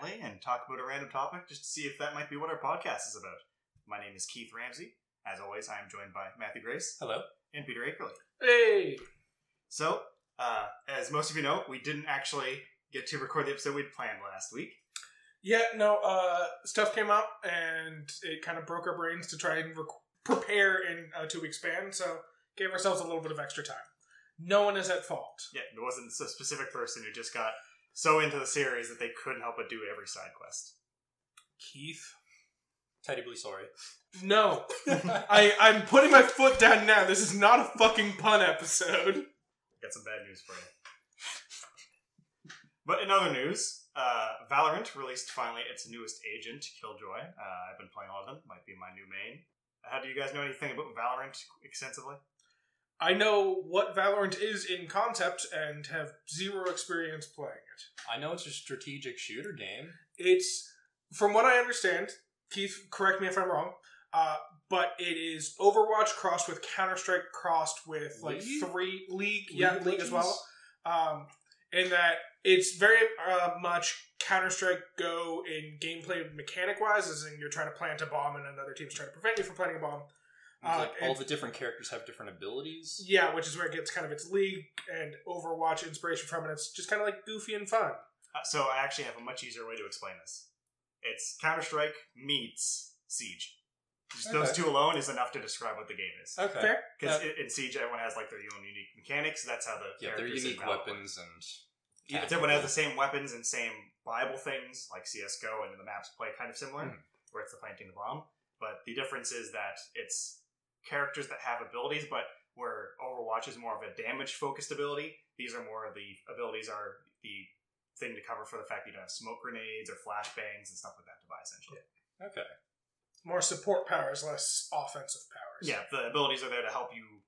fortnightly and talk about a random topic just to see if that might be what our podcast is about. My name is Keith Ramsey. As always, I am joined by Matthew Grace Hello. and Peter Akerley. Hey, So, uh, as most of you know, we didn't actually get to record the episode we'd planned last week. yeah, no, uh, stuff came up and it kind of broke our brains to try and rec- prepare in a two week span, so gave ourselves a little bit of extra time. No one is at fault. Yeah, there wasn't a specific person who just got so into the series that they couldn't help but do every side quest. Keith? Terribly sorry. No. I, I'm putting my foot down now. This is not a fucking pun episode. Got some bad news for you. But in other news, uh, Valorant released finally its newest agent, Killjoy. Uh, I've been playing all of them. Might be my new main. How do you guys know anything about Valorant extensively? I know what Valorant is in concept and have zero experience playing it. I know it's a strategic shooter game. It's, from what I understand, Keith, correct me if I'm wrong, uh, but it is Overwatch crossed with Counter Strike crossed with like League? three League, League yeah, League as well. Um, in that it's very uh, much Counter Strike Go in gameplay mechanic wise, as in you're trying to plant a bomb and another team's trying to prevent you from planting a bomb. It's Uh, like all the different characters have different abilities. Yeah, which is where it gets kind of its League and Overwatch inspiration from, and it's just kind of like goofy and fun. Uh, so I actually have a much easier way to explain this. It's Counter Strike meets Siege. Just those two alone is enough to describe what the game is. Okay. Fair? Because in Siege, everyone has like their own unique mechanics. That's how the Yeah, they're characters in unique Valorant work. weapons and. Yeah, everyone has the same weapons and same viable things like CS:GO, and the maps play kind of similar, Hmm. where it's the planting the bomb. But the difference is that it's characters that have abilities, but where Overwatch is more of a damage focused ability, these are more of the abilities are the thing to cover for the fact that you don't have smoke grenades or flashbangs and stuff like that to buy essentially. Okay. More support powers, less offensive powers. Yeah, the abilities are there to help you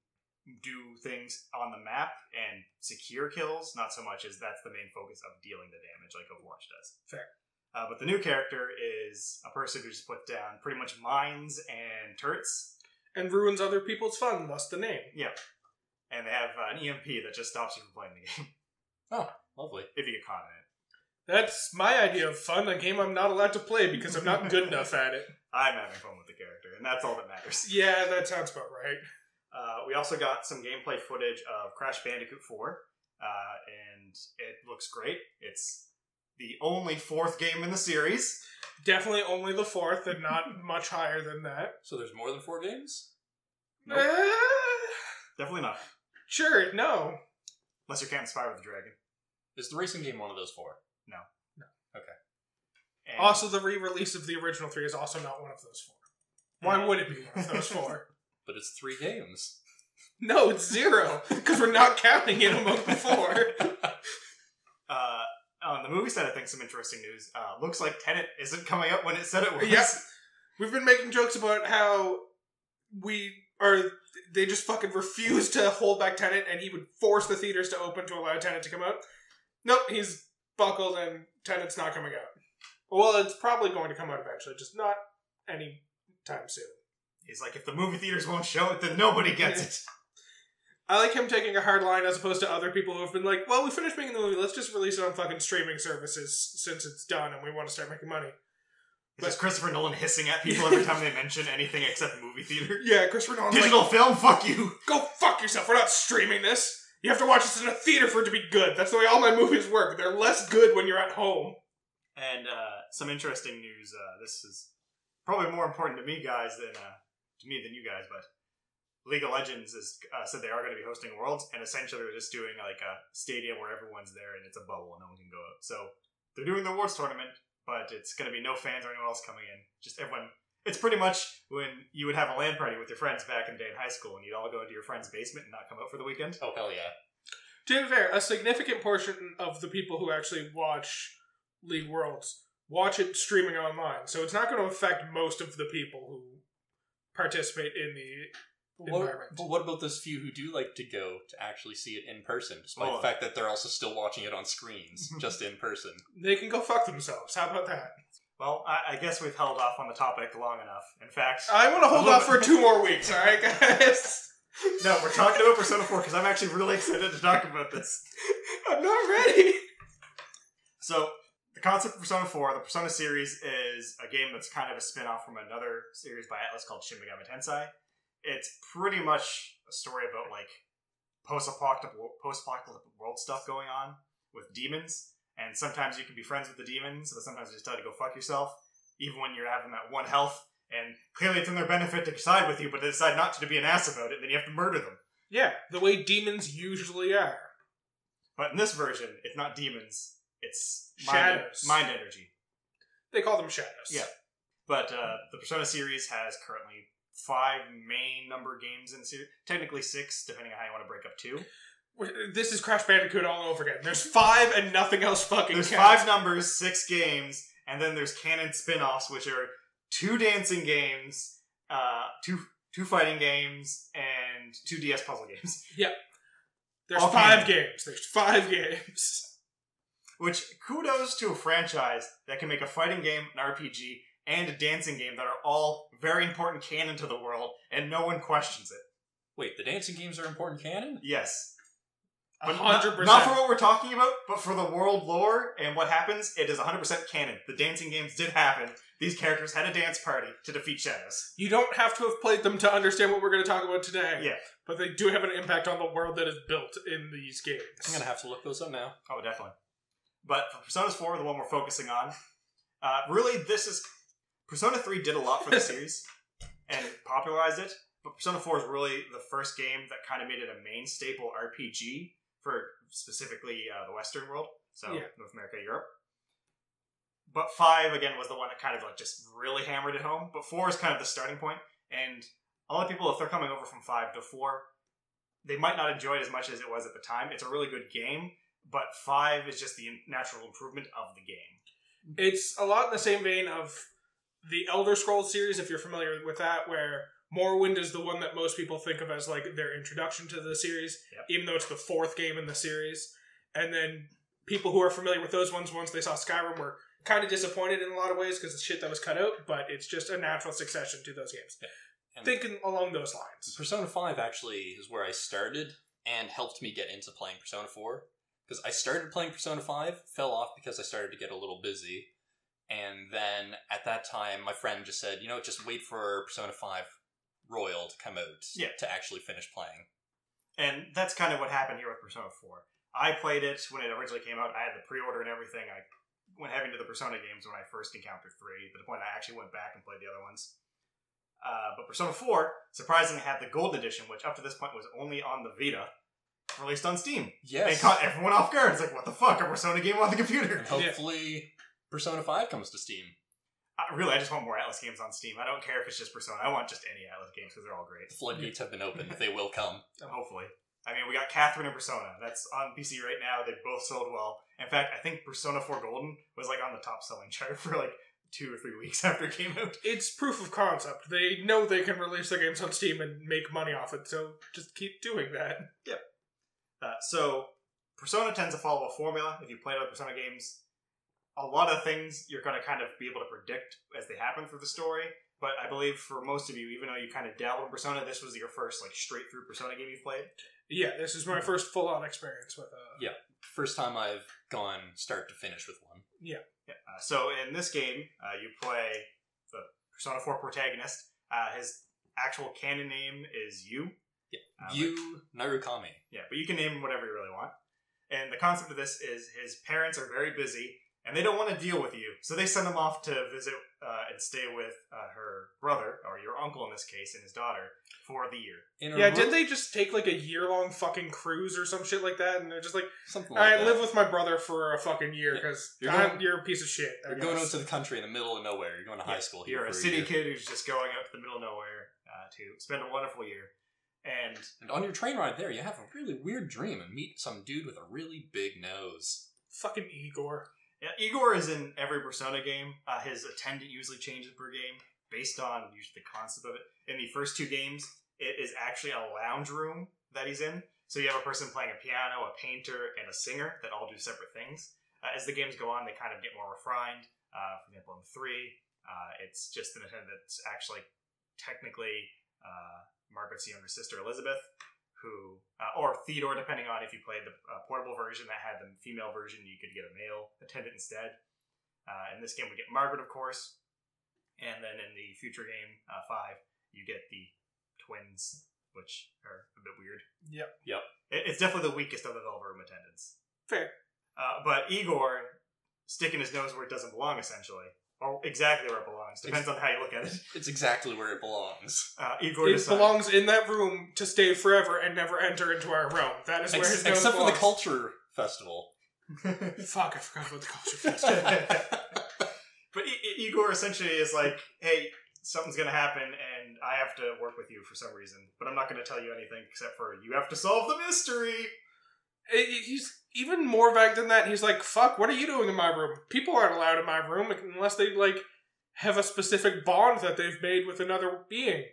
do things on the map and secure kills, not so much as that's the main focus of dealing the damage like Overwatch does. Fair. Uh, but the new character is a person who just put down pretty much mines and turrets, and ruins other people's fun, thus the name. Yep. And they have uh, an EMP that just stops you from playing the game Oh, Lovely. if you get caught in it. That's my idea of fun, a game I'm not allowed to play because I'm not good enough at it. I'm having fun with the character, and that's all that matters. Yeah, that sounds about right. Uh, we also got some gameplay footage of Crash Bandicoot 4, uh, and it looks great. It's the only fourth game in the series. Definitely only the fourth and not much higher than that. So there's more than four games? Nope. Eh, Definitely not. sure, no. Unless you're counting Spyro the Dragon. Is the racing game one of those four? No, no. And Also, the re release of the original three is also not one of those four. Why would it be one of those four? But it's three games. No, it's zero because we're not counting it among the four. uh, on the movie side of things, some interesting news. Uh, looks like Tenet isn't coming up when it said it was. Yes. We've been making jokes about how we are. They just fucking refuse to hold back Tenet, and he would force the theaters to open to allow Tenet to come out. Nope, he's buckled, and Tenet's not coming out. Well, it's probably going to come out eventually, just not any time soon. He's like, if the movie theaters won't show it, then nobody gets it. I like him taking a hard line as opposed to other people who have been like, well, we finished making the movie, let's just release it on fucking streaming services since it's done and we want to start making money. It's just Christopher Nolan hissing at people every time they mention anything except movie theater. Yeah, Christopher Nolan's like, Digital film, fuck you. go fuck yourself. We're not streaming this. You have to watch this in a theater for it to be good. That's the way all my movies work. They're less good when you're at home. And uh, some interesting news. Uh, this is probably more important to me guys than uh, to me than you guys, but League of Legends is uh, said they are going to be hosting Worlds, and essentially they're just doing like a stadium where everyone's there and it's a bubble and no one can go out. So they're doing the Worlds tournament, but it's going to be no fans or anyone else coming in. Just everyone. It's pretty much when you would have a LAN party with your friends back in the day in high school, and you'd all go into your friend's basement and not come out for the weekend. Oh, hell yeah. To be fair, a significant portion of the people who actually watch League Worlds watch it streaming online, so it's not going to affect most of the people who participate in the But what, environment. but what about those few who do like to go to actually see it in person, despite Oh. the fact that they're also still watching it on screens, just in person? They can go fuck themselves. How about that? Well, I, I guess we've held off on the topic long enough. In fact, I want to hold A little off for two more weeks, alright, guys? no, we're talking about Persona 4 because I'm actually really excited to talk about this. I'm not ready. So the concept of Persona 4, the Persona series is a game that's kind of a spin-off from another series by Atlus called Shin Megami Tensei. It's pretty much a story about like post-apocalyptic post-apocalyptic world stuff going on with demons, and sometimes you can be friends with the demons, but sometimes you just tell you to go fuck yourself, even when you're having that one health. And clearly, it's in their benefit to side with you, but they decide not to, to be an ass about it. and Then you have to murder them. Yeah, the way demons usually are. But in this version, it's not demons; it's Shadows. mind, mind energy. They call them shadows. Yeah. But uh, the Persona series has currently five main number games in the series. Technically six, depending on how you want to break up two. This is Crash Bandicoot all over again. There's five and nothing else fucking There's counts. five numbers, six games, and then there's canon spin-offs, which are two dancing games, uh, two two fighting games, and two DS puzzle games. Yep. There's all five canon. games. There's five games. Which kudos to a franchise that can make a fighting game, an RPG, and a dancing game that are all very important canon to the world, and no one questions it. Wait, the dancing games are important canon? Yes. But hundred not, percent. not for what we're talking about, but for the world lore and what happens, it is 100% canon. The dancing games did happen. These characters had a dance party to defeat Shadows. You don't have to have played them to understand what we're going to talk about today. Yeah. But they do have an impact on the world that is built in these games. I'm gonna have to look those up now. Oh, definitely. But for Persona 4, the one we're focusing on, uh, really, this is. Persona 3 did a lot for the series and popularized it, but Persona 4 is really the first game that kind of made it a main staple RPG for specifically uh, the Western world, so Yeah. North America, Europe. But 5, again, was the one that kind of like just really hammered it home. But 4 is kind of the starting point, and a lot of people, if they're coming over from 5 to 4, they might not enjoy it as much as it was at the time. It's a really good game, but five is just the natural improvement of the game. It's a lot in the same vein of the Elder Scrolls series, if you're familiar with that, where Morrowind is the one that most people think of as like their introduction to the series, Yep. even though it's the fourth game in the series. And then people who are familiar with those ones, once they saw Skyrim, were kind of disappointed in a lot of ways because the shit that was cut out, but it's just a natural succession to those games. And Thinking along those lines. Persona 5 actually is where I started and helped me get into playing Persona 4. Because I started playing Persona 5, fell off because I started to get a little busy. And then at that time, my friend just said, you know, just wait for Persona 5 Royal to come out Yeah. to actually finish playing. And that's kind of what happened here with Persona 4. I played it when it originally came out. I had the pre order and everything. I went heavy into the Persona games when I first encountered 3, to the point I actually went back and played the other ones. Uh, but Persona 4, surprisingly, had the Gold Edition, which up to this point was only on the Vita, released on Steam. Yes. And caught everyone off guard. It's like, what the fuck? A Persona game on the computer? And hopefully, Persona 5 comes to Steam. I, really, I just want more Atlus games on Steam. I don't care if it's just Persona. I want just any Atlus games because they're all great. The floodgates have been opened. they will come. Hopefully. I mean, we got Catherine and Persona. That's on PC right now. They both sold well. In fact, I think Persona 4 Golden was like on the top selling chart for like two or three weeks after it came out. It's proof of concept. They know they can release their games on Steam and make money off it, so just keep doing that. Yep. Uh, so, Persona tends to follow a formula. If you played other Persona games, a lot of things you're going to kind of be able to predict as they happen through the story. But I believe for most of you, even though you kind of dabbled in Persona, this was your first like straight through Persona game you've played. Yeah, this is my first full on experience with uh Yeah. First time I've gone start to finish with one. Yeah. Uh, so in this game, uh, you play the Persona 4 protagonist. Uh, his actual canon name is Yu. Yeah. Uh, but- you, Narukami. yeah, but you can name him whatever you really want. And the concept of this is his parents are very busy and they don't want to deal with you, so they send him off to visit uh, and stay with uh, her brother or your uncle in this case and his daughter for the year. In Yeah, ro- did they just take like a year long fucking cruise or some shit like that? And they're just like, Something all like right, that. live with my brother for a fucking year because You're you're, going- you're a piece of shit. I You're going out guess. to the country in the middle of nowhere. You're going to high Yeah, school here You're a for city year. kid who's just going out to the middle of nowhere uh, to spend a wonderful year. And And on your train ride there, you have a really weird dream and meet some dude with a really big nose. fucking Igor. Yeah, Igor is in every Persona game. Uh, his attendant usually changes per game based on usually the concept of it. In the first two games, it is actually a lounge room that he's in. So you have a person playing a piano, a painter, and a singer that all do separate things. Uh, as the games go on, they kind of get more refined. Uh, for example, in three, uh, it's just an attendant that's actually technically uh, Margaret's younger sister, Elizabeth, who, uh, or Theodore, depending on if you played the uh, portable version that had the female version, you could get a male attendant instead. Uh, in this game, we get Margaret, of course, and then in the future game uh, five, you get the twins, which are a bit weird. Yep. Yep. It- it's definitely the weakest of the Velvet Room attendants. Fair. Uh, but Igor sticking his nose where it doesn't belong, essentially, or exactly where it belongs. Depends on how you look at it. It's exactly where it belongs. Uh, Igor It decides- belongs in that room to stay forever and never enter into our realm. That is where Ex- his nose except for the belongs. culture festival. Fuck, I forgot about the culture festival. but I- I- Igor essentially is like, hey, something's gonna happen, and I have to work with you for some reason. But I'm not gonna tell you anything except for you have to solve the mystery. Eh, He's even more vague than that. He's like, "Fuck, what are you doing in my room? People aren't allowed in my room unless they like have a specific bond that they've made with another being."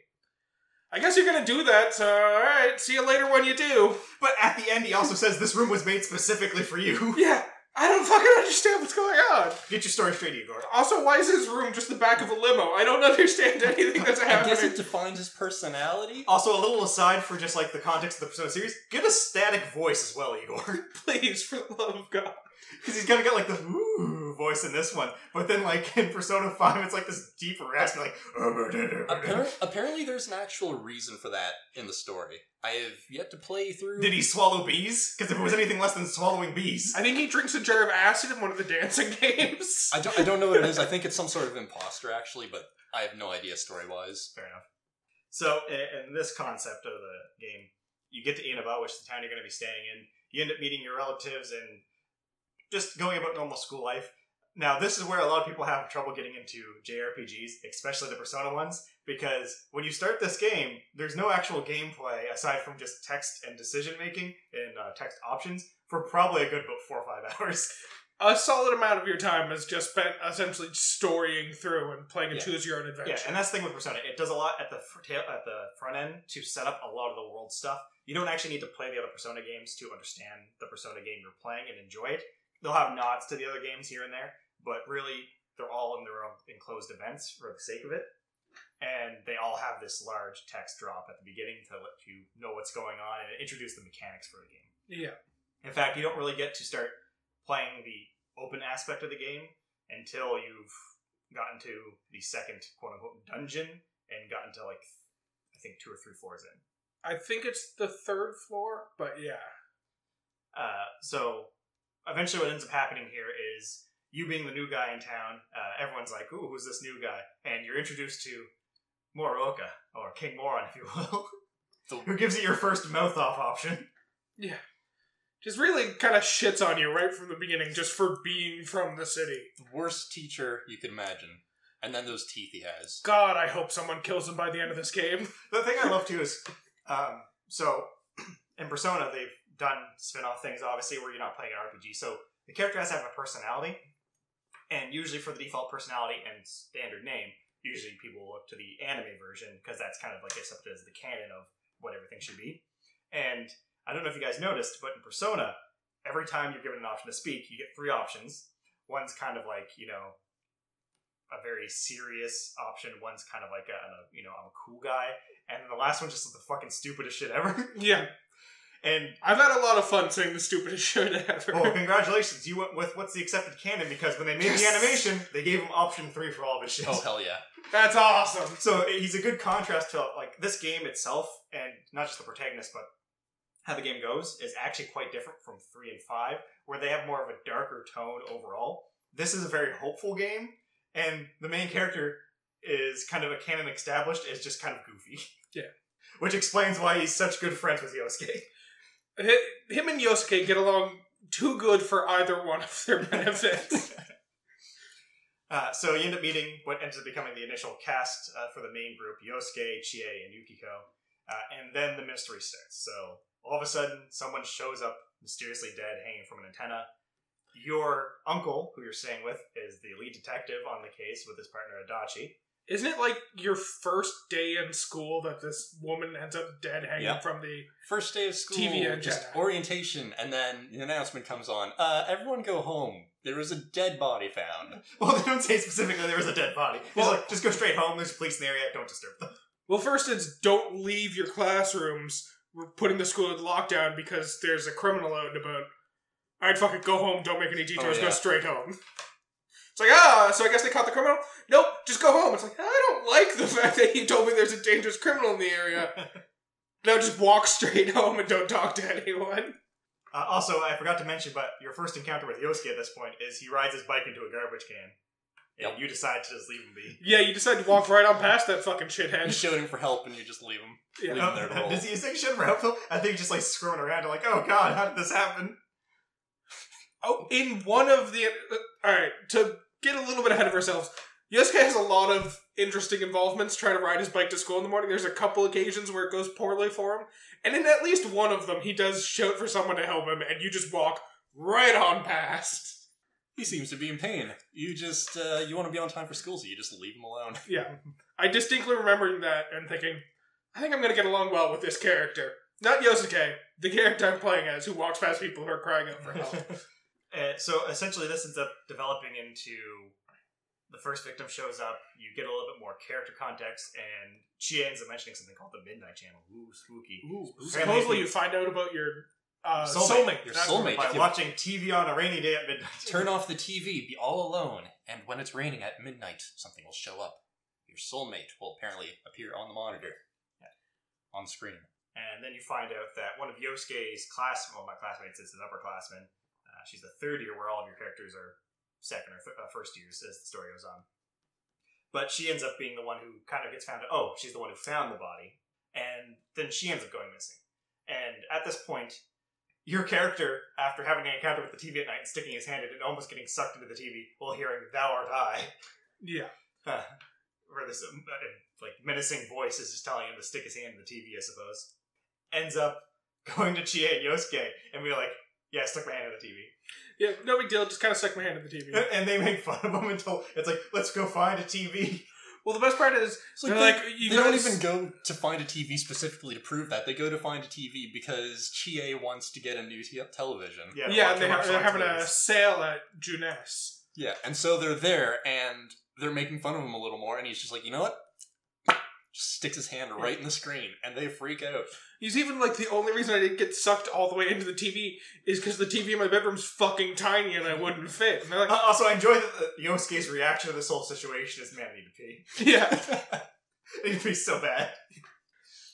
I guess you're gonna do that. So, all right. See you later when you do. But at the end, he also says this room was made specifically for you. Yeah, I don't fucking understand what's going on. Get your story straight, Igor. Also, why is his room just the back of a limo? I don't understand anything that's happening. I guess happening. it defines his personality. Also, a little aside for just like the context of the Persona series, get a static voice as well, Igor. Please, for the love of God. Because he's gonna get like the ooh voice in this one, but then like in Persona Five, it's like this deep raspy, like. Appar- apparently, there's an actual reason for that in the story. I have yet to play through. Did he swallow bees? Because if it was anything less than swallowing bees, I think he drinks a jar of acid in one of the dancing games. I don't. I don't know what it is. I think it's some sort of imposter, actually, but I have no idea story wise. fair enough. So in, in this concept of the game, you get to Inaba, which is the town you're going to be staying in. You end up meeting your relatives and just going about normal school life. Now, this is where a lot of people have trouble getting into JRPGs, especially the Persona ones, because when you start this game, there's no actual gameplay aside from just text and decision making and uh, text options for probably a good about four or five hours. a solid amount of your time is just spent essentially storying through and playing a Yeah. choose your own adventure. Yeah, and that's the thing with Persona. It does a lot at the tail, at the front end to set up a lot of the world stuff. You don't actually need to play the other Persona games to understand the Persona game you're playing and enjoy it. They'll have nods to the other games here and there, but really they're all in their own enclosed events for the sake of it. And they all have this large text drop at the beginning to let you know what's going on and introduce the mechanics for the game. yeah. In fact, you don't really get to start playing the open aspect of the game until you've gotten to the second quote unquote dungeon and gotten to like I think two or three floors in. I think it's the third floor, but yeah. Uh, so eventually, what ends up happening here is you being the new guy in town. Uh, everyone's like, "Ooh, who's this new guy?" And you're introduced to Morooka or King Moron, if you will, The- who gives you your first mouth off option. Yeah. Just really kind of shits on you right from the beginning just for being from the city. The worst teacher you could imagine, and then those teeth he has. God, I hope someone kills him by the end of this game. The thing I love too is, um, so in Persona they've done spin-off things, obviously, where you're not playing an RPG. So the character has to have a personality, and usually for the default personality and standard name, usually people look to the anime version because that's kind of like accepted as the canon of what everything should be. And I don't know if you guys noticed, but in Persona, every time you're given an option to speak, you get three options. One's kind of like you know a very serious option. One's kind of like a, a you know I'm a cool guy, and then the last one's just the fucking stupidest shit ever. Yeah. and I've had a lot of fun saying the stupidest shit ever. well, congratulations, you went with what's the accepted canon because when they made Yes. the animation, they gave him option three for all of his shit. Oh hell yeah! That's awesome. So he's a good contrast to like this game itself, and not just the protagonist, but how the game goes is actually quite different from three and five, where they have more of a darker tone overall. This is a very hopeful game, and the main character is kind of a canon established is just kind of goofy. Yeah. Which explains why he's such good friends with Yosuke. Hi- Him and Yosuke get along too good for either one of their benefits. Uh, so you end up meeting what ends up becoming the initial cast uh, for the main group: Yosuke, Chie, and Yukiko. Uh, and then the mystery starts. So all of a sudden, someone shows up mysteriously dead, hanging from an antenna. Your uncle, who you're staying with, is the lead detective on the case with his partner Adachi. Isn't it like your first day in school that this woman ends up dead hanging Yep. from the. First day of school, TV and just Jedi. orientation, and then the announcement comes on. Uh, everyone go home. There was a dead body found. Well, they don't say specifically there was a dead body. Well- like, just go straight home. There's a police in the area. Don't disturb them. Well, first it's don't leave your classrooms we're putting the school in lockdown because there's a criminal out and about. Alright, fuck it, go home, don't make any detours, yeah. go straight home. It's like, ah, so I guess they caught the criminal? Nope, just go home. It's like, I don't like the fact that you told me there's a dangerous criminal in the area. Now just walk straight home and don't talk to anyone. Uh, also, I forgot to mention, but your first encounter with Yosuke at this point is he rides his bike into a garbage can, and Yep. you decide to just leave him be. Yeah, you decide to walk right on past that fucking You shithead. showed him for help and you just leave him. Yeah. Leave him there to roll. does he think shit for helpful? I think he's just like screwing around, and like, oh god, how did this happen? Oh, in one of the. Uh, Alright, to get a little bit ahead of ourselves, Yosuke has a lot of interesting involvements trying to ride his bike to school in the morning. There's a couple occasions where it goes poorly for him. And in at least one of them, he does shout for someone to help him, and you just walk right on past. He seems to be in pain. You just uh, you want to be on time for school, so you just leave him alone. Yeah. I distinctly remembering that and thinking, I think I'm going to get along well with this character. Not Yosuke, the character I'm playing as, who walks past people who are crying out for help. Uh, so essentially, this ends up developing into the first victim shows up. You get a little bit more character context, and she ends up mentioning something called the Midnight Channel. Ooh, spooky! Supposedly, you find out about your uh, Soulmate. soulmate. Your That's soulmate. By watching TV on a rainy day at midnight. Turn off the TV, be all alone, and when it's raining at midnight, something will show up. Your soulmate will apparently appear on the monitor. On the screen. And then you find out that one of Yosuke's class, well, my classmates is an upperclassman. Uh, she's the third year, where all of your characters are second or th- uh, first years as the story goes on. But she ends up being the one who kind of gets found out. Oh, she's the one who found the body. And then she ends up going missing. And at this point, your character, after having an encounter with the TV at night and sticking his hand in it and almost getting sucked into the TV while hearing "Thou art I," Yeah. uh, where this um, uh, like menacing voice is just telling him to stick his hand in the TV, I suppose, ends up going to Chie and Yosuke and be like, "Yeah, I stuck my hand in the TV," Yeah, no big deal. Just kind of stuck my hand in the TV. and they make fun of him until it's like, "Let's go find a TV." Well, the best part is, It's like they're they, like, you they don't guys- even go to find a TV specifically to prove that. They go to find a TV because Chie wants to get a new te- television. Yeah, yeah, and they have, they're martial having a sale at Junes. Yeah, and so they're there and they're making fun of him a little more, and he's just like, you know what? Just sticks his hand right in the screen, and they freak out. He's even like the only reason I didn't get sucked all the way into the TV is because the TV in my bedroom's fucking tiny and I wouldn't fit. And they're like, Uh, also, I enjoy that the, Yosuke's reaction to this whole situation is, "Man, I need to pee." yeah, I need to so bad.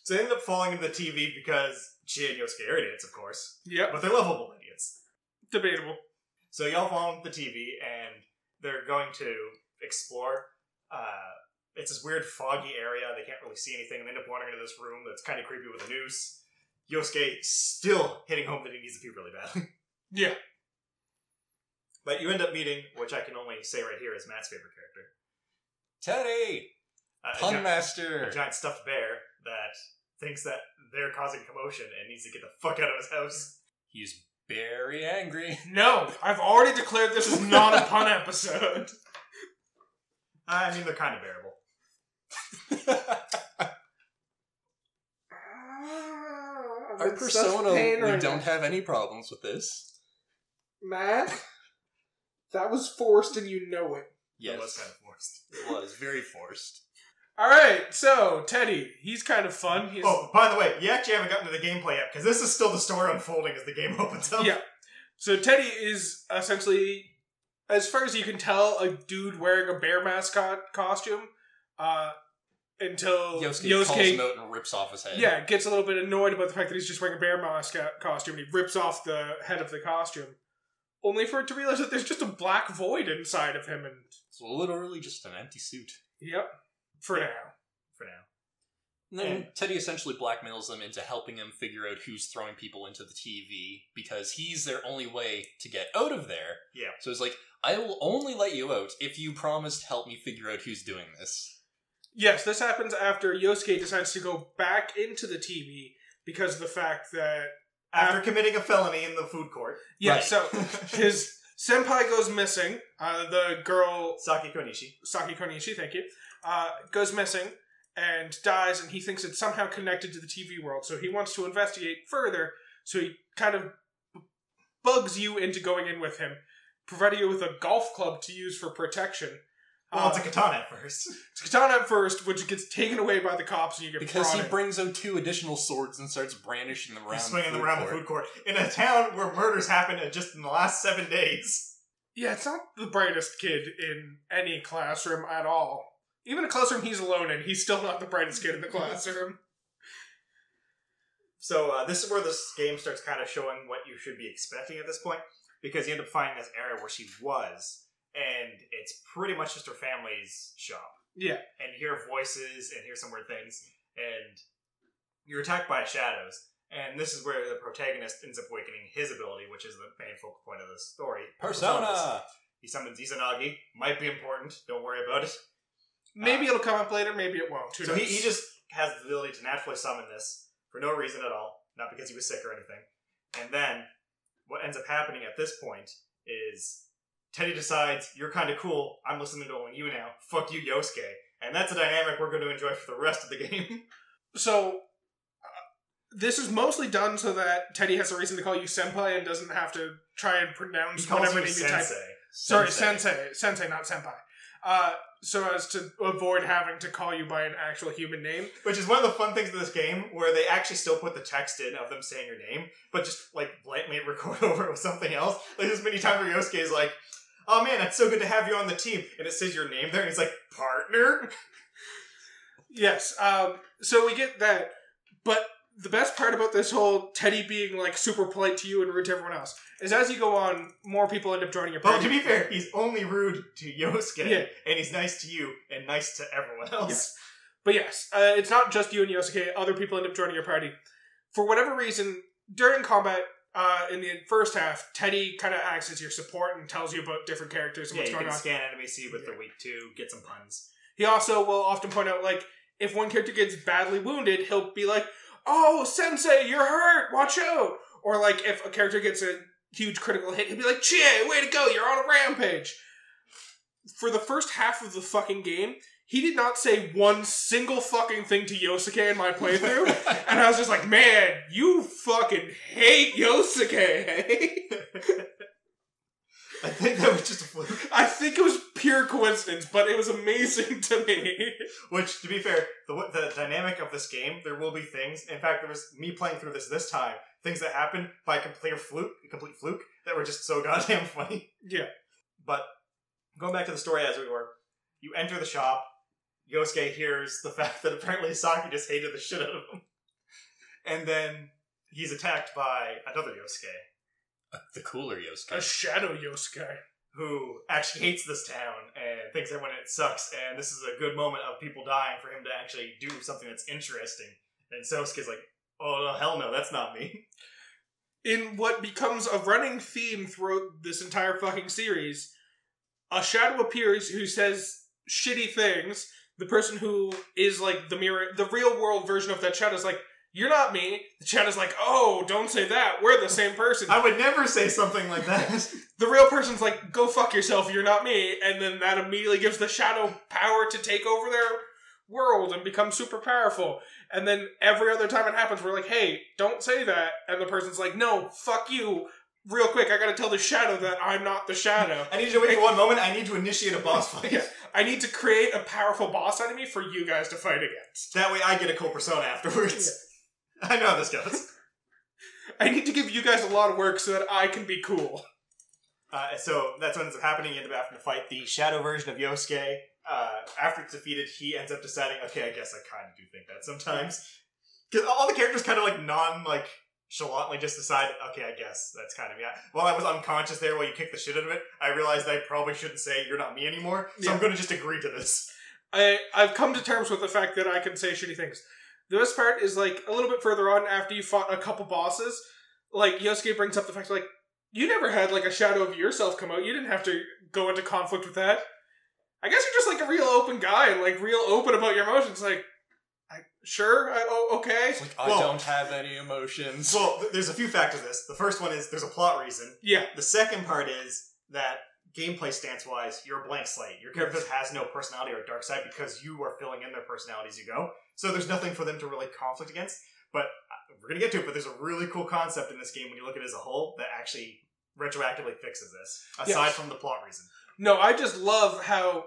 So they end up falling into the TV because Chie and Yosuke are idiots, of course, yep, but they're lovable idiots. debatable. So y'all fall into the TV, and they're going to explore. Uh, it's this weird foggy area. They can't really see anything. and They end up wandering into this room that's kind of creepy with a noose. Yosuke still hitting home that he needs to pee really badly. Yeah, but you end up meeting, which I can only say right here is Matt's favorite character, Teddy! uh, a, Pun Master! a giant stuffed bear that thinks that they're causing commotion and needs to get the fuck out of his house. He's very angry. no, I've already declared this is not a pun episode. I mean, they're kind of bearable. Our persona, we don't have any problems with this. Matt, that was forced and you know it. Yes. It was Yes, kind of forced. it was very forced. All right, so Teddy, he's kind of fun. He's, Oh, by the way, you actually haven't gotten to the gameplay yet because this is still the story unfolding as the game opens up. Yeah. So Teddy is essentially, as far as you can tell, a dude wearing a bear mascot costume. Uh, until Yosuke, calls him out and rips off his head. yeah, gets a little bit annoyed about the fact that he's just wearing a bear mascot costume, and he rips off the head of the costume, only for it to realize that there's just a black void inside of him. And It's literally just an empty suit. yep, for now. For now. And then And- Teddy essentially blackmails them into helping him figure out who's throwing people into the TV because he's their only way to get out of there. Yeah. So it's like, I will only let you out if you promise to help me figure out who's doing this. Yes, this happens after Yosuke decides to go back into the TV because of the fact that After committing a felony in the food court, yeah, Right. so his senpai goes missing. Uh, the girl Saki Konishi. Saki Konishi, thank you, uh, goes missing and dies, and he thinks it's somehow connected to the TV world. So he wants to investigate further. So he kind of bugs you into going in with him, providing you with a golf club to use for protection. Well, it's a Uh, katana at first. it's a katana at first, which gets taken away by the cops, and you get Because he prodded. brings out two additional swords and starts brandishing them around. He's swinging the them around court. the food court in a town where murders happen in just in the last seven days. Yeah, it's not the brightest kid in any classroom at all. Even a classroom he's alone in, he's still not the brightest kid in the classroom. So uh, this is where this game starts kind of showing what you should be expecting at this point, because you end up finding this area where she was, and it's pretty much just her family's shop. Yeah. And you hear voices and hear some weird things, and you're attacked by shadows. And this is where the protagonist ends up awakening his ability, which is the main focal point of the story. Personas. Persona. He summons Izanagi. Might be important. Don't worry about it. Maybe uh, it'll come up later, maybe it won't. Who So he, he just has the ability to naturally summon this for no reason at all, not because he was sick or anything. And then what ends up happening at this point is Teddy decides, You're kind of cool. I'm listening to only you now. Fuck you, Yosuke. And that's a dynamic we're going to enjoy for the rest of the game. So, uh, this is mostly done so that Teddy has a reason to call you senpai and doesn't have to try and he pronounce calls whatever you name you Sensei. type. Sorry, sensei. Sensei, not senpai. Uh, so as to avoid having to call you by an actual human name. Which is one of the fun things of this game, where they actually still put the text in of them saying your name, but just like blatantly record over it with something else. Like this many times where Yosuke is like, "Oh man, it's so good to have you on the team," and it says your name there, and he's like, "Partner." Yes. Um, so we get that, but the best part about this whole Teddy being like super polite to you and rude to everyone else is as you go on, more people end up joining your party. But to be fair, he's only rude to Yosuke, Yeah. and he's nice to you and nice to everyone else. Yes. But yes, uh, it's not just you and Yosuke. Other people end up joining your party. For whatever reason, during combat uh, in the first half, Teddy kind of acts as your support and tells you about different characters and Yeah, what's you going can on. scan enemy, see what Yeah. they're weak to, get some puns. He also will often point out, like, if one character gets badly wounded, he'll be like, "Oh, Sensei, you're hurt. Watch out!" Or like, if a character gets a huge critical hit, he'll be like, "Chie, way to go! You're on a rampage." For the first half of the fucking game, he did not say one single fucking thing to Yosuke in my playthrough, and I was just like, "Man, you fucking hate Yosuke." eh?" I think that was just a fluke. I think it was pure coincidence, but it was amazing to me. Which, to be fair, the the dynamic of this game, there will be things. In fact, there was me playing through this this time. Things that happened by complete fluke, a complete fluke, that were just so goddamn funny. yeah. But going back to the story as we were, you enter the shop. Yosuke hears the fact that apparently Saki just hated the shit out of him, and then he's attacked by another Yosuke the cooler Yosuke. A shadow Yosuke. who actually hates this town and thinks that when it sucks, and this is a good moment of people dying for him to actually do something that's interesting. And Yosuke's like, "Oh no, hell no, that's not me." In what becomes a running theme throughout this entire fucking series, a shadow appears who says shitty things. The person who is like the mirror, the real world version of that shadow is like, "You're not me." The shadow's like, "Oh, don't say that. We're the same person." I would never say something like that. the real person's like, "Go fuck yourself. You're not me." And then that immediately gives the shadow power to take over their world and become super powerful. And then every other time it happens, we're like, "Hey, don't say that." And the person's like, "No, fuck you." Real quick, I gotta tell the shadow that I'm not the shadow. I need you to wait for one moment. I need to initiate a boss fight. Yeah. I need to create a powerful boss enemy for you guys to fight against. That way, I get a cool persona afterwards. I know how this goes. I need to give you guys a lot of work so that I can be cool. Uh, so that's what ends up happening. You end up having to fight the shadow version of Yosuke. Uh, after it's defeated, he ends up deciding, okay, I guess I kind of do think that sometimes. Because all the characters kind of like non like chalantly just decide, okay, I guess that's kind of me. While I was unconscious there, while you kicked the shit out of it, I realized I probably shouldn't say you're not me anymore. So I'm going to just agree to this. I I've come to terms with the fact that I can say shitty things. The best part is like a little bit further on after you fought a couple bosses, like Yosuke brings up the fact like you never had like a shadow of yourself come out. You didn't have to go into conflict with that. I guess you're just like a real open guy and like real open about your emotions. Like, I, sure, I, oh, okay, It's like, I Well- don't have any emotions. Well, th- there's a few factors to this. The first one is there's a plot reason. yeah, The second part is that gameplay stance wise, you're a blank slate. Your character has no personality or dark side because you are filling in their personality as you go. So there's nothing for them to really conflict against. But uh, we're gonna get to it. But there's a really cool concept in this game when you look at it as a whole that actually retroactively fixes this, aside Yes. from the plot reason. no, I just love how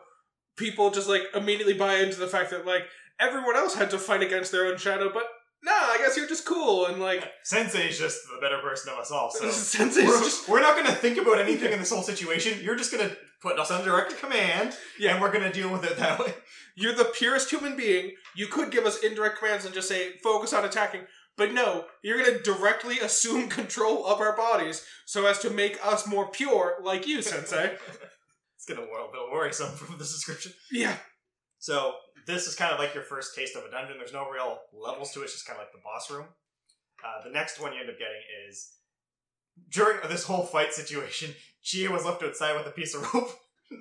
people just like immediately buy into the fact that like everyone else had to fight against their own shadow, but nah, I guess you're just cool and like Sensei's just the better person of us all. So Sensei's we're, just we're not going to think about anything in this whole situation. You're just going to put us under direct command, Yeah. and we're going to deal with it that way. You're the purest human being. You could give us indirect commands and just say, focus on attacking. But no, you're going to directly assume control of our bodies so as to make us more pure, like you, Sensei. it's going to be a little worrisome from this description. yeah. So this is kind of like your first taste of a dungeon. There's no real levels to it. It's just kind of like the boss room. Uh, the next one you end up getting is during this whole fight situation, Chie was left outside with a piece of rope.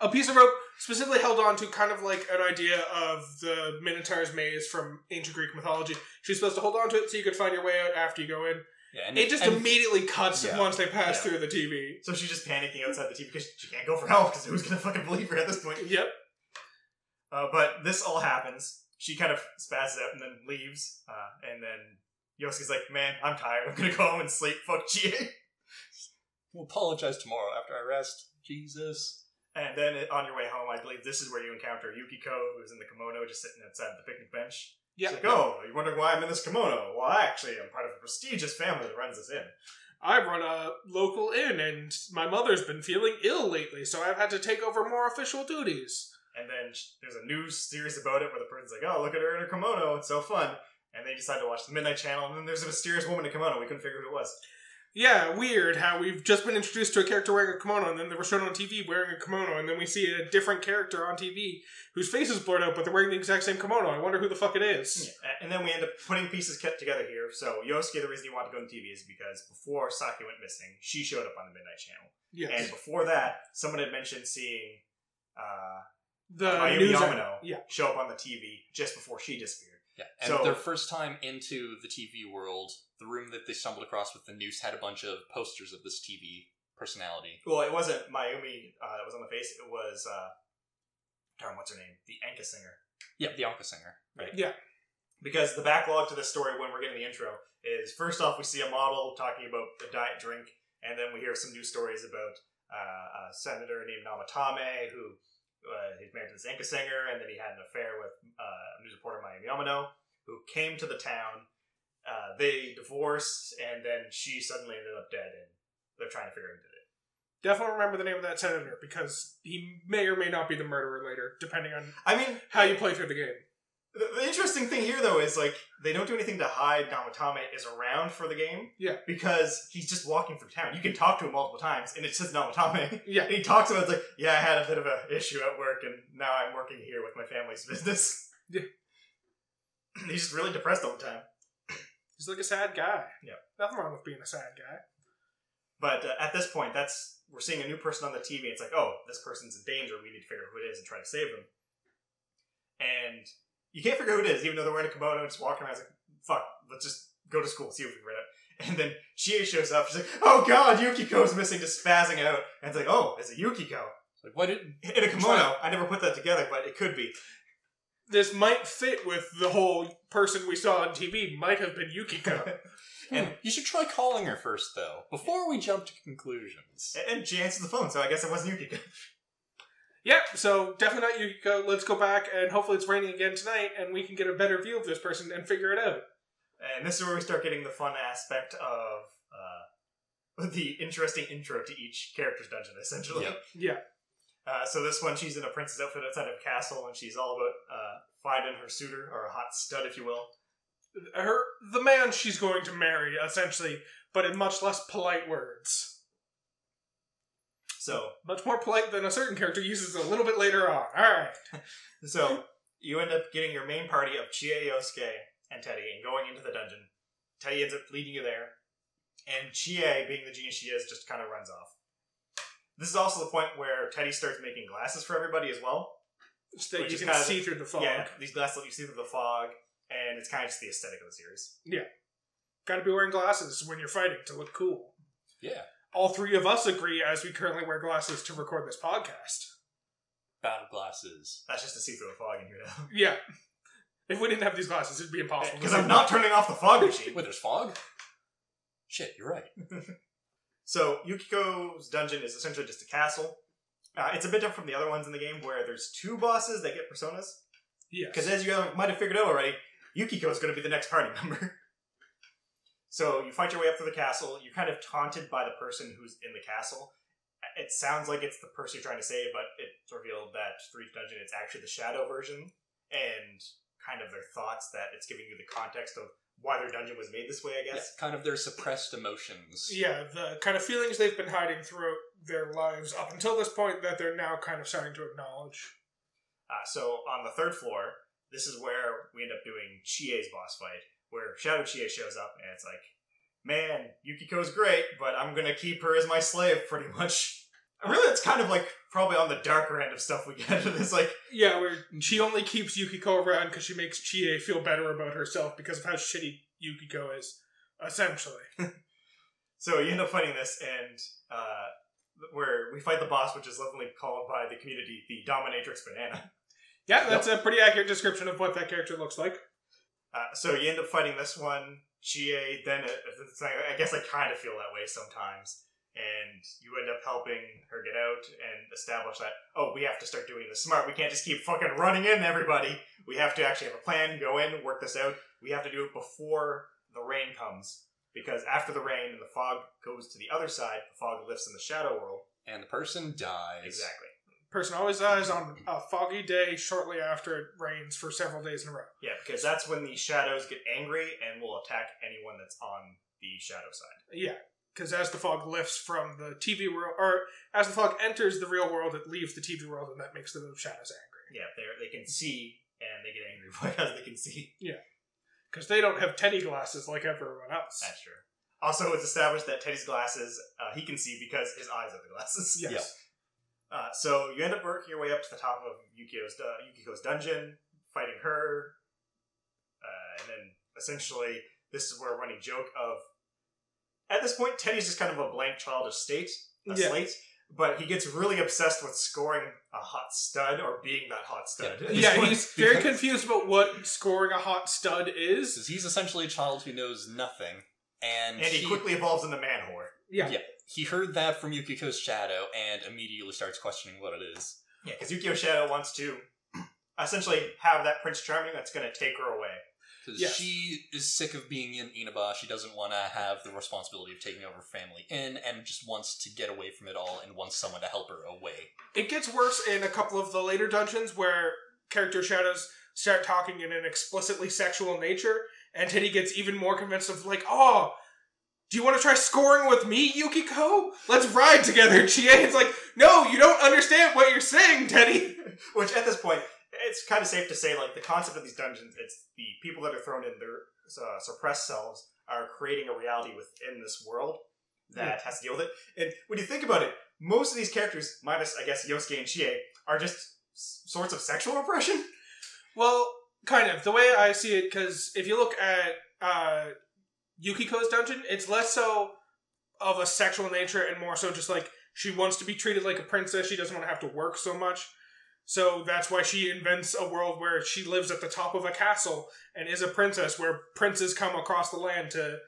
A piece of rope specifically held on to kind of like an idea of the Minotaur's maze from ancient Greek mythology. She's supposed to hold on to it so you could find your way out after you go in. Yeah, and It just and- immediately cuts Yeah. once they pass Yeah. through the TV. So she's just panicking outside the TV because she can't go for help because who's going to fucking believe her at this point? Yep. Uh, but this all happens. She kind of spazzes out and then leaves. Uh, and then Yosuke's like, man, I'm tired. I'm going to go home and sleep. Fuck Chie. We'll apologize tomorrow after I rest. Jesus. And then on your way home, I believe this is where you encounter Yukiko, who's in the kimono, just sitting outside the picnic bench. Yeah. She's like, oh, you're wondering why I'm in this kimono? Well, I actually, I'm part of a prestigious family that runs this inn. I run a local inn, and my mother's been feeling ill lately, so I've had to take over more official duties. And then there's a news series about it where the person's like, oh, look at her in her kimono. It's so fun. And they decide to watch the Midnight Channel, and then there's a mysterious woman in a kimono. We couldn't figure who it was. Yeah, weird how we've just been introduced to a character wearing a kimono, and then they were shown on TV wearing a kimono, and then we see a different character on TV whose face is blurred out, but they're wearing the exact same kimono. I wonder who the fuck it is. Yeah, And then we end up putting pieces kept together here. So Yosuke, the reason he wanted to go on TV is because before Saki went missing, she showed up on the Midnight Channel. Yes. And before that, someone had mentioned seeing uh, the Mayumi news Yamano yeah. show up on the TV just before she disappeared. Yeah, and So- their first time into the TV world, the room that they stumbled across with the noose had a bunch of posters of this TV personality. Well, it wasn't Mayumi uh, that was on the face. It was, uh, darn, what's her name? The enka singer. Yeah, the enka singer. Right. Yeah. Because the backlog to this story when we're getting the intro is first off, we see a model talking about the diet drink, and then we hear some news stories about uh, a senator named Namatame who uh, he's married to this enka singer, and then he had an affair with uh, news reporter Mayumi Yamano, who came to the town. Uh, they divorced, and then she suddenly ended up dead, and they're trying to figure out who did it. Definitely remember the name of that senator because he may or may not be the murderer later, depending on I mean, how you play through the game. The, the interesting thing here, though, is like they don't do anything to hide Namatame is around for the game. Yeah. Because he's just walking through town. You can talk to him multiple times, and it says Namatame. Yeah. And he talks about it's like, yeah, I had a bit of an issue at work, and now I'm working here with my family's business. Yeah. he's just really depressed all the time. He's like a sad guy. Yeah. Nothing wrong with being a sad guy. But uh, at this point, that's we're seeing a new person on the TV. It's like, oh, this person's in danger. We need to figure out who it is and try to save them. And you can't figure out who it is, even though they're wearing a kimono and just walking around. It's like, fuck, let's just go to school, see if we can read it. And then Chie shows up. She's like, oh god, Yukiko's missing, just spazzing out. And it's like, oh, it's a Yukiko. It's like, what did In a kimono. I never put that together, but it could be. This might fit with the whole person we saw on TV. Might have been Yukiko. Hmm. And you should try calling her first, though, before we jump to conclusions. And she answers the phone, so I guess it wasn't Yukiko. Yep, so definitely not Yukiko. Let's go back, and hopefully it's raining again tonight, and we can get a better view of this person and figure it out. And this is where we start getting the fun aspect of uh, the interesting intro to each character's dungeon, essentially. Yep. Yeah. Uh, so this one, she's in a princess outfit outside of a castle, and she's all about uh, finding her suitor, or a hot stud, if you will. Her, the man she's going to marry, essentially, but in much less polite words. So, Much more polite than a certain character uses a little bit later on. Alright. so you end up getting your main party of Chie, Yosuke, and Teddy, and going into the dungeon. Teddy ends up leading you there, and Chie, being the genius she is, just kind of runs off. This is also the point where Teddy starts making glasses for everybody as well. So that you can kind of- see through the fog. Yeah, these glasses let you see through the fog, and it's kind of just the aesthetic of the series. Yeah. Gotta be wearing glasses when you're fighting to look cool. Yeah. All three of us agree as we currently wear glasses to record this podcast. Battle glasses. That's just to see through the fog in here now. Yeah. If we didn't have these glasses, it'd be impossible. to Because see. I'm not turning off the fog machine. Wait, there's fog? Shit, you're right. So Yukiko's dungeon is essentially just a castle. Uh, it's a bit different from the other ones in the game where there's two bosses that get personas. Yes. Because as you might have figured out already, Yukiko is going to be the next party member. So you fight your way up through the castle. You're kind of taunted by the person who's in the castle. It sounds like it's the person you're trying to save, but it's revealed that for each dungeon, it's actually the shadow version, and kind of their thoughts that it's giving you the context of why their dungeon was made this way. I Yeah, guess. kind of their suppressed emotions. Yeah, the kind of feelings they've been hiding throughout their lives up until this point that they're now kind of starting to acknowledge. Uh, so on the third floor, this is where we end up doing Chie's boss fight, where Shadow Chie shows up, and it's like, man, Yukiko's great, but I'm gonna keep her as my slave, pretty much. Really, it's kind of like probably on the darker end of stuff we get. It's like, Yeah, where she only keeps Yukiko around because she makes Chie feel better about herself because of how shitty Yukiko is, essentially. so you end up fighting this, and uh, where we fight the boss, which is lovingly called by the community the Dominatrix Banana. Yeah, that's a pretty accurate description of what that character looks like. Uh, so you end up fighting this one, Chie. Then it, it's like, I guess I kind of feel that way sometimes, and you end up helping her get out and establish that oh, we have to start doing this smart. We can't just keep fucking running in everybody. We have to actually have a plan, go in, work this out. We have to do it before the rain comes, because after the rain and the fog goes to the other side, the fog lifts in the shadow world. And the person dies. Exactly. Person always dies on a foggy day shortly after it rains for several days in a row. Yeah, because that's when the shadows get angry and will attack anyone that's on the shadow side. Yeah, because as the fog lifts from the TV world, or as the fog enters the real world, it leaves the TV world, and that makes the shadows angry. Yeah, they they can see and they get angry because they can see. Yeah, because they don't have Teddy glasses like everyone else. That's true. Also, it's established that Teddy's glasses uh, he can see because his eyes are the glasses. Yes. Yeah. Uh, so you end up working your way up to the top of Yukiko's uh, Yukiko's dungeon, fighting her, uh, and then essentially this is where a running joke of at this point Teddy's just kind of a blank childish state, a Yeah. slate. But he gets really obsessed with scoring a hot stud or being that hot stud. Yeah. Yeah, he's very confused about what scoring a hot stud is. Because he's essentially a child who knows nothing. And, and he quickly evolves into man whore. Yeah. Yeah. he heard that from Yukiko's shadow and immediately starts questioning what it is. Yeah, because Yukiko Shadow wants to essentially have that Prince Charming that's going to take her away. Because Yes. she is sick of being in Inaba. She doesn't want to have the responsibility of taking over family inn and just wants to get away from it all and wants someone to help her away. It gets worse in a couple of the later dungeons where character shadows start talking in an explicitly sexual nature, and Teddy gets even more convinced of like, oh, do you want to try scoring with me, Yukiko? Let's ride together, Chie. It's like, no, you don't understand what you're saying, Teddy. Which at this point, it's kind of safe to say, like, the concept of these dungeons, it's the people that are thrown in their uh, suppressed selves are creating a reality within this world that has to deal with it. And when you think about it, most of these characters, minus, I guess, Yosuke and Chie, are just s- sorts of sexual repression. Well, kind of. The way I see it, because if you look at uh, Yukiko's dungeon, it's less so of a sexual nature and more so just like she wants to be treated like a princess. She doesn't want to have to work so much. So that's why she invents a world where she lives at the top of a castle and is a princess, where princes come across the land to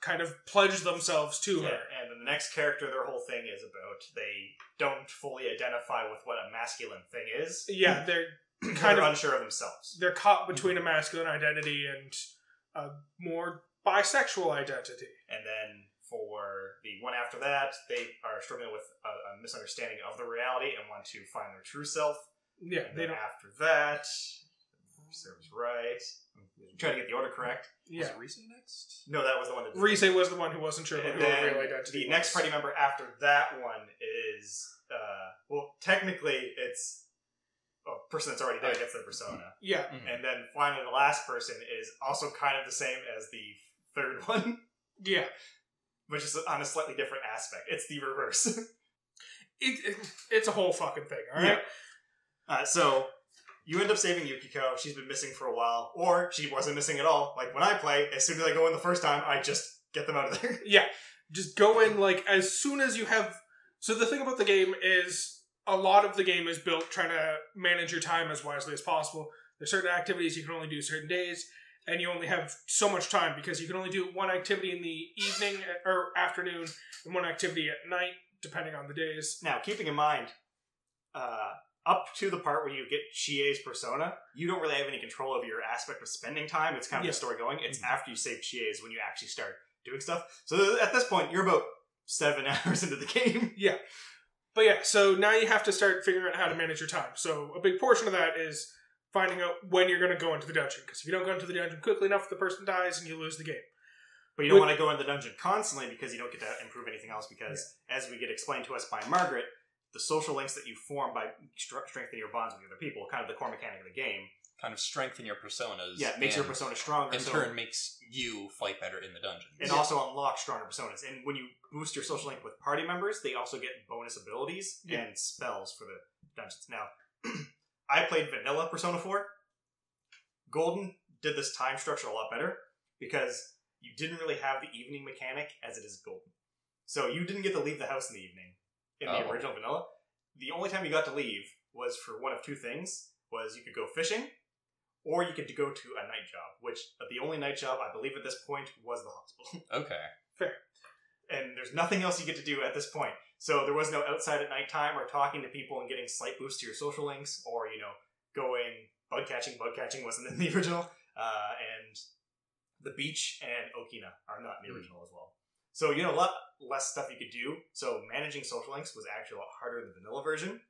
kind of pledge themselves to Yeah, her. and the next character, their whole thing is about they don't fully identify with what a masculine thing is. Yeah, they're kind kind of of unsure of themselves. they're caught between a masculine identity and a more bisexual identity. And then for the one after that, they are struggling with a, a misunderstanding of the reality and want to find their true self. Yeah, And they then don't. after that, serves right. I'm trying to get the order correct. Yeah, Was it next? No, that was the one that. Rise was the one who wasn't sure about who her real identity the was. next party member after that one is, uh, well, technically it's a person that's already there gets their persona. Yeah, Mhm. And then finally, the last person is also kind of the same as the third one, yeah. which is on a slightly different aspect. It's the reverse. It, it, it's a whole fucking thing. All right. uh, so you end up saving Yukiko. She's been missing for a while, or she wasn't missing at all. Like when I play, as soon as I go in the first time, I just get them out of there. Yeah. Just go in like as soon as you have. So the thing about the game is a lot of the game is built trying to manage your time as wisely as possible. There's certain activities you can only do certain days, and you only have so much time because you can only do one activity in the evening or afternoon and one activity at night, depending on the days. now, keeping in mind, uh, up to the part where you get Chie's persona, you don't really have any control over your aspect of spending time. It's kind of Yeah. the story going. It's Mhm. after you save Chie's when you actually start doing stuff. So at this point, you're about seven hours into the game. But yeah, so now you have to start figuring out how to manage your time. So a big portion of that is finding out when you're going to go into the dungeon. Because if you don't go into the dungeon quickly enough, the person dies and you lose the game. But you don't Would- want to go in the dungeon constantly because you don't get to improve anything else. Because as we get explained to us by Margaret, the social links that you form by strengthening your bonds with other people, kind of the core mechanic of the game, Kind of strengthen your personas. yeah, it makes your and persona stronger. In so- turn, makes you fight better in the dungeon. and Yeah. also unlock stronger personas. And when you boost your social link with party members, they also get bonus abilities Yeah. and spells for the dungeons. Now, I played vanilla Persona 4. Golden did this time structure a lot better because you didn't really have the evening mechanic as it is Golden. So you didn't get to leave the house in the evening in the Oh. original vanilla. The only time you got to leave was for one of two things was you could go fishing or you could go to a night job, which the only night job I believe at this point was the hospital. Okay. Fair. And there's nothing else you get to do at this point. So there was no outside at nighttime or talking to people and getting slight boosts to your social links or, you know, going bug catching. Bug catching wasn't in the original. Uh, and the beach and Okina are not in the Hmm. original as well. So, you know, a lot less stuff you could do. So managing social links was actually a lot harder in the vanilla version.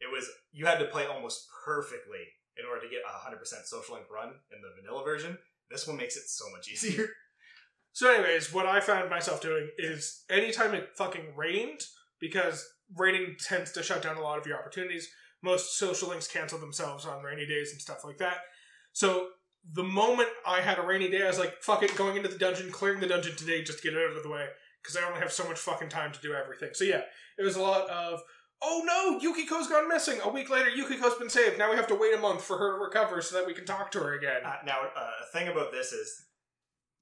It was, you had to play almost perfectly in order to get a 100% social link run in the vanilla version. This one makes it so much easier. So, anyways, what I found myself doing is anytime it fucking rained, because raining tends to shut down a lot of your opportunities, most social links cancel themselves on rainy days and stuff like that. So, the moment I had a rainy day, I was like, fuck it, going into the dungeon, clearing the dungeon today just to get it out of the way, because I only have so much fucking time to do everything. So, yeah, it was a lot of, oh no, Yukiko's gone missing. A week later, Yukiko's been saved. Now we have to wait a month for her to recover so that we can talk to her again. Uh, now, uh, a thing about this is,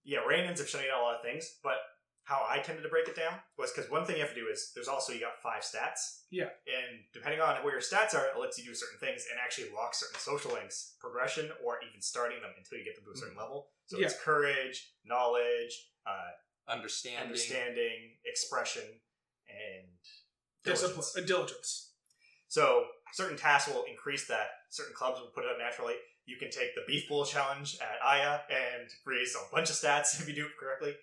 yeah, rain ends up shutting down a lot of things, but how I tended to break it down was because one thing you have to do is there's also you got five stats. Yeah. And depending on where your stats are, it lets you do certain things and actually lock certain social links, progression, or even starting them until you get them to a certain level. So it's courage, knowledge, uh, Understanding. understanding, expression, and Discipline, diligence. uh, diligence. So certain tasks will increase that. Certain clubs will put it up naturally. You can take the beef bowl challenge at Aiya and raise a bunch of stats if you do it correctly.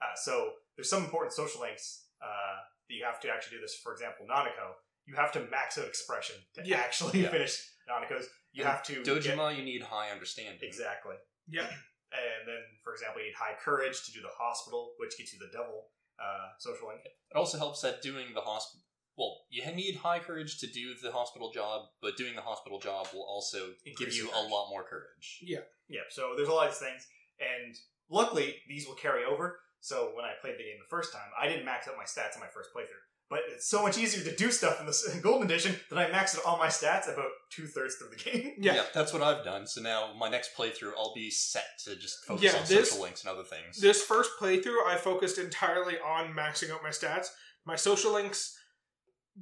Uh, so there's some important social links uh, that you have to actually do this. For example, Nanako, you have to max out expression to Yeah. actually Yeah. finish Nanako's. You And have to get- Dojima, you need high understanding. exactly. Yeah. And then, for example, you need high courage to do the hospital, which gets you the devil uh, social link. It also helps that doing the hospital. Well, you need high courage to do the hospital job, but doing the hospital job will also give you your a lot more courage. Yeah, Yeah. so there's a lot of these things, and luckily these will carry over. So when I played the game the first time, I didn't max out my stats in my first playthrough, but it's so much easier to do stuff in the Golden Edition that I maxed out all my stats about two thirds through the game. Yeah. that's what I've done. So now my next playthrough, I'll be set to just focus Yeah, on this- social links and other things. This first playthrough, I focused entirely on maxing out my stats. My social links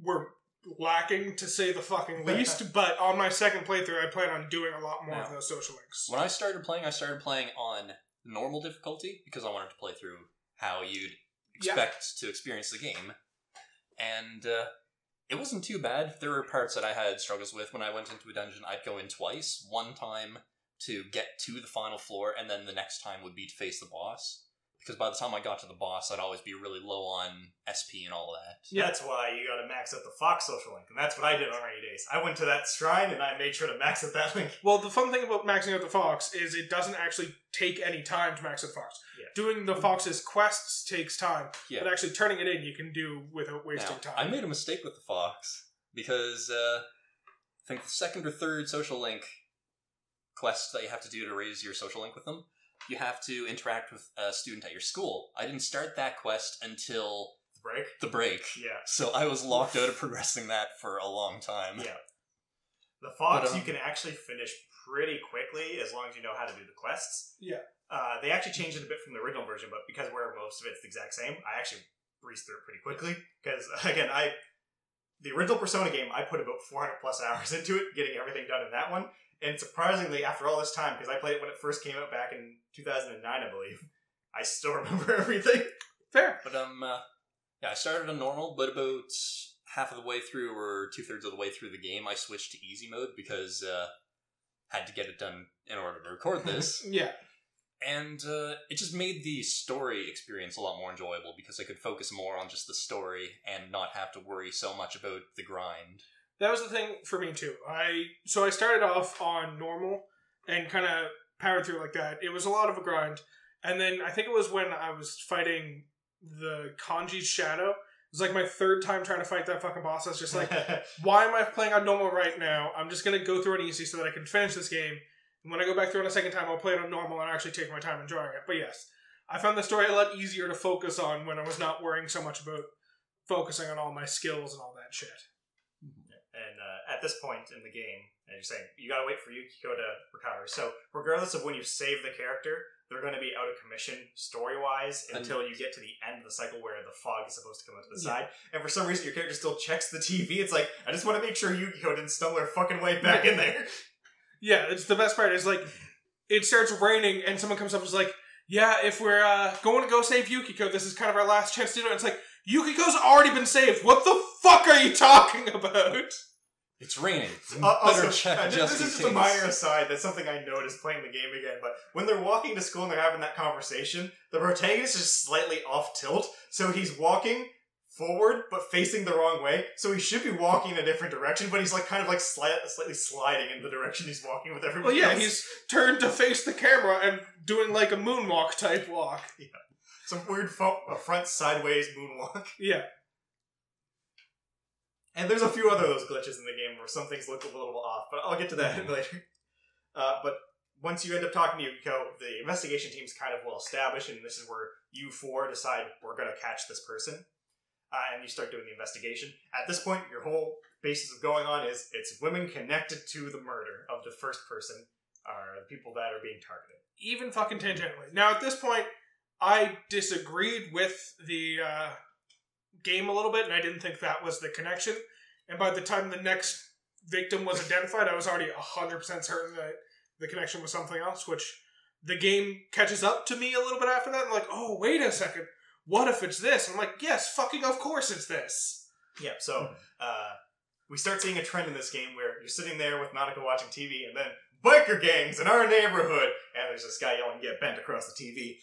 were lacking to say the fucking least, but on my second playthrough, I plan on doing a lot more of those social links. when I started playing, I started playing on normal difficulty because I wanted to play through how you'd Yeah. expect to experience the game. And uh, it wasn't too bad. There were parts that I had struggles with. When I went into a dungeon, I'd go in twice. One time to get to the final floor, and then the next time would be to face the boss. Because by the time I got to the boss, I'd always be really low on SP and all that. Yeah. That's why you got to max out the Fox social link, and that's what I did on rainy days. I went to that shrine and I made sure to max out that link. Well, the fun thing about maxing out the fox is it doesn't actually take any time to max out the fox. Yeah. Doing the fox's quests takes time, Yeah. but actually turning it in you can do without wasting Now, time. I made a mistake with the fox because uh, I think the second or third social link quest that you have to do to raise your social link with them, you have to interact with a student at your school. I didn't start that quest until the Break. the break, Yeah. so I was locked out of progressing that for a long time. Yeah. The Fox But, um, you can actually finish pretty quickly as long as you know how to do the quests. Yeah. Uh, they actually changed it a bit from the original version, but because where most of it's the exact same, I actually breezed through it pretty quickly. Because again, I the original Persona game, I put about 400 plus hours into it, getting everything done in that one. And surprisingly, after all this time, because I played it when it first came out back in 2009, I believe, I still remember everything. Fair. But um, uh, yeah, I started on normal, but about half of the way through or two thirds of the way through the game, I switched to easy mode because uh, had to get it done in order to record this, Yeah. and uh, it just made the story experience a lot more enjoyable because I could focus more on just the story and not have to worry so much about the grind. That was the thing for me too. I so I started off on normal and kind of powered through like that. It was a lot of a grind, and then I think it was when I was fighting the Kanji shadow. It was like my third time trying to fight that fucking boss. I was just like, why am I playing on normal right now? I'm just gonna go through it easy so that I can finish this game. And when I go back through it a second time, I'll play it on normal and actually take my time enjoying it. But yes, I found the story a lot easier to focus on when I was not worrying so much about focusing on all my skills and all that shit. At this point in the game, and you're saying you gotta wait for Yukiko to recover. So regardless of when you save the character, they're going to be out of commission story wise until you get to the end of the cycle where the fog is supposed to come out to the Yeah. side. And for some reason, your character still checks the TV. It's like I just want to make sure Yukiko didn't stumble her fucking way back in there. Yeah, it's the best part. Is like it starts raining and someone comes up and is like, "Yeah, if we're uh, going to go save Yukiko, this is kind of our last chance to do it." It's like Yukiko's already been saved. What the fuck are you talking about? It's raining. Uh, Better also, check uh, this, just this is just case. a minor aside. That's something I noticed playing the game again. But when they're walking to school and they're having that conversation, the protagonist is slightly off tilt. So he's walking forward but facing the wrong way. So he should be walking in a different direction, but he's like kind of like sli- slightly sliding in the direction he's walking with everybody. Well, yeah, else. he's turned to face the camera and doing like a moonwalk type walk. Yeah, some weird fo- a front sideways moonwalk. Yeah, And there's a few other of those glitches in the game where some things look a little off, but I'll get to that later. Uh, but once you end up talking to Yukiko, the investigation team's kind of well established, and this is where you four decide we're going to catch this person. Uh, and you start doing the investigation. At this point, your whole basis of going on is it's women connected to the murder of the first person are the people that are being targeted. even fucking tangentially. Now at this point, I disagreed with the uh, game a little bit, and I didn't think that was the connection. And by the time the next victim was identified, I was already hundred percent certain that the connection was something else. Which the game catches up to me a little bit after that. I'm like, oh wait a second, what if it's this? I'm like, yes, fucking of course it's this. Yeah, so uh, we start seeing a trend in this game where you're sitting there with Monica watching TV, and then biker gangs in our neighborhood, and there's this guy yelling "Get bent" across the TV.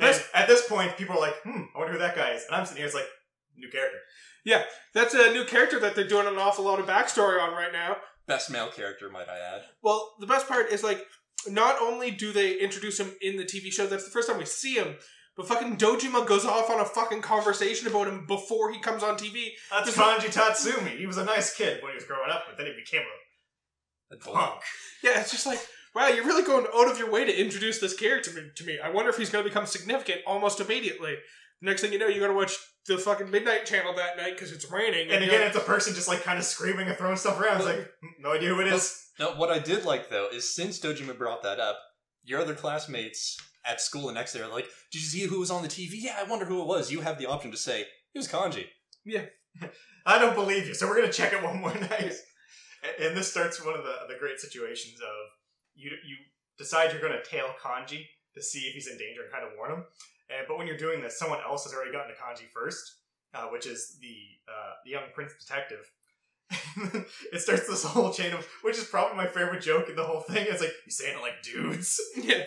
The And at this point, people are like, "Hmm, I wonder who that guy is," and I'm sitting here, it's like new character. Yeah, that's a new character that they're doing an awful lot of backstory on right now. Best male character, might I add. Well, the best part is like, not only do they introduce him in the TV show, that's the first time we see him, but fucking Dojima goes off on a fucking conversation about him before he comes on TV. That's This- Kanji Tatsumi. He was a nice kid when he was growing up, but then he became a a punk. Yeah, it's just like, wow, you're really going out of your way to introduce this character to me. I wonder if he's going to become significant almost immediately. Next thing you know, you got to watch the fucking Midnight Channel that night because it's raining. And you're again, like, it's a person just like kind of screaming and throwing stuff around. It's like, hmm, no idea who it is. Now, what I did like though is since Dojima brought that up, your other classmates at school the next day are like, "Did you see who was on the TV? Yeah, I wonder who it was." You have the option to say it was Kanji. Yeah, I don't believe you, so we're gonna check it one more night. And- And this starts one of the, the great situations of you you decide you're gonna tail Kanji to see if he's in danger and kind of warn him. And but when you're doing this, someone else has already gotten to Kanji first, uh, which is the uh, the young prince detective. it starts this whole chain of, which is probably my favorite joke in the whole thing. It's like you saying it like dudes. yeah.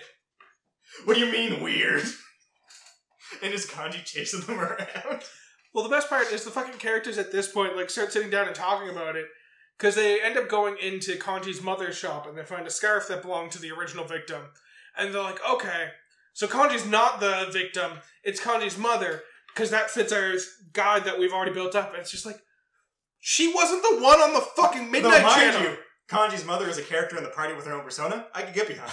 What do you mean weird? and just Kanji chasing them around. Well, the best part is the fucking characters at this point like start sitting down and talking about it because they end up going into Kanji's mother's shop and they find a scarf that belonged to the original victim, and they're like, okay, so Kanji's not the victim; it's Kanji's mother because that fits our guide that we've already built up. And it's just like she wasn't the one on the fucking Midnight Though, mind Channel. you, Kanji's mother is a character in the party with her own persona. I could get behind.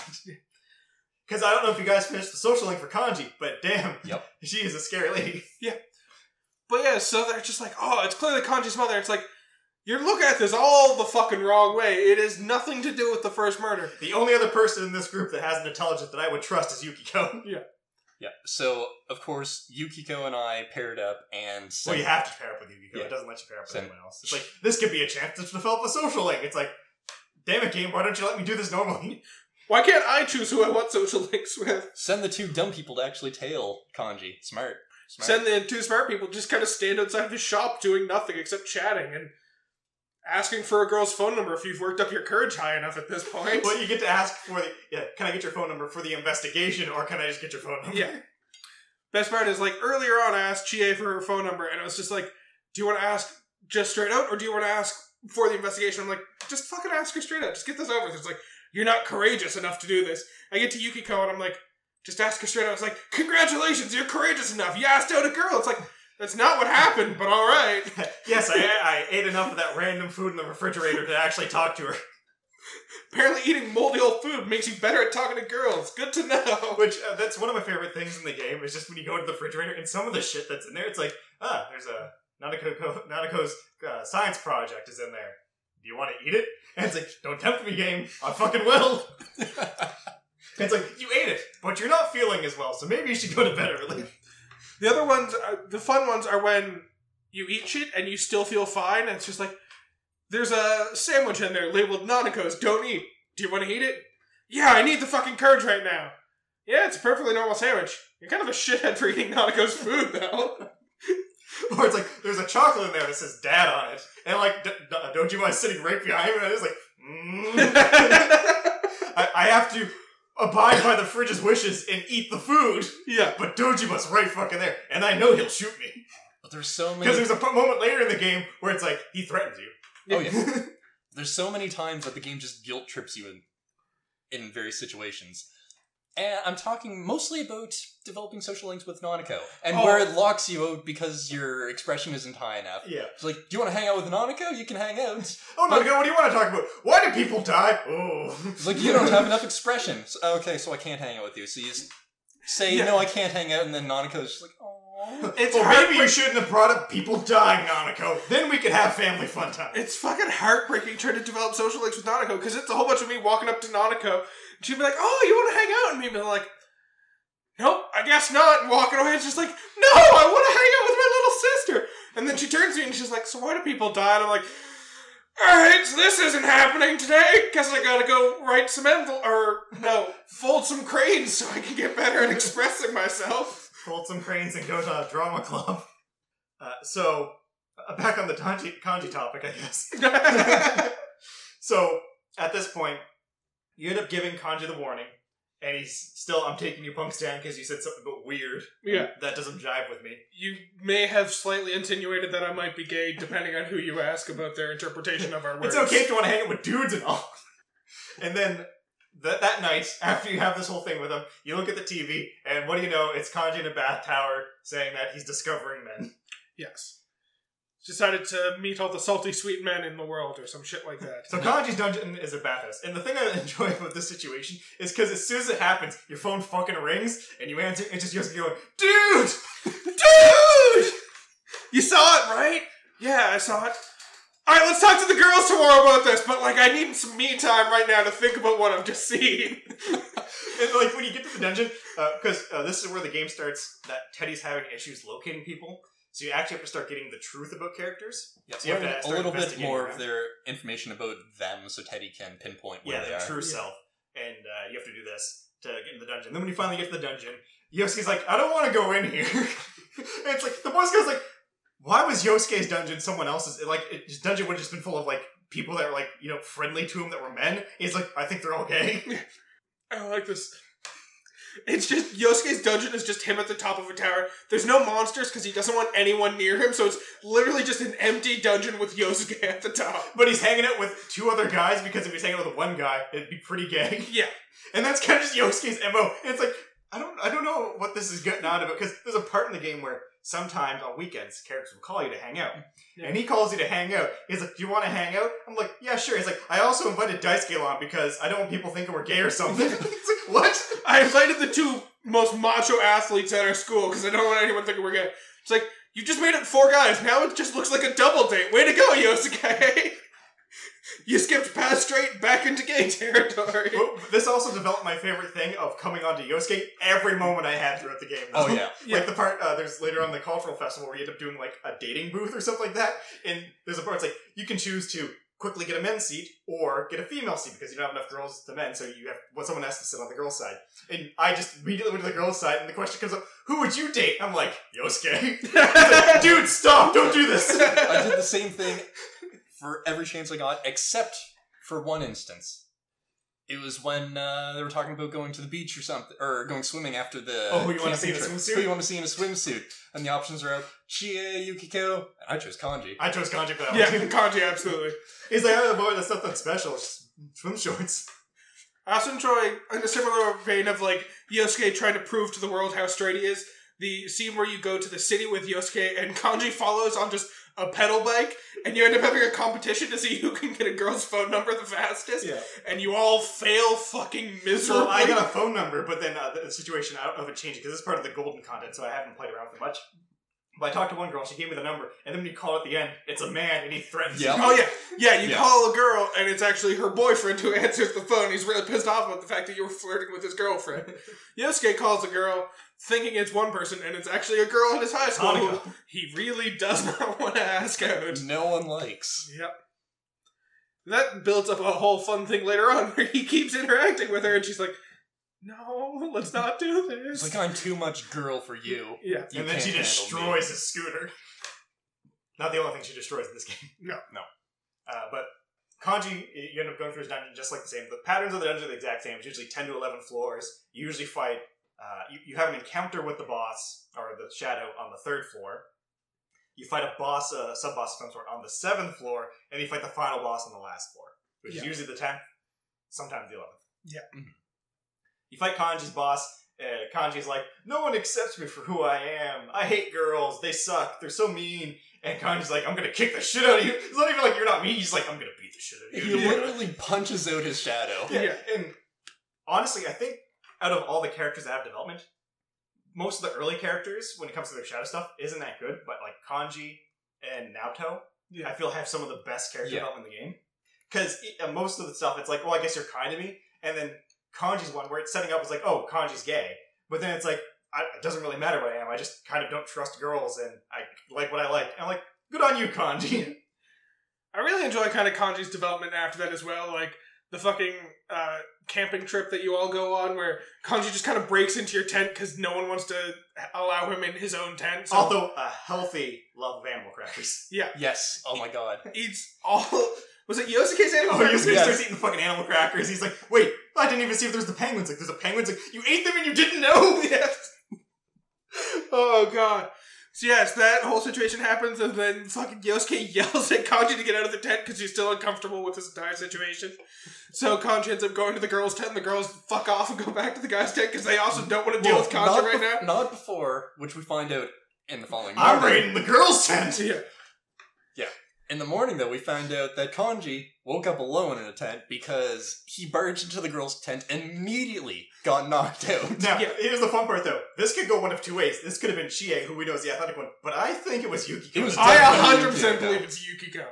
Because I don't know if you guys finished the social link for Kanji, but damn, Yep. she is a scary lady. Yeah. But yeah, so they're just like, oh, it's clearly Kanji's mother. It's like you're looking at this all the fucking wrong way. It has nothing to do with the first murder. The only other person in this group that has an intelligence that I would trust is Yukiko. Yeah. Yeah. So of course Yukiko and I paired up and Well, you have to pair up with Yukiko. Yeah. It doesn't let you pair up with Same. anyone else. It's like, this could be a chance to develop a social link. It's like, damn it, game, why don't you let me do this normally? Why can't I choose who I want social links with? send the two dumb people to actually tail Kanji. Smart. Smart. Send the two smart people just kind of stand outside of his shop doing nothing except chatting and asking for a girl's phone number if you've worked up your courage high enough at this point. Well, you get to ask for the yeah. Can I get your phone number for the investigation, or can I just get your phone number? Yeah. Best part is like earlier on, I asked Chie for her phone number, and I was just like, "Do you want to ask just straight out, or do you want to ask for the investigation?" I'm like, "Just fucking ask her straight out. Just get this over." with." It's like you're not courageous enough to do this. I get to Yukiko, and I'm like, "Just ask her straight out." It's like, "Congratulations, you're courageous enough. You asked out a girl." It's like that's not what happened, but all right. yes, I, I ate enough of that random food in the refrigerator to actually talk to her. Apparently, eating moldy old food makes you better at talking to girls. Good to know. Which uh, that's one of my favorite things in the game is just when you go to the refrigerator and some of the shit that's in there. It's like, ah, there's a Nanako, Nanako's uh, science project is in there. Do you want to eat it? And it's like, don't tempt me, game. I fucking will. it's like you ate it, but you're not feeling as well, so maybe you should go to bed early. The other ones, uh, the fun ones, are when you eat shit and you still feel fine. And it's just like, there's a sandwich in there labeled Nanako's. Don't eat. Do you want to eat it? Yeah, I need the fucking courage right now. Yeah, it's a perfectly normal sandwich. You're kind of a shithead for eating Nanako's food, though. or it's like there's a chocolate in there that says "Dad" on it, and like, d- d- don't you mind sitting right behind me? And it's like, mm. I-, I have to abide by the fridge's wishes and eat the food. yeah. But Dojima's right fucking there, and I know he'll shoot me. But there's so many. Because there's a p- moment later in the game where it's like, he threatens you. Oh yeah. There's so many times that the game just guilt trips you in in various situations. And I'm talking mostly about developing social links with Nanako and Oh. where it locks you out because your expression isn't high enough. yeah. It's like, do you want to hang out with Nanako? You can hang out. Oh no, what do you want to talk about? Why do people die? Oh. It's like you don't have enough expression. So, okay, so I can't hang out with you. So you just say Yeah. no, I can't hang out, and then Nanako's just like, oh. It's well, maybe you shouldn't have brought up people dying, Nanako. Then we could have family fun time. It's fucking heartbreaking trying to develop social links with Nanako because it's a whole bunch of me walking up to Nanako. She'd be like, "Oh, you want to hang out?" And me being like, "Nope, I guess not." And walking away, it's just like, "No, I want to hang out with my little sister." And then she turns to me and she's like, "So why do people die?" And I'm like, "All right, so this isn't happening today. Guess I gotta go write some envel or no, fold some cranes so I can get better at expressing myself." Fold some cranes and go to a drama club. Uh, so, uh, back on the kanji, kanji topic, I guess. so, at this point, you end up giving Kanji the warning, and he's still, I'm taking you punks down because you said something about weird. yeah. That doesn't jive with me. You may have slightly insinuated that I might be gay, depending on who you ask about their interpretation of our words. It's okay if you want to hang out with dudes and all. and then that that night, after you have this whole thing with him, you look at the TV, and what do you know? It's Kanji in a bath tower saying that he's discovering men. Yes. Decided to meet all the salty sweet men in the world, or some shit like that. So Kanji's dungeon is a bathhouse. And the thing I enjoy about this situation is because as soon as it happens, your phone fucking rings, and you answer, and just Yosuke going, Dude! Dude! You saw it, right? Yeah, I saw it. Alright, let's talk to the girls tomorrow about this, but like, I need some me time right now to think about what I've just seen. And like when you get to the dungeon, because uh, this is where the game starts, that Teddy's having issues locating people. So you actually have to start getting the truth about characters. Yeah, So you have to learn a little bit more around. of their information about them so Teddy can pinpoint where yeah, they the are. true self. And uh, you have to do this to get in the dungeon. Then when you finally get to the dungeon, Yosuke's like, I don't want to go in here. it's like, the boss guy's like, why was Yosuke's dungeon someone else's? Like, it, his dungeon would have just been full of, like, people that were, like, you know, friendly to him that were men. He's like, I think they're all gay. I don't like this. It's just Yosuke's dungeon is just him at the top of a tower. There's no monsters because he doesn't want anyone near him, so it's literally just an empty dungeon with Yosuke at the top. but he's hanging out with two other guys because if he's hanging out with one guy, it'd be pretty gay. Yeah. And that's kind of just Yosuke's MO. And it's like, I don't I don't know what this is getting out of it, because there's a part in the game where sometimes on weekends characters will call you to hang out. Yeah. And he calls you to hang out. He's like, Do you want to hang out? I'm like, Yeah, sure. He's like, I also invited Daisuke on because I don't want people thinking we're gay or something. like, what? I invited the two most macho athletes at our school because I don't want anyone thinking we're gay. It's like, you just made it four guys. Now it just looks like a double date. Way to go, Yosuke. you skipped past straight back into gay territory. Well, this also developed my favorite thing of coming onto Yosuke every moment I had throughout the game. Oh yeah. Yeah. Like the part uh, there's later on the cultural festival where you end up doing like a dating booth or something like that, and there's a part it's like you can choose to quickly get a men's seat or get a female seat because you don't have enough girls to men, so you have well, someone has to sit on the girls' side. And I just immediately went to the girls' side, and the question comes up: Who would you date? I'm like Yosuke. He's like, Dude, stop! Don't do this. I did the same thing for every chance I got, except for one instance. It was when uh, they were talking about going to the beach or something, or going swimming after the. Oh, who you wanna see in a camping trip. swimsuit? Who you want to see in a swimsuit? And the options are out: Chie, Yukiko. And I chose Kanji. I chose Kanji for that yeah, one. Yeah, Kanji, absolutely. He's like, oh boy, that's nothing special. Just swim shorts. I also enjoy, in a similar vein of like Yosuke trying to prove to the world how straight he is, the scene where you go to the city with Yosuke and Kanji follows on just a pedal bike, and you end up having a competition to see who can get a girl's phone number the fastest, Yeah. and you all fail fucking miserably. So I got a phone number, but then uh, the situation I don't know if it changed because it's part of the golden content, so I haven't played around with it much. But I talked to one girl, she gave me the number, and then when you call at the end, it's a man, and he threatens Yeah. you. Oh yeah, yeah. You Yeah. call a girl, and it's actually her boyfriend who answers the phone. He's really pissed off about the fact that you were flirting with his girlfriend. Yosuke calls a girl, thinking it's one person, and it's actually a girl in his high school who he really does not want to ask out. No one likes. Yep. That builds up a whole fun thing later on where he keeps interacting with her, and she's like, "No, let's not do this. It's this." like I'm too much girl for you. yeah. You and then she can't me. destroys his scooter. Not the only thing she destroys in this game. No. No. Uh, but Kanji, you end up going through his dungeon just like the same. The patterns of the dungeon are the exact same. It's usually 10 to 11 floors. You usually fight, uh, you, you have an encounter with the boss, or the shadow, on the third floor. You fight a boss, a sub boss of some sort, on the seventh floor, and you fight the final boss on the last floor, which Yeah. is usually the 10th, sometimes the 11th. Yeah. Mhm. You fight Kanji's boss, uh, Kanji's like, no one accepts me for who I am. I hate girls. They suck. They're so mean. And Kanji's like, I'm gonna kick the shit out of you. It's not even like you're not mean. He's like, I'm gonna beat the shit out of you. He you. literally punches out his shadow. Yeah. Yeah. And honestly, I think out of all the characters that have development, most of the early characters, when it comes to their shadow stuff, isn't that good. But like Kanji and Naoto, Yeah. I feel have some of the best character Yeah. development in the game. Because uh, most of the stuff, it's like, well, I guess you're kind to me. And then Kanji's one where it's setting up as like, oh, Kanji's gay. But then it's like, I, it doesn't really matter what I am. I just kind of don't trust girls and I like what I like. And I'm like, good on you, Kanji. I really enjoy kind of Kanji's development after that as well. Like the fucking uh, camping trip that you all go on, where Kanji just kind of breaks into your tent because no one wants to allow him in his own tent. So Although a healthy love of animal crackers. Yeah, Yes. Oh my god. eats all. Was it Yosuke's animal? Oh, crackers? Yosuke Yes. starts eating fucking animal crackers. He's like, wait, I didn't even see if there's the penguins. Like, there's a penguins. Like, you ate them and you didn't know. yes. Oh god. So yes, that whole situation happens, and then fucking Yosuke yells at Kanji to get out of the tent because he's still uncomfortable with this entire situation. So Kanji ends up going to the girls' tent, and the girls fuck off and go back to the guys' tent because they also don't want to deal Well, with Kanji right bef- now. not before, which we find out in the following I'm morning. raiding the girls' tent. Yeah. In the morning, though, we found out that Kanji woke up alone in a tent because he barged into the girl's tent and immediately got knocked out. Now, Yeah. here's the fun part, though. This could go one of two ways. This could have been Chie, who we know is the athletic one, but I think it was Yukiko. It was I 100% Yukiko. believe it's Yukiko.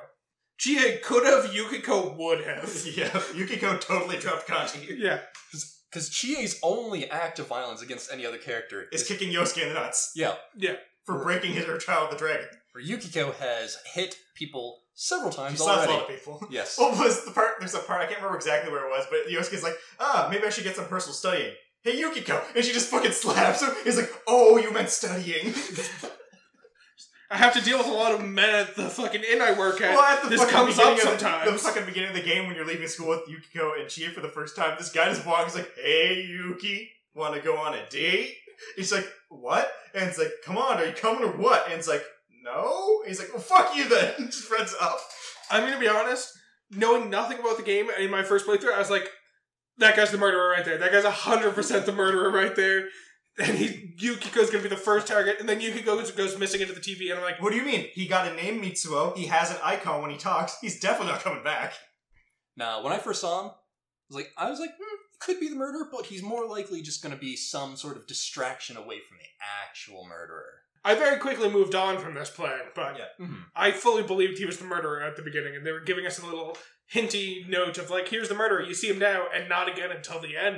Chie could have, Yukiko would have. yeah, Yukiko totally dropped Kanji. Yeah. Because Chie's only act of violence against any other character Is is kicking Yosuke in the nuts yeah, for breaking his her child the dragon. Where Yukiko has hit people several She times slaps a lot of people. Yes. What was the part? There's a part I can't remember exactly where it was, but Yosuke's like, ah, maybe I should get some personal studying. Hey Yukiko, and she just fucking slaps him. He's like, oh, you meant studying. I have to deal with a lot of men at the fucking inn I work at. well, at the this fucking comes beginning up of the- sometimes. The, fucking beginning of the game when you're leaving school with Yukiko and Chie for the first time, this guy just walks like, hey Yuki, want to go on a date? He's like, what? And it's like, come on, are you coming or what? And it's like, no. And he's like, well, fuck you then. just runs up. I'm gonna be honest, knowing nothing about the game in my first playthrough, I was like, that guy's the murderer right there. That guy's 100% the murderer right there. And he, Yukiko's gonna be the first target, and then Yukiko goes, goes missing into the TV, and I'm like, What do you mean? He got a name, Mitsuo. He has an icon when he talks. He's definitely not coming back. Now, when I first saw him, I was like, I was like, hmm, could be the murderer, but he's more likely just going to be some sort of distraction away from the actual murderer. I very quickly moved on from this plan, but Yeah. Mhm. I fully believed he was the murderer at the beginning, and they were giving us a little hinty note of like, here's the murderer, you see him now, and not again until the end.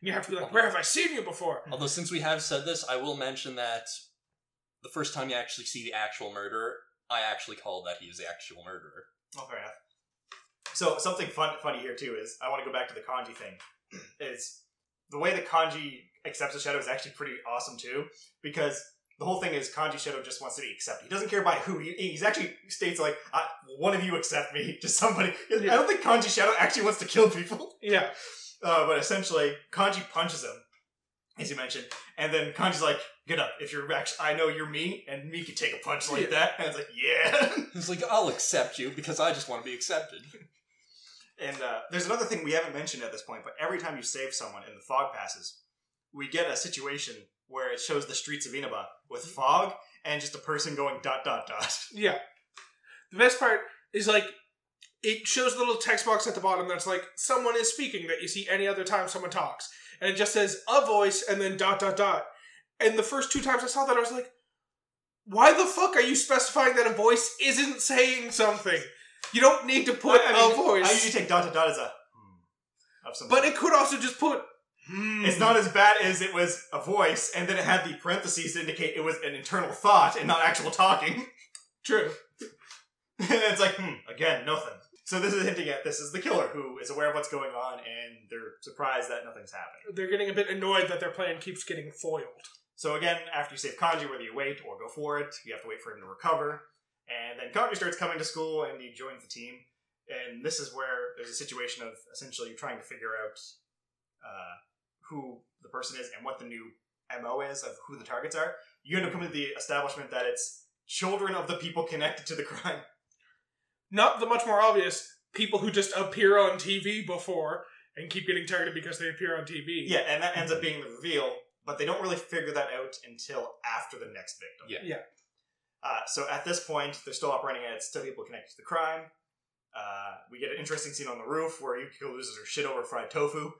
And you have to be like, where have I seen you before? Although, since we have said this, I will mention that the first time you actually see the actual murderer, I actually called that he is the actual murderer. Oh, fair enough. So something fun, funny here too is I want to go back to the kanji thing. Is the way that kanji accepts the shadow is actually pretty awesome too, because the whole thing is kanji shadow just wants to be accepted. He doesn't care by who. He, he's actually states like, uh, "One of you accept me." Just somebody. I don't think kanji shadow actually wants to kill people. Yeah. Uh, but essentially, Kanji punches him, as you mentioned, and then Kanji's like, "Get up! If you're actually, I know you're me, and me can take a punch like Yeah. that." And it's like, "Yeah." He's like, I'll accept you because I just want to be accepted. and uh, there's another thing we haven't mentioned at this point, but every time you save someone and the fog passes, we get a situation where it shows the streets of Inaba with fog and just a person going dot dot dot. Yeah. The best part is like it shows a little text box at the bottom that's like someone is speaking that you see any other time someone talks. And it just says a voice and then dot dot dot. And the first two times I saw that I was like, why the fuck are you specifying that a voice isn't saying something? You don't need to put I mean, a voice. I usually take dot dot dot as a hmm but it could also just put hmm. It's not as bad as it was a voice, and then it had the parentheses to indicate it was an internal thought and not actual talking. true. and it's like, hmm, again, nothing. So this is hinting at this is the killer who is aware of what's going on, and they're surprised that nothing's happening. They're getting a bit annoyed that their plan keeps getting foiled. So again, after you save Kanji, whether you wait or go for it, you have to wait for him to recover. And then Kanji starts coming to school, and he joins the team. And this is where there's a situation of essentially trying to figure out uh, who the person is and what the new MO is of who the targets are. You end up coming to the establishment that it's children of the people connected to the crime. Not the much more obvious people who just appear on TV before and keep getting targeted because they appear on TV. Yeah, and that ends up being the reveal, but they don't really figure that out until after the next victim. Yeah. Yeah. Uh, so at this point, they're still operating at still people connected to the crime. Uh, we get an interesting scene on the roof where Yukiko loses her shit over fried tofu,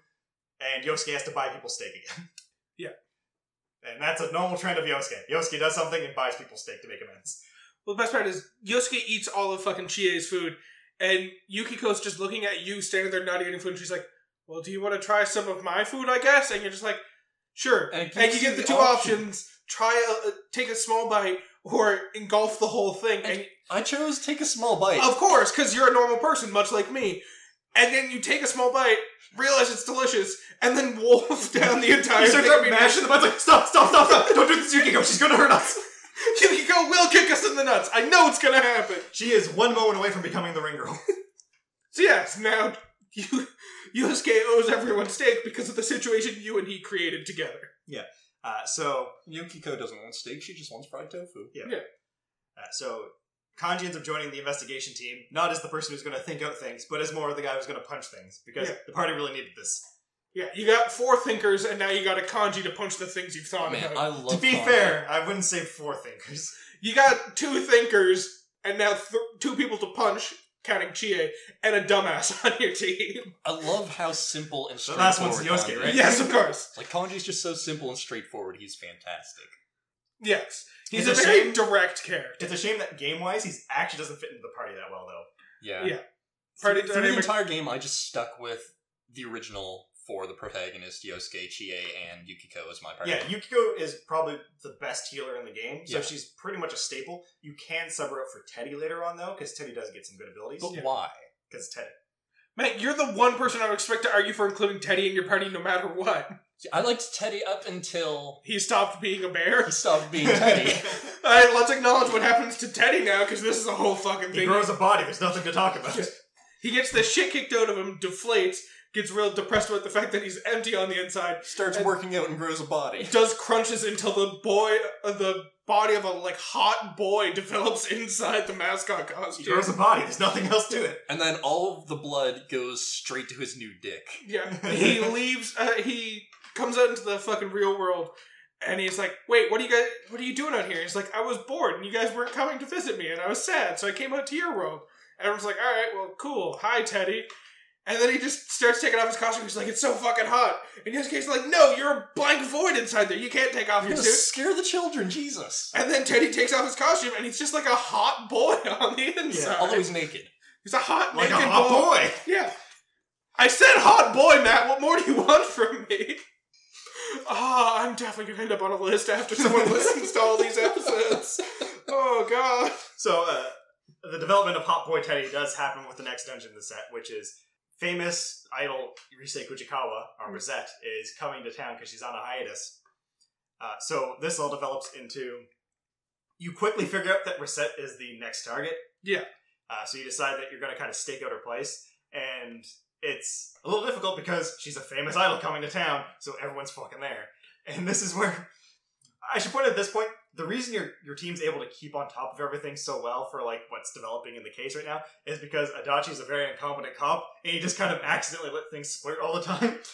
and Yosuke has to buy people steak again. Yeah. And that's a normal trend of Yosuke. Yosuke does something and buys people steak to make amends. Well, the best part is Yosuke eats all of fucking Chie's food, and Yukiko's just looking at you standing there not eating food, and she's like, "Well, do you want to try some of my food? I guess." And you're just like, "Sure." And And you you get the, the two option. options: try a, a- take a small bite or engulf the whole thing. And, And- I chose take a small bite. of course, because you're a normal person, much like me. And then you take a small bite, realize it's delicious, and then wolf down the entire He starts thing. mashing the buttons like, stop, stop, stop, stop! Don't do this, Yukiko, she's gonna hurt us! Yukiko will kick us in the nuts. I know it's gonna happen. She is one moment away from becoming the ring girl. So yes, now you Yosuke owes everyone steak because of the situation you and he created together. Yeah. Uh, so Yukiko doesn't want steak, she just wants fried tofu. Yeah. Uh, so Kanji ends up joining the investigation team, not as the person who's going to think out things, but as more of the guy who's going to punch things, because Yeah. the party really needed this. Yeah, you got four thinkers, and now you got a kanji to punch the things you've thought Man, about. I love to be Kanji. fair, I wouldn't say four thinkers. You got two thinkers, and now th- two people to punch, counting Chie, and a dumbass on your team. I love how simple and The straightforward. last one's Yosuke, Kanji right? is. yes, of course. Like Kanji's just so simple and straightforward. He's fantastic. Yes. He's It's a a very shame- direct character. It's a shame that game wise, he actually doesn't fit into the party that well, though. Yeah. Yeah. Through, Party through the entire game, I just stuck with the original for the protagonist, Yosuke, Chie, and Yukiko as my party. Yeah, Yukiko is probably the best healer in the game, so Yeah. she's pretty much a staple. You can sub her up for Teddy later on, though, because Teddy does get some good abilities. But Yeah. why? Because Teddy. Man, you're the one person I would expect to argue for including Teddy in your party no matter what. I liked Teddy up until He stopped being a bear. he stopped being Teddy. Alright, let's acknowledge what happens to Teddy now, because this is a whole fucking He thing. grows a body, there's nothing to talk about. He gets the shit kicked out of him, deflates, gets real depressed about the fact that he's empty on the inside, Starts working out and grows a body. does crunches until the boy, uh, the body of a like hot boy develops inside the mascot He costume. grows a body, there's nothing else to it. And then all of the blood goes straight to his new dick. Yeah, he leaves. Uh, he comes out into the fucking real world, and he's like, "Wait, what are you guys? What are you doing out here?" He's like, "I was bored, and you guys weren't coming to visit me, and I was sad, so I came out to your world." And everyone's like, "All right, well, cool. Hi, Teddy." And then he just starts taking off his costume. He's like, "It's so fucking hot." And Yosuke's like, "No, you're a blank void inside there. You can't take off You're your gonna suit." scare the children, Jesus. And then Teddy takes off his costume, and he's just like a hot boy on the inside. Although he's naked. he's a hot Like a naked hot boy. yeah. I said hot boy, Matt. What more do you want from me? Ah, I'm definitely gonna end up on a list after someone listens to all these episodes. Oh god. So, uh, the development of Hot Boy Teddy does happen with the next dungeon in the set, which is famous idol Rise Kujikawa, or Mm. Risette, is coming to town because she's on a hiatus. Uh, so this all develops into you quickly figure out that Risette is the next target. Yeah. Uh, so you decide that you're going to kind of stake out her place, and it's a little difficult because she's a famous idol coming to town, so everyone's fucking there. And this is where I should point at this point the reason your your team's able to keep on top of everything so well for like what's developing in the case right now is because Adachi is a very incompetent cop and he just kind of accidentally let things splurt all the time.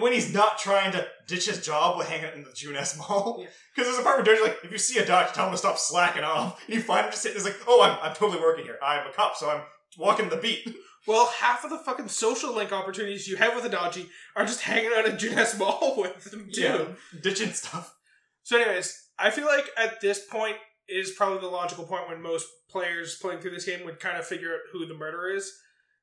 When he's not trying to ditch his job with hanging out in the Junes Mall, Because Yeah. because his apartment door, like if you see a Adachi, tell him to stop slacking off. And you find him just sitting there, like, "Oh, I'm, I'm totally working here. I'm a cop, so I'm walking the beat." Well, half of the fucking social link opportunities you have with Adachi are just hanging out at Junes Mall with him too. Yeah, ditching stuff. So, anyways, I feel like at this point is probably the logical point when most players playing through this game would kind of figure out who the murderer is.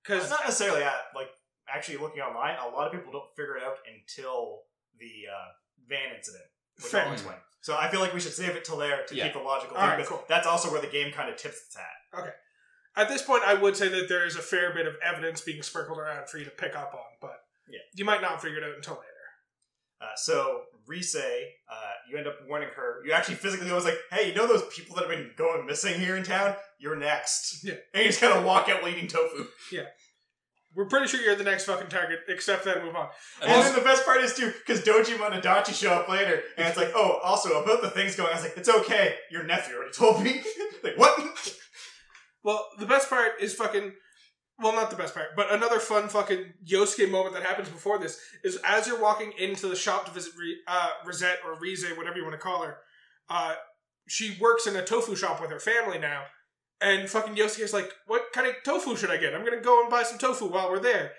Because not necessarily at like actually looking online. A lot of people don't figure it out until the uh, van incident. Which Fair. I'll explain. So I feel like we should save it till there to Yeah. keep the logical. All thing, right, cool. That's also where the game kind of tips its hat. at this point, I would say that there is a fair bit of evidence being sprinkled around for you to pick up on, but Yeah. you might not figure it out until later. Uh, so Rise, uh, you end up warning her. You actually physically was like, "Hey, you know those people that have been going missing here in town? You're next." Yeah. And you just kind of walk out while eating tofu. Yeah. We're pretty sure you're the next fucking target, except then move on. And And this- then the best part is too, because Dojima and Adachi show up later, and it's like, oh, also about the things going. on. I was like, it's okay. Your nephew already told me. like what? Well, the best part is fucking. Well, not the best part, but another fun fucking Yosuke moment that happens before this is as you're walking into the shop to visit Re, uh, Risette or Rise, whatever you want to call her. Uh, she works in a tofu shop with her family now, and fucking Yosuke's like, "What kind of tofu should I get? I'm gonna go and buy some tofu while we're there."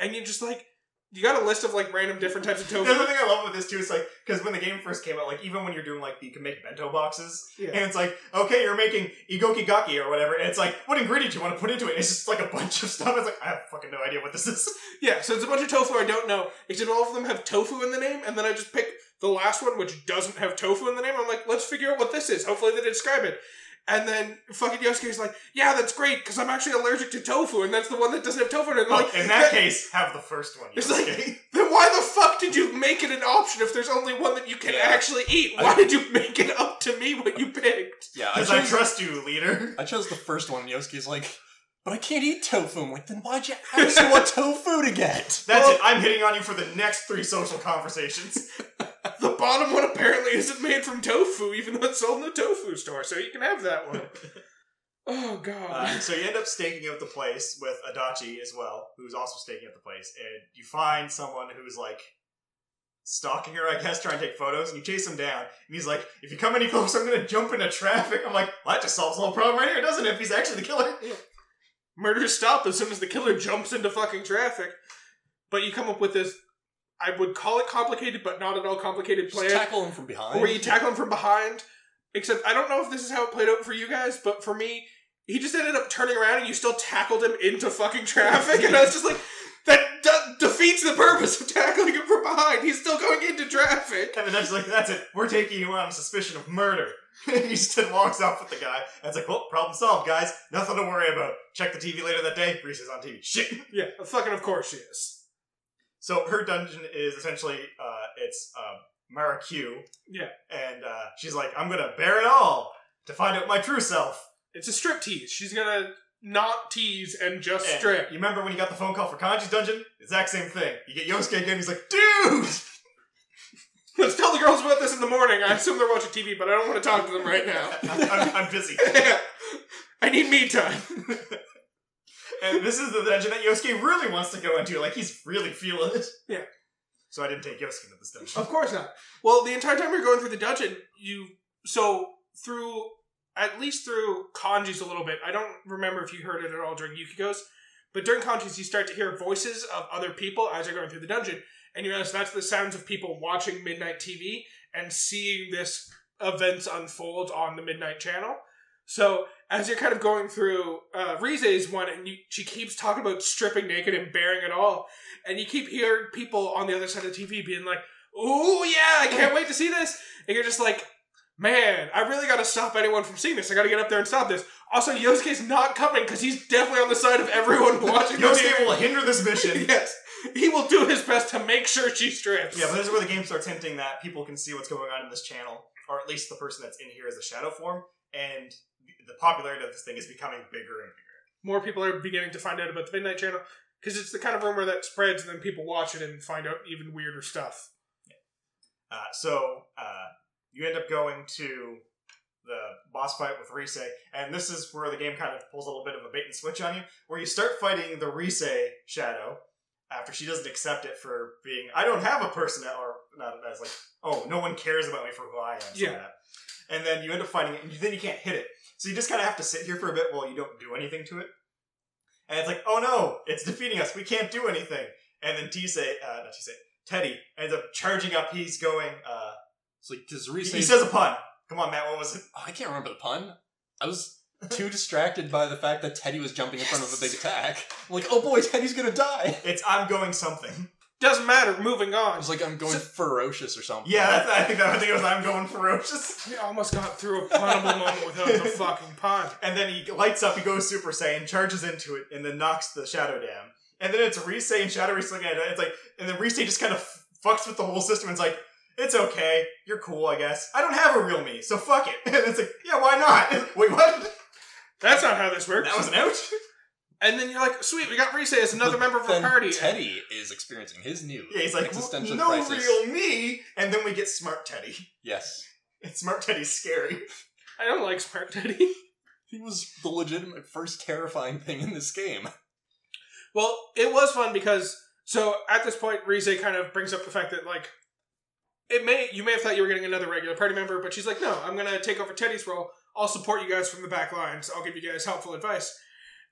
And you're just like, you got a list of like random different types of tofu. The other thing I love with this too is like because when the game first came out, like even when you're doing like the you can make bento boxes, Yeah. and it's like okay, you're making igoki gaki or whatever, and it's like what ingredient do you want to put into it? It's just like a bunch of stuff. It's like I have fucking no idea what this is. Yeah, so it's a bunch of tofu I don't know, except all of them have tofu in the name, and then I just pick the last one which doesn't have tofu in the name. I'm like, let's figure out what this is. Hopefully they describe it. And then fucking Yosuke's like, yeah, that's great, because I'm actually allergic to tofu, and that's the one that doesn't have tofu in it. I'm Oh, like, in that case, have the first one. It's Yosuke. like- then why the fuck did you make it an option if there's only one that you can Yeah. actually eat? I- Why did you make it up to me what you picked? yeah, Because I chose, trust you, leader. I chose the first one. and Yosuke's like, but I can't eat tofu. I'm like, then why'd you ask me what tofu to get? That's Well- it. I'm hitting on you for the next three social conversations. The bottom one apparently isn't made from tofu, even though it's sold in a tofu store, so you can have that one. Oh god. Uh, so you end up staking out the place with Adachi as well, who's also staking out the place, and you find someone who's like stalking her, I guess, trying to take photos, and you chase him down, and he's like, "If you come any closer, I'm gonna jump into traffic." I'm like, well, "That just solves the whole problem right here, doesn't it?" If he's actually the killer. murders stop as soon as the killer jumps into fucking traffic. But you come up with this, I would call it complicated, but not at all complicated Just plan, tackle him from behind. where you tackle him from behind. Except I don't know if this is how it played out for you guys, but for me, he just ended up turning around and you still tackled him into fucking traffic, and I was just like, that de- defeats the purpose of tackling him from behind. He's still going into traffic. And Adachi's like, "That's it. We're taking you on suspicion of murder." he just then walks off with the guy, and it's like, "Well, problem solved, guys. Nothing to worry about." Check the TV later that day. Reese is on TV. Shit. Yeah, fucking of course she is. So her dungeon is essentially uh, it's um, Marukyu. Yeah. and uh, she's like, "I'm gonna bear it all to find out my true self." It's a strip tease. She's gonna not tease and just And strip. You remember when you got the phone call for Kanji's dungeon? Exact same thing. You get Yosuke again. He's like, "Dude." Let's tell the girls about this in the morning. I assume they're watching TV, but I don't want to talk to them right now. I'm, I'm, I'm busy. I need me time. And this is the dungeon that Yosuke really wants to go into. Like he's really feeling it. Yeah. So I didn't take Yosuke into this dungeon. Of course not. Well, the entire time you're going through the dungeon, you so through at least through Kanji's a little bit. I don't remember if you heard it at all during Yukiko's, but during Kanji's you start to hear voices of other people as you're going through the dungeon, and you realize that's the sounds of people watching midnight TV and seeing this events unfold on the midnight channel. So as you're kind of going through uh, Rise's one, and you, she keeps talking about stripping naked and bearing it all, and you keep hearing people on the other side of the TV being like, "Ooh, yeah, I can't wait to see this," and you're just like, man, I really got to stop anyone from seeing this. I got to get up there and stop this. Also, Yosuke's not coming because he's definitely on the side of everyone watching. the Yosuke will hinder this mission. yes, he will do his best to make sure she strips. Yeah, but this is where the game starts hinting that people can see what's going on in this channel, or at least the person that's in here is a shadow form, and the popularity of this thing is becoming bigger and bigger. more people are beginning to find out about the Midnight Channel because it's the kind of rumor that spreads and then people watch it and find out even weirder stuff. Uh, so uh, you end up going to the boss fight with Rise, and this is where the game kind of pulls a little bit of a bait and switch on you, where you start fighting the Rise shadow after she doesn't accept it for being I don't have a person that, or not as like oh no one cares about me for who I am. Yeah. that. And then you end up fighting it, and then you can't hit it, so you just kind of have to sit here for a bit while you don't do anything to it. And it's like oh no, it's defeating us. We can't do anything. And then Tise, uh, not Tise, Teddy ends up charging up. He's going. Uh, It's like, does he, Reese he says a pun. Come on, Matt. What was it? Oh, I can't remember the pun. I was too distracted by the fact that Teddy was jumping in front of a big attack. I'm like, oh boy, Teddy's gonna die. It's I'm going something. Doesn't matter. Moving I on. was like, I'm going So- ferocious or something. Yeah, that's, I think that, I think it was I'm going ferocious. We almost got through a punnable moment without the fucking pun. And then he lights up. He goes Super Saiyan, charges into it, and then knocks the Shadow Dam. And then it's Rise and Shadow Rise looking at it. It's like, and then Rise just kind of fucks with the whole system. And it's like, it's okay. You're cool, I guess. I don't have a real me, so fuck it. And it's like, yeah, why not? Wait, what? That's not how this works. That was an out. and then you're like, sweet, we got Rise as another But member of our then party. Teddy is experiencing his new Yeah, he's like, existential no crisis. real me. And then we get Smart Teddy. Yes, And Smart Teddy's scary. I don't like Smart Teddy. he was the legitimate first terrifying thing in this game. Well, it was fun because so at this point, Rise kind of brings up the fact that like it may you may have thought you were getting another regular party member, but she's like, no, I'm gonna take over Teddy's role. I'll support you guys from the back lines. I'll give you guys helpful advice.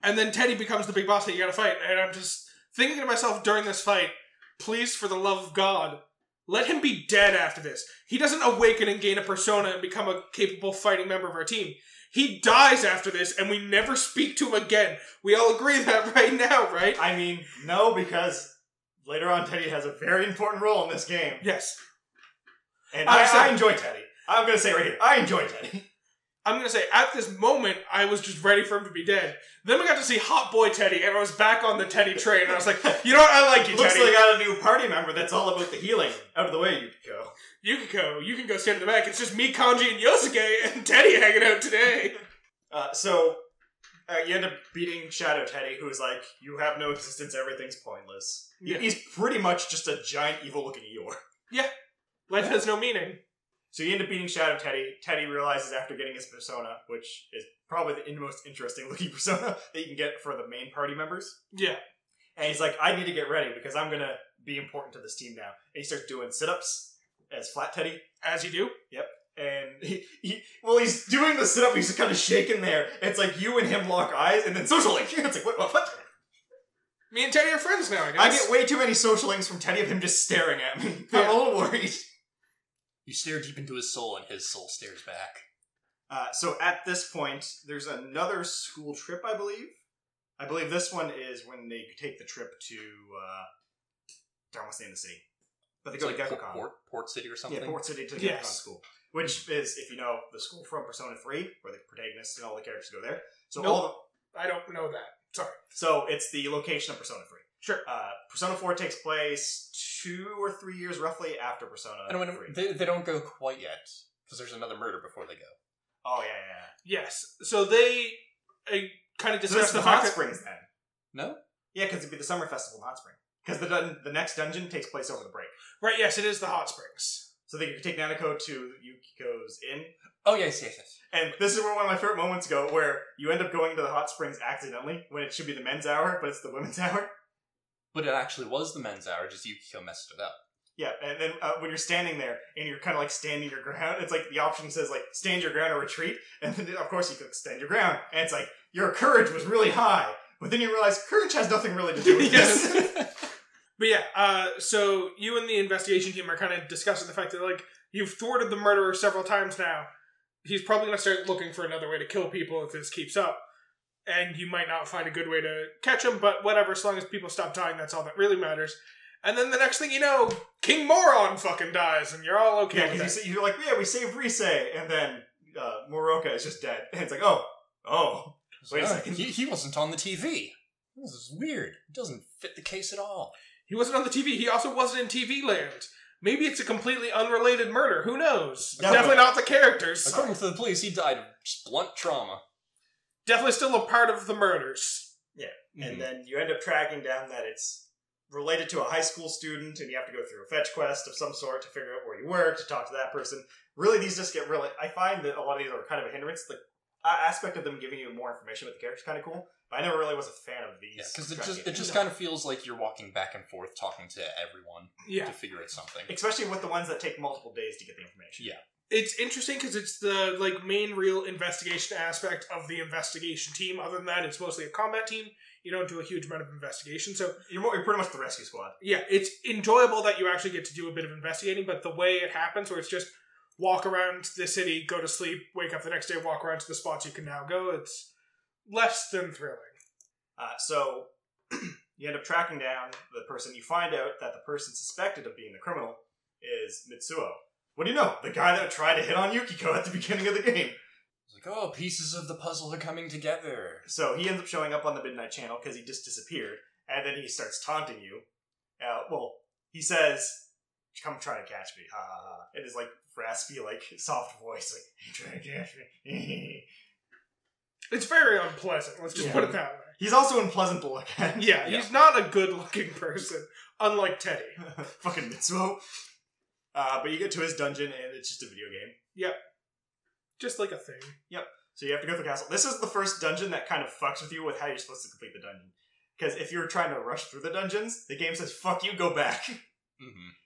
And then Teddy becomes the big boss that you gotta fight. And I'm just thinking to myself during this fight, please, for the love of God, let him be dead after this. He doesn't awaken and gain a persona and become a capable fighting member of our team. He dies after this, and we never speak to him again. We all agree that right now, right? I mean, no, because later on, Teddy has a very important role in this game. Yes. And I'm I. I enjoy Teddy. I'm going to say right here, I enjoy Teddy. I'm gonna say at this moment I was just ready for him to be dead. Then we got to see Hot Boy Teddy, and I was back on the Teddy train. And I was like, you know what? I like you, Looks Teddy. like I got a new party member that's all about the healing. Out of the way, Yukiko. go. You can go stand in the back. It's just me, Kanji, and Yosuke, and Teddy hanging out today. Uh, so, uh, you end up beating Shadow Teddy, who's like, you have no existence, everything's pointless. Yeah. He's pretty much just a giant evil looking Eeyore. Yeah, life has no meaning. So you end up beating Shadow Teddy. Teddy realizes after getting his persona, which is probably the most interesting looking persona that you can get for the main party members. Yeah. And he's like, I need to get ready because I'm gonna be important to this team now. And he starts doing sit-ups as Flat Teddy. As you do. Yep. And he, he well, he's doing the sit-up. He's just kind of shaking there. It's like you and him lock eyes, and then social link. It's like what? What? what? Me and Teddy are friends now. I guess. I get way too many social links from Teddy of him just staring at me. I'm Yeah. a little worried. You stare deep into his soul, and his soul stares back. Uh, so at this point, there's another school trip, I believe. I believe this one is when they take the trip to. Uh, I don't want to say in the city, but they It's go like to Port, Port, Port City or something. Yeah, Port City to the Yes. Gekkoukan school, which is, if you know, the school from Persona Three, where the protagonists and all the characters go there. So Nope. all the, I don't know that. Sorry. so it's the location of Persona Three. Sure. Uh, Persona Four takes place two or three years roughly after Persona And when Three. they, they don't go quite yet because there's another murder before they go. oh yeah, yeah. yeah. Yes. So they uh, kind of So discuss is the the Hot Springs then. No, Yeah, because it'd be the summer festival in Hot Spring. Because the dun- the next dungeon takes place over the break. right. Yes, it is the hot springs. So they could take Nanako to Yukiko's inn. oh yes, yes, yes. And this is where one of my favorite moments go, where you end up going to the hot springs accidentally, when it should be the men's hour, but it's the women's hour. But it actually was the men's hour. Just Yukiko messed it up. Yeah, and then uh, when you're standing there, and you're kind of like standing your ground, it's like the option says like, stand your ground or retreat, and then of course you could stand your ground, and it's like, your courage was really high, but then you realize courage has nothing really to do with this. But yeah, uh, so you and the investigation team are kind of discussing the fact that like you've thwarted the murderer several times now. He's probably going to start looking for another way to kill people if this keeps up, and you might not find a good way to catch him. But whatever, as long as people stop dying, that's all that really matters. And then the next thing you know, King Moron fucking dies, and you're all okay Yeah, because you, you're like, yeah, we saved Risei, and then uh, Morooka is just dead. And it's like, oh, oh. Wait a Uh, second. He, he wasn't on the TV. This is weird. It doesn't fit the case at all. He wasn't on the TV. He also wasn't in TV land. Maybe it's a completely unrelated murder. Who knows? Yeah, Definitely not the characters. According to the police, he died of blunt trauma. Definitely still a part of the murders. Mhm. And then you end up tracking down that it's related to a high school student, and you have to go through a fetch quest of some sort to figure out where you were, to talk to that person. Really, these just get really. I find that a lot of these are kind of a hindrance. The uh, aspect of them giving you more information with the characters kind of cool, but I never really was a fan of these. Yeah, because it just it just No. kind of feels like you're walking back and forth talking to everyone Yeah. to figure out something. especially with the ones that take multiple days to get the information. Yeah. It's interesting because it's the like main real investigation aspect of the investigation team. Other than that, it's mostly a combat team. You don't do a huge amount of investigation. So You're, more, you're pretty much the rescue squad. yeah, it's enjoyable that you actually get to do a bit of investigating, but the way it happens, where it's just walk around the city, go to sleep, wake up the next day, walk around to the spots you can now go, it's less than thrilling. Uh, so you end up tracking down the person. You find out that the person suspected of being the criminal is Mitsuo. What do you know? The guy that tried to hit on Yukiko at the beginning of the game. It's like, oh, pieces of the puzzle are coming together. So he ends up showing up on the Midnight Channel because he just disappeared, and then he starts taunting you. Uh, well, he says, "Come try to catch me!" Ha ha ha! In his like raspy, like soft voice, like "Try to catch me." It's very unpleasant. Let's just Yeah. put it that way. he's also unpleasant to look at. Yeah, Yeah. he's not a good-looking person, unlike Teddy. fucking Mitsuo. Uh, but you get to his dungeon, and it's just a video game. Yep. Just like a thing. Yep. So you have to go through the castle. This is the first dungeon that kind of fucks with you with how you're supposed to complete the dungeon. Because if you're trying to rush through the dungeons, the game says, fuck you, go back.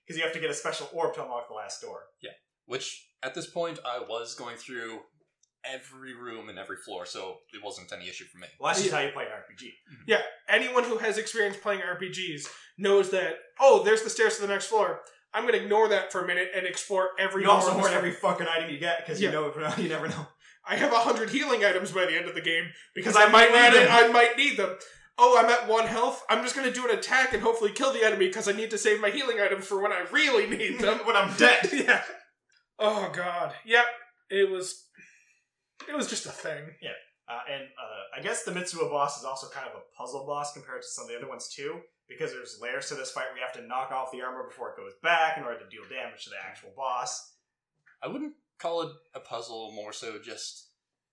Because you have to get a special orb to unlock the last door. Yeah. Which at this point I was going through every room and every floor, so it wasn't any issue for me. Well, that's just Yeah. how you play an RPG. Yeah, anyone who has experience playing RPGs knows that, oh, there's the stairs to the next floor. I'm going to ignore that for a minute and explore every You also hoard every fucking item you get because Yeah. you know you never know. I have a hundred healing items by the end of the game because I might need them. I might need them. Oh, I'm at one health. I'm just gonna do an attack and hopefully kill the enemy because I need to save my healing items for when I really need them. when I'm dead. yeah. Oh god. Yep. It was. It was just a thing. Uh, and uh, I guess the Mitsuo boss is also kind of a puzzle boss compared to some of the other ones too, because there's layers to this fight we have to knock off the armor before it goes back in order to deal damage to the actual boss. I wouldn't call it a puzzle, more so just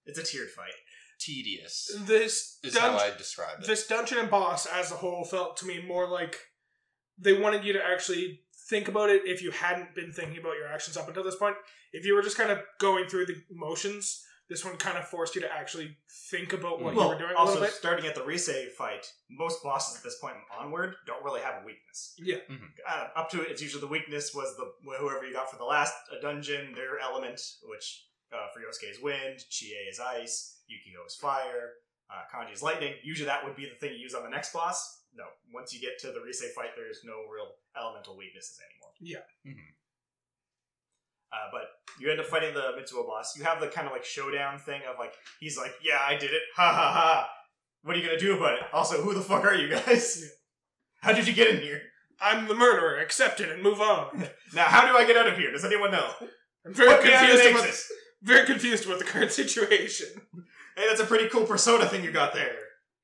It's a tiered fight. tedious. This Is how I'd describe it. this dungeon and boss as a whole felt to me more like they wanted you to actually think about it if you hadn't been thinking about your actions up until this point. If you were just kind of going through the motions, this one kind of forced you to actually think about what you were doing a also little bit. starting at the Risei fight, most bosses at this point onward don't really have a weakness. Yeah. Uh, up to it, it's usually the weakness was the whoever you got for the last uh, dungeon, their element, which uh, for Yosuke is wind, Chie is ice, Yukiko is fire, uh, Kanji is lightning. Usually that would be the thing you use on the next boss. No, once you get to the Risei fight, there's no real elemental weaknesses anymore. Mhm. Uh, but you end up fighting the Mitsuo boss. You have the kind of like showdown thing of like he's like, "Yeah, I did it, ha ha ha." What are you gonna do about it? Also, who the fuck are you guys? How did you get in here? I'm the murderer. Accept it and move on. Now, how do I get out of here? Does anyone know? I'm very Put me out of confused about exit. very confused about the current situation. Hey, that's a pretty cool persona thing you got there.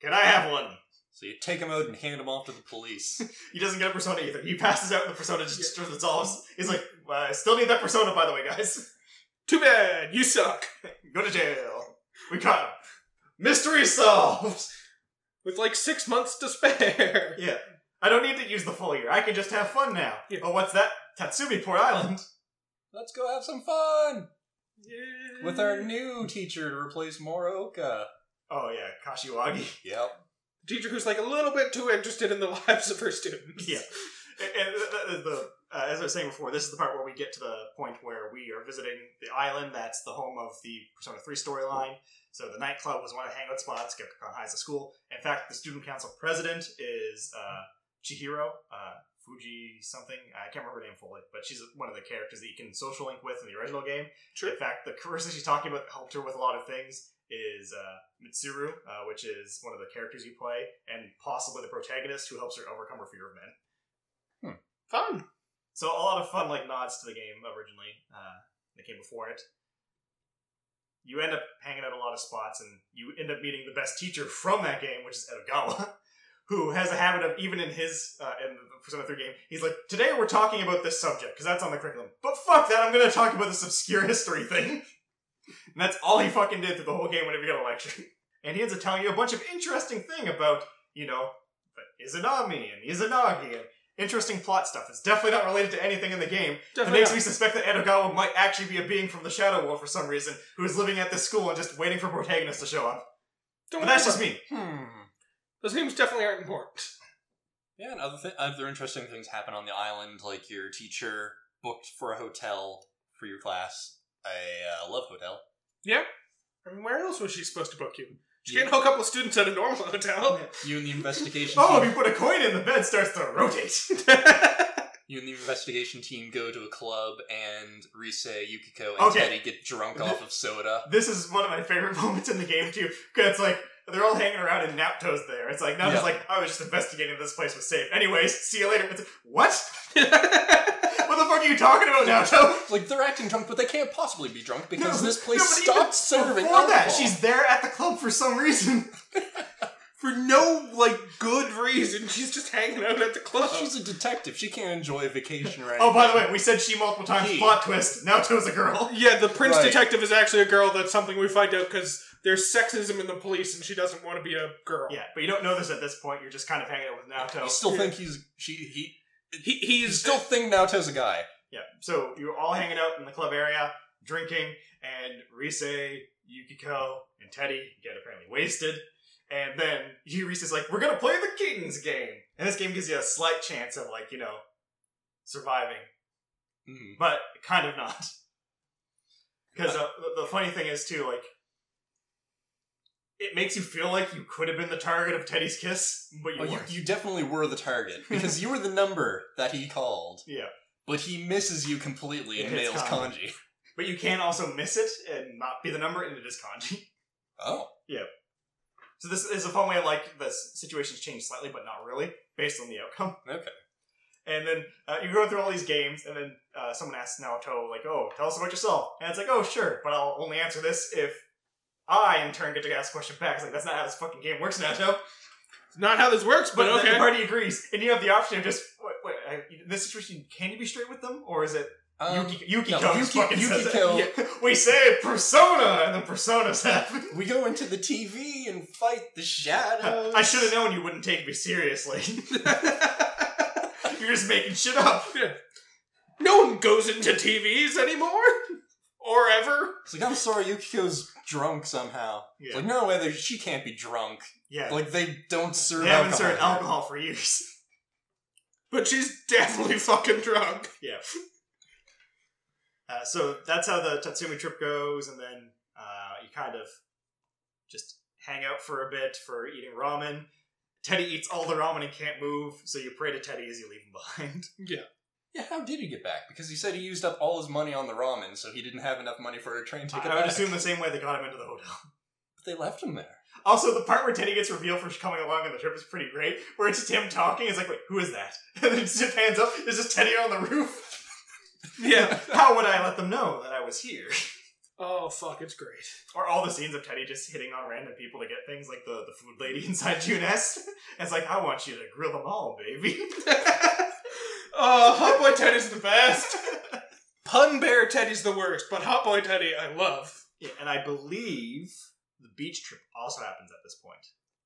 Can I have one? So you take him out and hand him off to the police. He doesn't get a persona either. He passes out and the persona just dissolves. He's like, well, I still need that persona, by the way, guys. Too bad. You suck. Go to jail. We caught him. Mystery solved. With like six months to spare. Yeah. I don't need to use the full year. I can just have fun now. Yeah. Oh, what's that? Tatsumi Port Island. Let's go have some fun Yeah. with our new teacher to replace Morooka. Oh, yeah, Kashiwagi. Yep. Teacher who's like a little bit too interested in the lives of her students. Yeah. And, and the, the, uh, as I was saying before, this is the part where we get to the point where we are visiting the island that's the home of the Persona 3 storyline. So the nightclub was one of the hangout spots. Gekkoukan High is a school. In fact, the student council president is uh, Chihiro uh, Fuji something. I can't remember her name fully, but she's one of the characters that you can social link with in the original game. Sure. In fact, the person she's talking about helped her with a lot of things is uh, Mitsuru, uh, which is one of the characters you play, and possibly the protagonist who helps her overcome her fear of men. Fun. So a lot of fun like nods to the game originally. Uh, that came before it. You end up hanging out a lot of spots, and you end up meeting the best teacher from that game, which is Edogawa, who has a habit of even in his uh, in the Persona 3 game, he's like, "Today we're talking about this subject because that's on the curriculum." But fuck that, I'm going to talk about this obscure history thing. and that's all he fucking did through the whole game whenever he got a lecture. And he ends up telling you a bunch of interesting thing about you know Izanami and Izanagi and interesting plot stuff. It's definitely not related to anything in the game. It makes not. me suspect that Edogawa might actually be a being from the Shadow World for some reason, who is living at this school and just waiting for protagonists to show up. Don't But that's just me. Hmm. Those names definitely aren't important. Yeah, and other th- other interesting things happen on the island, like your teacher booked for a hotel for your class, a uh, love hotel. Yeah. I mean, where else was she supposed to book you? She You, can't hook up with students at a normal hotel. you and the investigation Oh, if team, you put a coin in, the bed starts to rotate. you and the investigation team go to a club, and Rise, Yukiko, and Okay. Teddy get drunk off of soda. this is one of my favorite moments in the game too, because it's like they're all hanging around and Naoto's there. It's like Naoto's Yeah. like, I was just investigating if this place was safe. Anyways, see you later. It's like, what? What fuck are you talking about, Naoto? It's like they're acting drunk, but they can't possibly be drunk because No, this place no, but even stopped serving Before alcohol. that, she's there at the club for some reason. For no like good reason, she's just hanging out at the club. She's a detective. She can't enjoy a vacation right Oh, by the way, we said she multiple times. He. Plot twist. Naoto's a girl. yeah, the prince Right. detective is actually a girl. That's something we find out because there's sexism in the police, and she doesn't want to be a girl. Yeah, but you don't know this at this point. You're just kind of hanging out with Naoto. You still Yeah. think he's she he he, he's still think Naoto's a guy. Yeah. So you're all hanging out in the club area, drinking, and Rise, Yukiko, and Teddy get apparently wasted. And then you Rise's like, "We're gonna play the Kings game," and this game gives you a slight chance of like you know surviving, Mhm. but kind of not. Because uh, the, the funny thing is too, like, it makes you feel like you could have been the target of Teddy's kiss, but you Oh, you, weren't. you definitely were the target because you were the number that he called, yeah. but he misses you completely and hits nails Kanji. Kanji. But you can also miss it and not be the number, and it is Kanji. Oh, Yeah. So this is a fun way, of like the s- situations change slightly, but not really, based on the outcome. okay. And then uh, you go through all these games, and then uh, someone asks Naoto, like, "Oh, tell us about yourself." And it's like, "Oh, sure, but I'll only answer this if I, in turn, get to ask a question back." It's like that's not how this fucking game works, Naoto. not how this works, But but, then okay. the party agrees, and you have the option of just wait, wait, in this situation, can you be straight with them, or is it Um, Yuki, Yukiko? no, just Yuki- fucking says it. Yeah. We say persona, and then personas happen. we go into the TV and fight the shadows. I should have known you wouldn't take me seriously. You're just making shit up. no one goes into TVs anymore, or ever. It's like I'm sorry, Yukiko's drunk somehow. It's Yeah. like no way, they- she can't be drunk. Yeah. Like they don't serve they haven't alcohol. served here. alcohol for years. But she's definitely fucking drunk. Yeah. Uh, so that's how the Tatsumi trip goes, and then uh, you kind of just hang out for a bit for eating ramen. Teddy eats all the ramen and can't move, so you pray to Teddy as you leave him behind. Yeah. Yeah, how did he get back? Because he said he used up all his money on the ramen, so he didn't have enough money for a train ticket. I would back. assume the same way they got him into the hotel. But they left him there. Also, the part where Teddy gets revealed for coming along on the trip is pretty great. Where it's just him talking. It's like, wait, who is that? And then it just pans up. There's just Teddy on the roof. Yeah. How would I let them know that I was here? oh fuck, it's great. Or all the scenes of Teddy just hitting on random people to get things, like the, the food lady inside Junes. it's like, I want you to grill them all, baby. Oh, Hot Boy Teddy's the best. Pun Bear Teddy's the worst, but Hot Boy Teddy I love. yeah, and I believe the beach trip also happens at this point.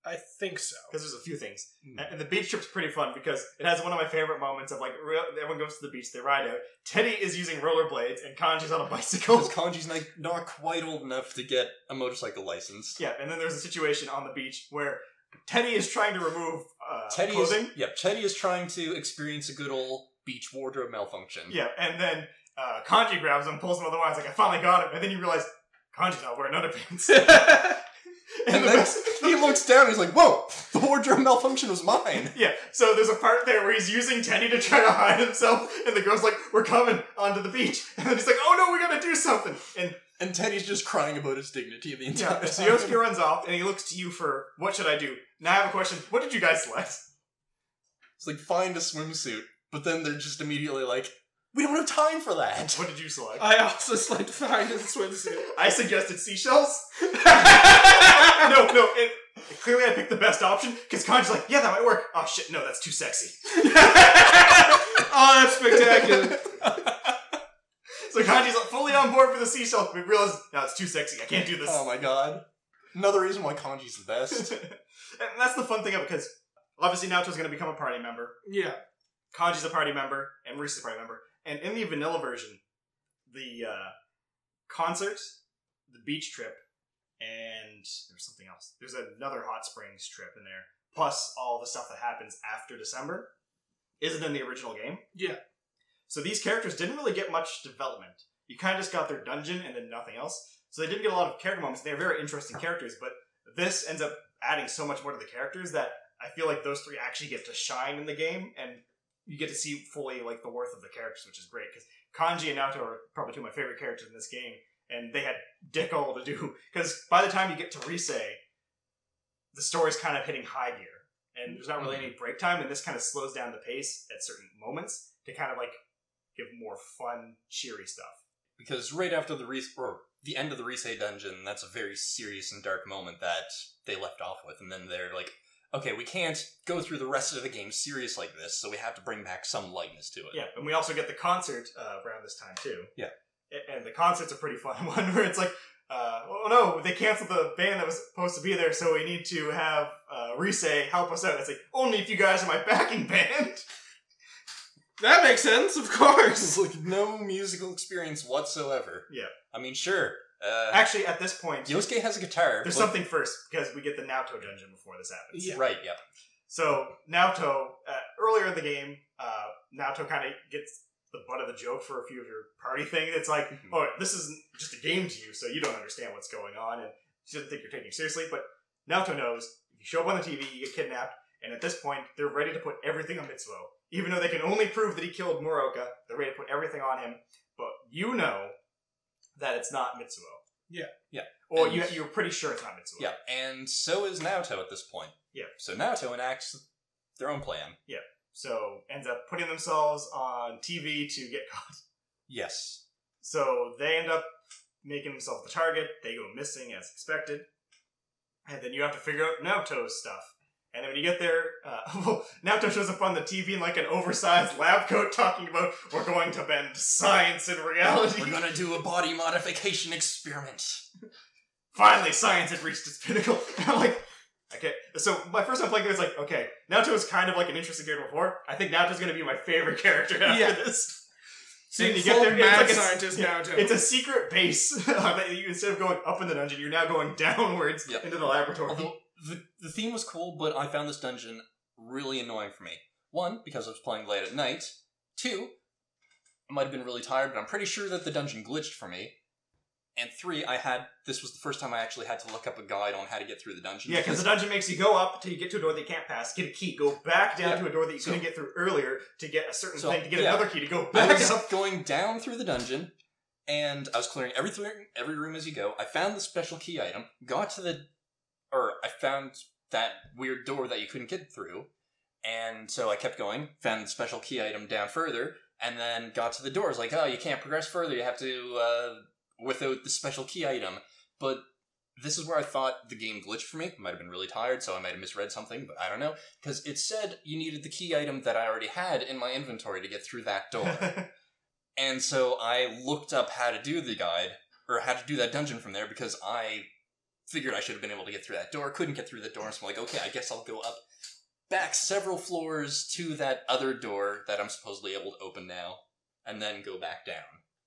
I think so. Because there's a few things. Hmm. And- And the beach trip's pretty fun because it has one of my favorite moments of like, real, everyone goes to the beach, they ride out. Teddy is using rollerblades and Kanji's on a bicycle. Because Kanji's not, not quite old enough to get a motorcycle license. Yeah, and then there's a situation on the beach where Teddy is trying to remove uh, Teddy is, clothing. yeah, Teddy is trying to experience a good old beach wardrobe malfunction. Yeah, and then uh, Kanji grabs him, pulls him on the wires, like, I finally got him. And then you realize Kanji's not wearing underpants. and And the then best- he looks down and he's like, whoa, the wardrobe malfunction was mine. yeah, so there's a part there where he's using Teddy to try to hide himself, and the girl's like, We're coming onto the beach. And then he's like, Oh no, we gotta do something. And And Teddy's just crying about his dignity the entire yeah, so time. Yosuke runs off, and he looks to you for, What should I do? Now I have a question. What did you guys select? It's like, find a swimsuit. but then they're just immediately like, we don't have time for that. What did you select? I also select find a swimsuit. I suggested seashells. no, no. It, clearly, I picked the best option because Kanji's like, yeah, that might work. Oh shit, no, that's too sexy. oh, that's spectacular. So Kanji's like, fully on board for the seashell. We realize, no, it's too sexy. I can't do this. oh my god. Another reason why Kanji's the best. and that's the fun thing of it because obviously Naoto's going to become a party member. Yeah. Kanji's a party member, and Marisa's a party member. And in the vanilla version, the uh, concert, the beach trip, and there's something else. There's another hot springs trip in there, plus all the stuff that happens after December, isn't in the original game. Yeah. So these characters didn't really get much development. You kind of just got their dungeon and then nothing else. So they didn't get a lot of character moments. They're very interesting characters, but this ends up adding so much more to the characters that I feel like those three actually get to shine in the game, and you get to see fully like the worth of the characters, which is great. Because Kanji and Naoto are probably two of my favorite characters in this game, and they had dick all to do. Because by the time you get to Rise, the story's kind of hitting high gear, and there's not really any break time, and this kind of slows down the pace at certain moments to kind of like give more fun, cheery stuff. because right after the Ris- or the end of the Risei dungeon, that's a very serious and dark moment that they left off with, and then they're like, okay, we can't go through the rest of the game serious like this, so we have to bring back some lightness to it. Yeah, and we also get the concert uh, around this time too. Yeah. And the concert's a pretty fun one where it's like, uh, oh no, they canceled the band that was supposed to be there, so we need to have uh, Rise help us out. It's like only if you guys are my backing band. That makes sense, of course. Like no musical experience whatsoever. Yeah. I mean, sure. Uh, Actually, at this point, Yosuke has a guitar. there's but- something first because we get the Naoto dungeon before this happens. Yeah. Right, yeah. So Naoto, uh, earlier in the game, uh, Naoto kind of gets the butt of the joke for a few of your party things. It's like, Mhm. oh, this isn't just a game to you, so you don't understand what's going on, and she doesn't think you're taking it seriously. But Naoto knows if you show up on the TV, you get kidnapped, and at this point, they're ready to put everything on Mitsuo. Even though they can only prove that he killed Morooka, they're ready to put everything on him. But you know that it's not Mitsuo. Yeah. Yeah. Or And- you, you're pretty sure it's not Mitsuo. Yeah, and so is Naoto at this point. Yeah. So Naoto enacts their own plan. Yeah. So ends up putting themselves on TV to get caught. Yes. So they end up making themselves the target. They go missing as expected, and then you have to figure out Naoto's stuff. And then when you get there, uh, well, Naoto shows up on the TV in like an oversized lab coat, talking about we're going to bend science and reality. We're gonna do a body modification experiment. Finally, science had reached its pinnacle. And I'm like, okay. So my first time playing it was like, okay, Naoto is kind of like an interesting character before. I think Naoto's going to be my favorite character after Yeah. this. Seeing you get there, it's mad like a- scientist yeah, Naoto. It's a secret base you instead of going up in the dungeon, you're now going downwards Yep. into the laboratory. Although the, the theme was cool, but I found this dungeon really annoying for me. One, because I was playing late at night. Two, I might have been really tired, but I'm pretty sure that the dungeon glitched for me. And three, I had this was the first time I actually had to look up a guide on how to get through the dungeon. yeah, because the dungeon makes you go up until you get to a door that you can't pass, get a key, go back down Yeah. to a door that you So- couldn't get through earlier to get a certain So, thing, to get yeah. another key, to go I back was up. going down through the dungeon, and I was clearing everything, every room as you go. I found the special key item, got to the, or I found that weird door that you couldn't get through, and so I kept going, found the special key item down further, and then got to the door. It's like, oh, you can't progress further. You have to uh, without the special key item. But this is where I thought the game glitched for me. Might have been really tired, so I might have misread something, but I don't know because it said you needed the key item that I already had in my inventory to get through that door. And so I looked up how to do the guide, or how to do that dungeon from there, because I figured I should have been able to get through that door. Couldn't get through the door, so I'm like, okay, I guess I'll go up back several floors to that other door that I'm supposedly able to open now, and then go back down.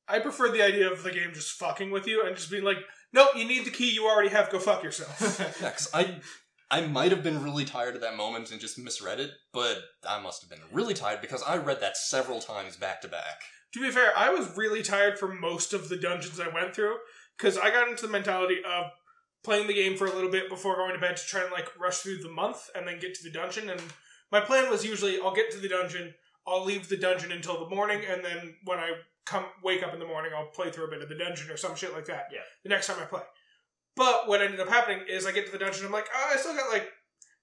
I prefer the idea of the game just fucking with you and just being like, nope, you need the key you already have, go fuck yourself. Yeah, because I. I might have been really tired at that moment and just misread it, but I must have been really tired because I read that several times back to back. to be fair, I was really tired for most of the dungeons I went through because I got into the mentality of playing the game for a little bit before going to bed to try and like rush through the month and then get to the dungeon. And my plan was usually I'll get to the dungeon, I'll leave the dungeon until the morning, and then when I come wake up in the morning, I'll play through a bit of the dungeon or some shit like that. Yeah. The next time I play. But what ended up happening is I get to the dungeon, I'm like, oh, I still got like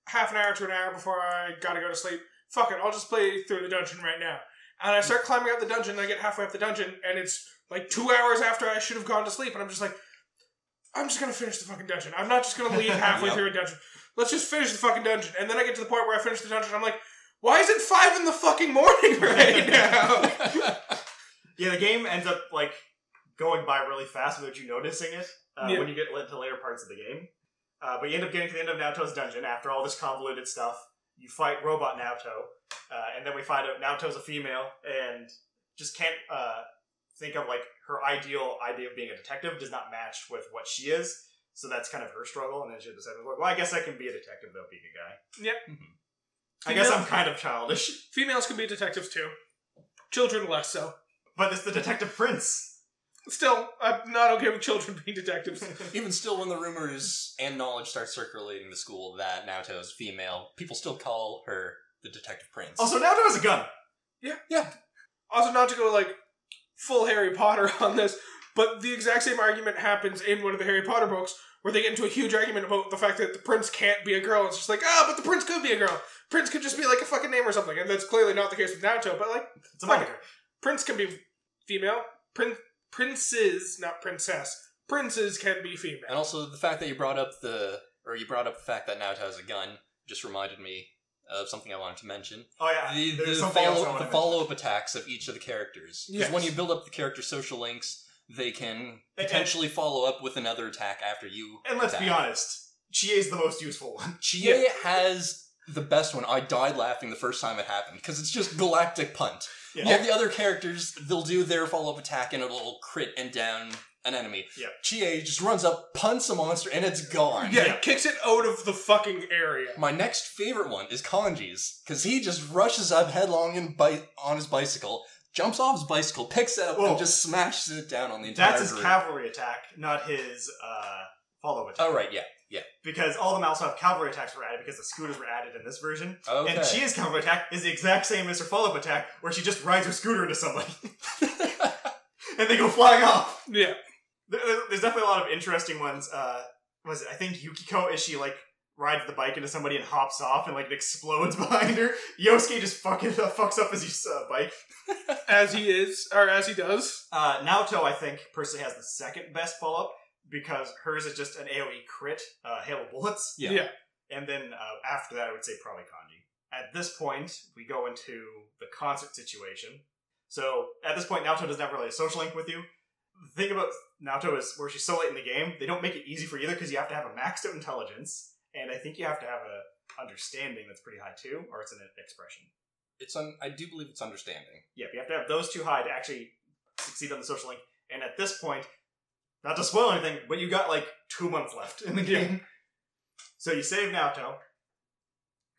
half an hour to an hour before I gotta go to sleep. fuck it, I'll just play through the dungeon right now. And I start climbing up the dungeon, and I get halfway up the dungeon, and it's like two hours after I should have gone to sleep, and I'm just like, I'm just gonna finish the fucking dungeon. I'm not just gonna leave halfway Yep. through a dungeon. Let's just finish the fucking dungeon. And then I get to the point where I finish the dungeon, I'm like, why is it five in the fucking morning right now? Yeah, the game ends up like going by really fast without you noticing it uh, Yeah. when you get into later parts of the game. Uh, but you end up getting to the end of Naoto's dungeon after all this convoluted stuff. You fight Robot Naoto, uh, and then we find out Naoto's a female and just can't uh, think of like her ideal idea of being a detective does not match with what she is. So that's kind of her struggle, and then she decided, well, I guess I can be a detective without being a guy. Mhm. I guess I'm kind of childish, Females can be detectives too. Children less so. but it's the detective prince. Still, I'm not okay with children being detectives. Even still, when the rumors and knowledge start circulating the school that Naoto is female, people still call her the Detective Prince. Also, Naoto has a gun. Yeah. Yeah. Also, not to go like full Harry Potter on this, but the exact same argument happens in one of the Harry Potter books where they get into a huge argument about the fact that the prince can't be a girl. It's just like, ah, but the prince could be a girl. Prince could just be like a fucking name or something, and that's clearly not the case with Naruto. But like, It's a moniker. prince can be female. Prin- princes, not princess. Princes can be female. And also the fact that you brought up the, or you brought up the fact that Naoto has a gun, just reminded me of something I wanted to mention. Oh yeah, The, the, something else I follow, the mention. follow-up attacks of each of the characters. Because Yes. when you build up the character social links, they can And- potentially follow up with another attack after you. And let's be honest, Chie is the most useful one. Chie has the best one. I died laughing the first time it happened because it's just galactic punt. Yeah. All the other characters, they'll do their follow up attack and it'll crit and down an enemy. Yeah. Chie just runs up, punts a monster, and it's gone. yeah, Yeah. kicks it out of the fucking area. My next favorite one is Kanji's because he just rushes up headlong and bite on his bicycle, jumps off his bicycle, picks it up, Whoa. and just smashes it down on the entire That's his group. cavalry attack, not his uh, follow attack. Oh right, yeah, yeah. Because all the also have cavalry attacks were added because the scooters were added in this version. Okay. And Chie's cavalry attack is the exact same as her follow up attack, where she just rides her scooter into somebody and they go flying off. Yeah. There- there- There's definitely a lot of interesting ones. Uh, was it, I think Yukiko is she like rides the bike into somebody and hops off and like it explodes behind her. Yosuke just fucking uh, fucks up his uh, bike. As he is, or as he does. Uh, Naoto, I think, personally has the second best follow up because hers is just an AoE crit, uh, hail of bullets. Yeah. yeah. And then uh, after that, I would say probably Kanji. At this point, we go into the concert situation. So at this point, Naoto doesn't have really a social link with you. Think about Naoto is where she's so late in the game, they don't make it easy for you either because you have to have a maxed out intelligence, and I think you have to have a understanding that's pretty high too, or it's an expression. It's un- I do believe it's understanding. Yep, you have to have those two high to actually succeed on the social link. And at this point, not to spoil anything, but you got like two months left in the game. So you save Naoto,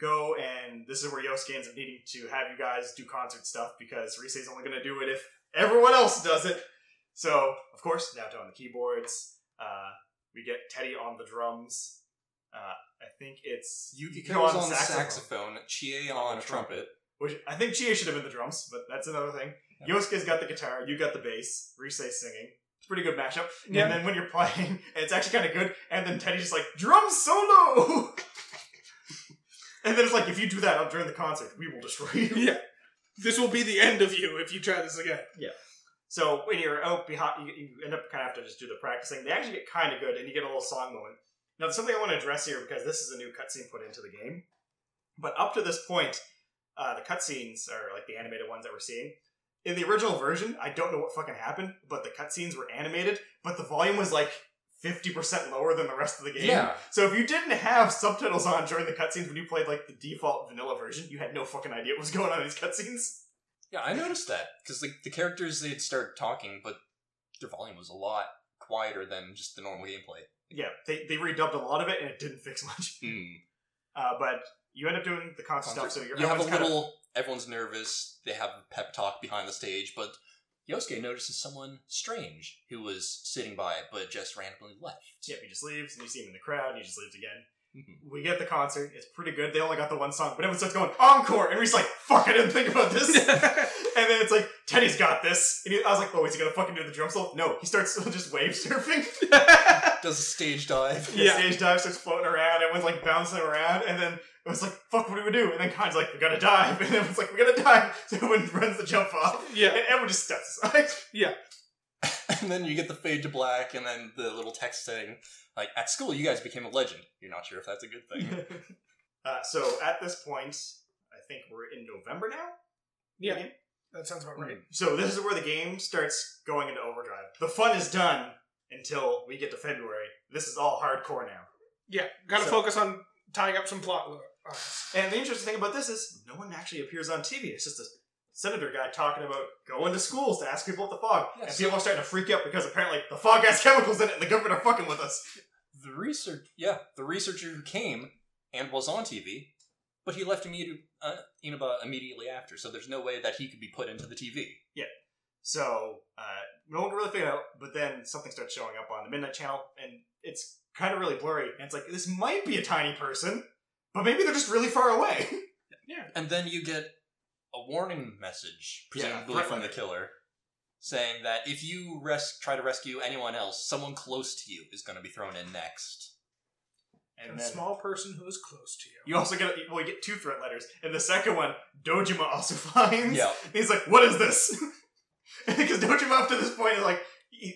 go, and this is where Yosuke ends up needing to have you guys do concert stuff because Risei's only going to do it if everyone else does it. So, of course, Naoto on the keyboards. Uh, we get Teddy on the drums. Uh, I think it's Yukiko's on, the saxophone, Chie on, the a trumpet. which I think Chie should have been the drums, but that's another thing. Yeah. Yosuke's got the guitar, you got the bass, Risei's singing. It's a pretty good mashup. Yeah. And then when you're playing, it's actually kind of good, and then Teddy's just like, drum solo! and then it's like, if you do that during the concert, we will destroy you. Yeah. This will be the end of you if you try this again. So when you're out behind, you, you end up kind of have to just do the practicing. They actually get kind of good, and you get a little song moment. Now, something I want to address here because this is a new cutscene put into the game. But up to this point, uh, the cutscenes are like the animated ones that we're seeing. In the original version, I don't know what fucking happened, but the cutscenes were animated, but the volume was like 50% lower than the rest of the game. Yeah. So if you didn't have subtitles on during the cutscenes when you played like the default vanilla version, you had no fucking idea what was going on in these cutscenes. Yeah, I noticed that because the, the characters they'd start talking, but their volume was a lot quieter than just the normal gameplay. Yeah, they, they redubbed a lot of it and it didn't fix much. Hmm. Uh, but you end up doing the concert stuff, so you're you have a kind of- little. Everyone's nervous. They have a pep talk behind the stage, but Yosuke notices someone strange who was sitting by, but just randomly left. Yep, he just leaves, and you see him in the crowd, and he just leaves again. Mhm. We get the concert, it's pretty good. They only got the one song, but everyone starts going, Encore! And he's like, fuck, I didn't think about this. and then it's like, Teddy's got this. And he, I was like, oh, is he gonna fucking do the drum solo? No, he starts just wave surfing. does a stage dive. Yeah. stage dive starts floating around, everyone's like bouncing around, and then it was like, fuck, what do we do? And then Khan's like, we gotta dive. And everyone's like, we gotta dive. So everyone runs the jump off. Yeah. And everyone just steps aside. And then you get the fade to black, and then the little text saying, like, at school you guys became a legend. You're not sure if that's a good thing. uh, so at this point, I think we're in November now. Yeah. Maybe? That sounds about right. So this is where the game starts going into overdrive. The fun is done until we get to February. This is all hardcore now. Yeah, gotta So- focus on tying up some plot lines. And the interesting thing about this is no one actually appears on TV. It's just a senator guy talking about going to schools to ask people about the fog. Yeah, and so- people are starting to freak out because apparently the fog has chemicals in it and the government are fucking with us. the research, yeah, the researcher who came and was on TV, but he left immediately, uh, Inaba immediately after, so there's no way that he could be put into the TV. Yeah. So uh, no one can really figure it out. But then something starts showing up on the Midnight Channel, and it's kind of really blurry. And it's like this might be a tiny person, but maybe they're just really far away. Yeah. And then you get a warning message, presumably threat from the killer, saying that if you res- try to rescue anyone else, someone close to you is going to be thrown in next. And a then small person who is close to you. you also get well, you get two threat letters. And the second one, Dojima also finds. Yeah. And he's like, "What is this?" Because Dojima up to this point is like, he,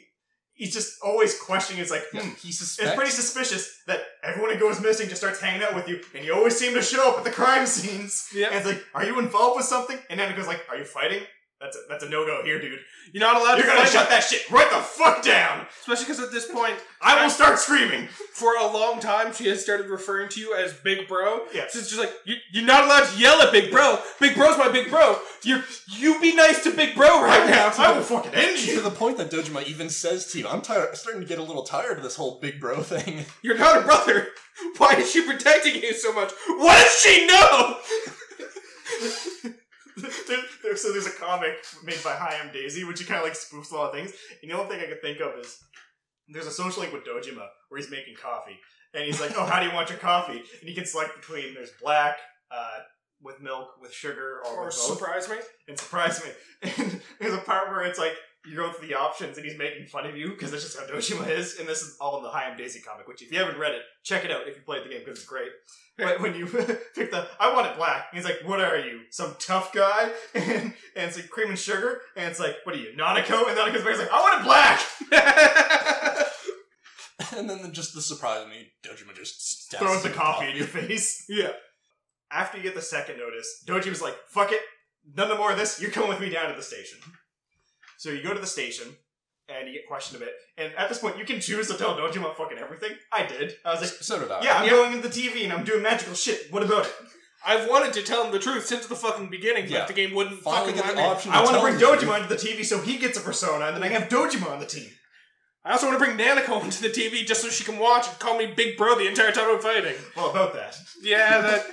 he's just always questioning. It's like, hmm, He It's pretty suspicious that everyone who goes missing just starts hanging out with you, and you always seem to show up at the crime scenes. Yeah. And it's like, are you involved with something? And then it goes like, are you fighting? That's a, that's a no go here, dude. You're not allowed You're to gonna fight shut that shit right the fuck down. Especially because at this point, I will start screaming. for a long time, she has started referring to you as Big Bro. Yeah. So it's just like, you, you're not allowed to yell at Big Bro. Big Bro's my Big Bro. You you be nice to Big Bro right now. I will fucking end you. to the point that Dojima even says to you, "I'm tired, starting to get a little tired of this whole big bro thing." You're not a brother. Why is she protecting you so much? What does she know? there, there- so there's a comic made by Hi I'm Daisy, which he kind of like spoofs a lot of things. And the only thing I could think of is there's a social link with Dojima where he's making coffee, and he's like, "Oh, how do you want your coffee?" And you can select between there's black, uh, with milk, with sugar, or, Or with surprise me? and surprise me. And there's a part where it's like you go through the options and he's making fun of you because that's just how Dojima is. And this is all in the Hi I'm Daisy comic, which if you haven't read it, check it out if you played the game because it's great. But when you pick the, I want it black. He's like, what are you, some tough guy? And, and it's like cream and sugar. And it's like, what are you, Nanako? And Nanako's like, I want it black. and then just the surprise of me, Dojima just Throws the with coffee in your face. yeah. After you get the second notice, Dojima's like, fuck it, none the more of this, you're coming with me down to the station. So you go to the station, and you get questioned a bit. And at this point, you can choose to tell Dojima fucking everything. I did. I was like, So did I. yeah, I'm Yeah. going into the TV and I'm doing magical shit. What about it? I've wanted to tell him the truth since the fucking beginning, Yeah. but the game wouldn't Finally fucking get let the me. option. I want to tell bring him Dojima truth. onto the TV so he gets a persona, and then I can have Dojima on the team. I also want to bring Nanako into the TV just so she can watch and call me Big Bro the entire time I'm fighting. Well, about that. Yeah, that.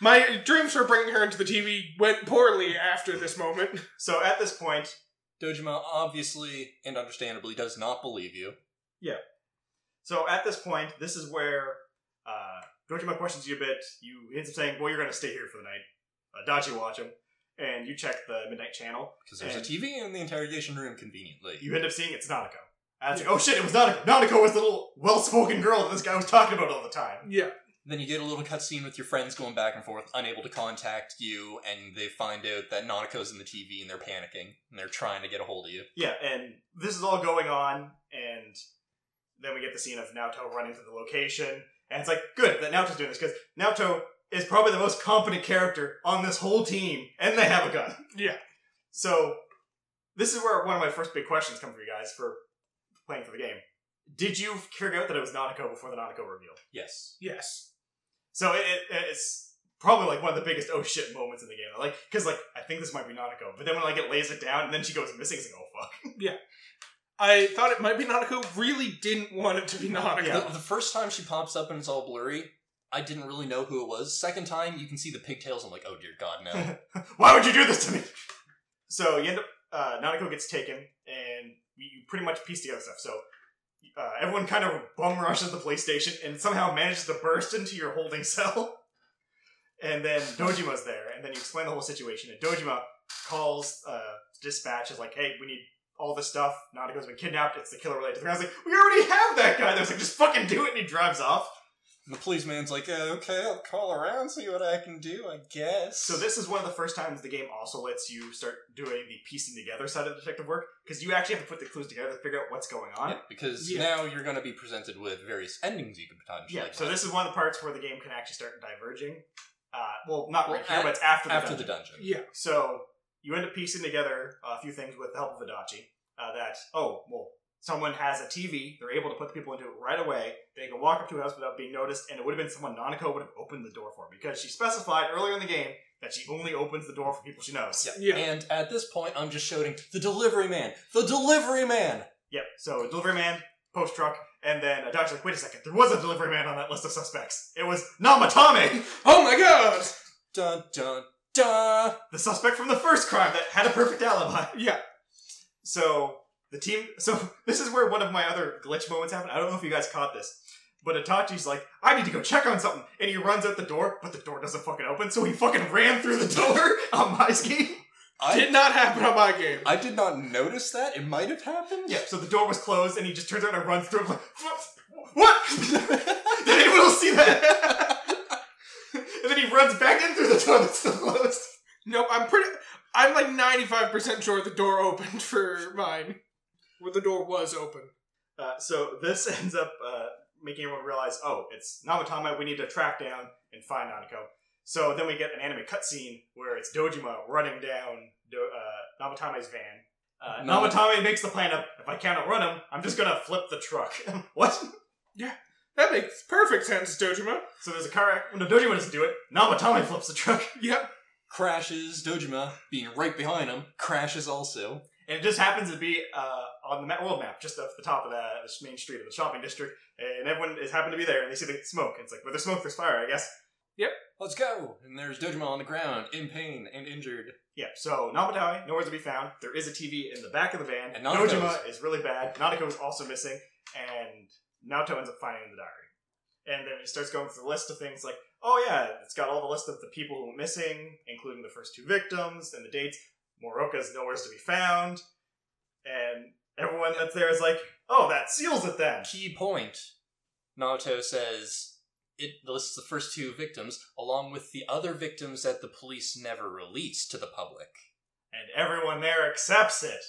My dreams for bringing her into the TV went poorly after this moment. So at this point, Dojima obviously and understandably does not believe you. Yeah. So at this point, this is where uh, Dojima questions you a bit. You ends up saying, "Well, you're going to stay here for the night." Uh, Dachi watch him, and you check the midnight channel. Because there's a TV in the interrogation room conveniently. You end up seeing it's Nanako. And it's like, oh shit, it was Nanako. Nanako was the little well-spoken girl that this guy was talking about all the time. Yeah. Then you get a little cutscene with your friends going back and forth, unable to contact you, and they find out that Nanako's in the TV and they're panicking and they're trying to get a hold of you. Yeah, and this is all going on, and then we get the scene of Naoto running to the location, and it's like, good that Naoto's doing this, because Naoto is probably the most competent character on this whole team, and they have a gun. Yeah. So, this is where one of my first big questions come for you guys for playing for the game. Did you figure out that it was Nanako before the Nanako reveal? Yes. Yes. So it, it, it's probably like one of the biggest oh shit moments in the game. Like, because like I think this might be Nanako, but then when like it lays it down and then she goes missing, it's like oh fuck. Yeah. I thought it might be Nanako, really didn't want it to be Nanako. Yeah. The, the first time she pops up and it's all blurry, I didn't really know who it was. Second time, you can see the pigtails. I'm like, oh dear God, no. Why would you do this to me? So you end up uh, Nanako gets taken, and you pretty much piece together stuff. So uh, everyone kind of bum rushes the police station and somehow manages to burst into your holding cell. And then Dojima's there, and then you explain the whole situation. And Dojima calls uh, dispatch is like, "Hey, we need all this stuff. Nanako's been kidnapped. It's the killer related to the guy. I was like, we already have that guy. There's like, just fucking do it, and he drives off. And the policeman's like, uh, okay, I'll call around, see what I can do, I guess. So this is one of the first times the game also lets you start doing the piecing together side of detective work because you actually have to put the clues together to figure out what's going on. Yeah, because Yeah. now you're going to be presented with various endings you could potentially. Yeah, so play. this is one of the parts where the game can actually start diverging. Uh, well, not Well, right here, at- but it's after the after dungeon. the dungeon. Yeah. So you end up piecing together a few things with the help of Adachi. Uh, that oh well, someone has a TV. They're able to put the people into it right away. They can walk up to a house without being noticed, and it would have been someone Nanako would have opened the door for because she specified earlier in the game that she only opens the door for people she knows. Yeah. Yeah. And at this point, I'm just shouting, the delivery man! The delivery man! Yep. So delivery man, post truck, and then Adachi's like, wait a second, there was a delivery man on that list of suspects. It was Namatame, Oh my god! Dun dun dun! the suspect from the first crime that had a perfect alibi. Yeah. So the team. So this is where one of my other glitch moments happened. I don't know if you guys caught this, but Adachi's like, "I need to go check on something," and he runs out the door, but the door doesn't fucking open. So he fucking ran through the door on my scheme. I Did not happen on my game. I did not notice that. It might have happened. Yeah. So the door was closed, and he just turns around and runs through. I'm like, "What? what? Did anyone else see that?" and then he runs back in through the door that's still closed. No, I'm pretty. I'm like 95% sure the door opened for mine. Well, the door was open. Uh, so this ends up uh, making everyone realize, oh, it's Namatame. We need to track down and find Nanako. So then we get an anime cutscene where it's Dojima running down Do- uh, Namatame's van. Uh, Nam- Namatame makes the plan of, if I can't outrun him, I'm just gonna flip the truck. what? Yeah, that makes perfect sense, Dojima. So there's a car. ac- No, Dojima doesn't do it. Namatame flips the truck, Yep. Crashes, Dojima, being right behind him, crashes also. And it just happens to be uh, on the world map, just off the top of the, the main street of the shopping district, and everyone is happened to be there, and they see the smoke. And it's like, where there's smoke, there's fire, I guess. Yep, let's go! And there's Dojima on the ground, in pain and injured. Yeah, so Namatame, nowhere to be found. There is a TV in the back of the van. And Nanako's- Dojima is really bad. Nanako is also missing, and Naoto ends up finding the diary. And then it starts going through the list of things like, oh yeah, it's got all the list of the people who went missing, including the first two victims and the dates. Morooka's nowhere to be found. And everyone that's there is like, oh, that seals it then. Key point. Naoto says it lists the first two victims along with the other victims that the police never released to the public. And everyone there accepts it.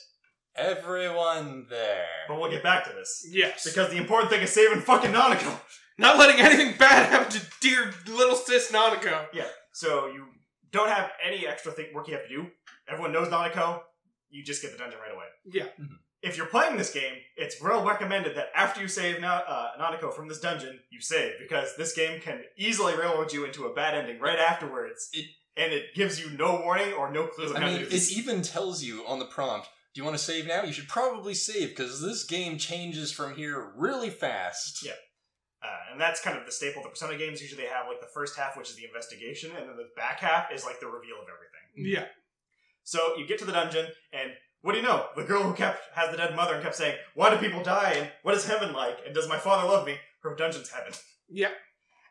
Everyone there. But we'll get back to this. Yes. Because the important thing is saving fucking Nanako. Not letting anything bad happen to dear little sis Nanako. Yeah. So you don't have any extra thing work you have to do. Everyone knows Nanako. You just get the dungeon right away. Yeah. If you're playing this game, it's well recommended that after you save Na- uh, Nanako from this dungeon, you save because this game can easily railroad you into a bad ending right afterwards. It- and it gives you no warning or no clues I mean, it even tells you on the prompt, do you want to save now? You should probably save because this game changes from here really fast. Yeah. Uh, and that's kind of the staple of the Persona games. Usually they have like the first half, which is the investigation, and then the back half is like the reveal of everything. Yeah. So you get to the dungeon, and what do you know? The girl who kept has the dead mother and kept saying, "Why do people die? And what is heaven like? And does my father love me?" Her dungeon's heaven. Yeah.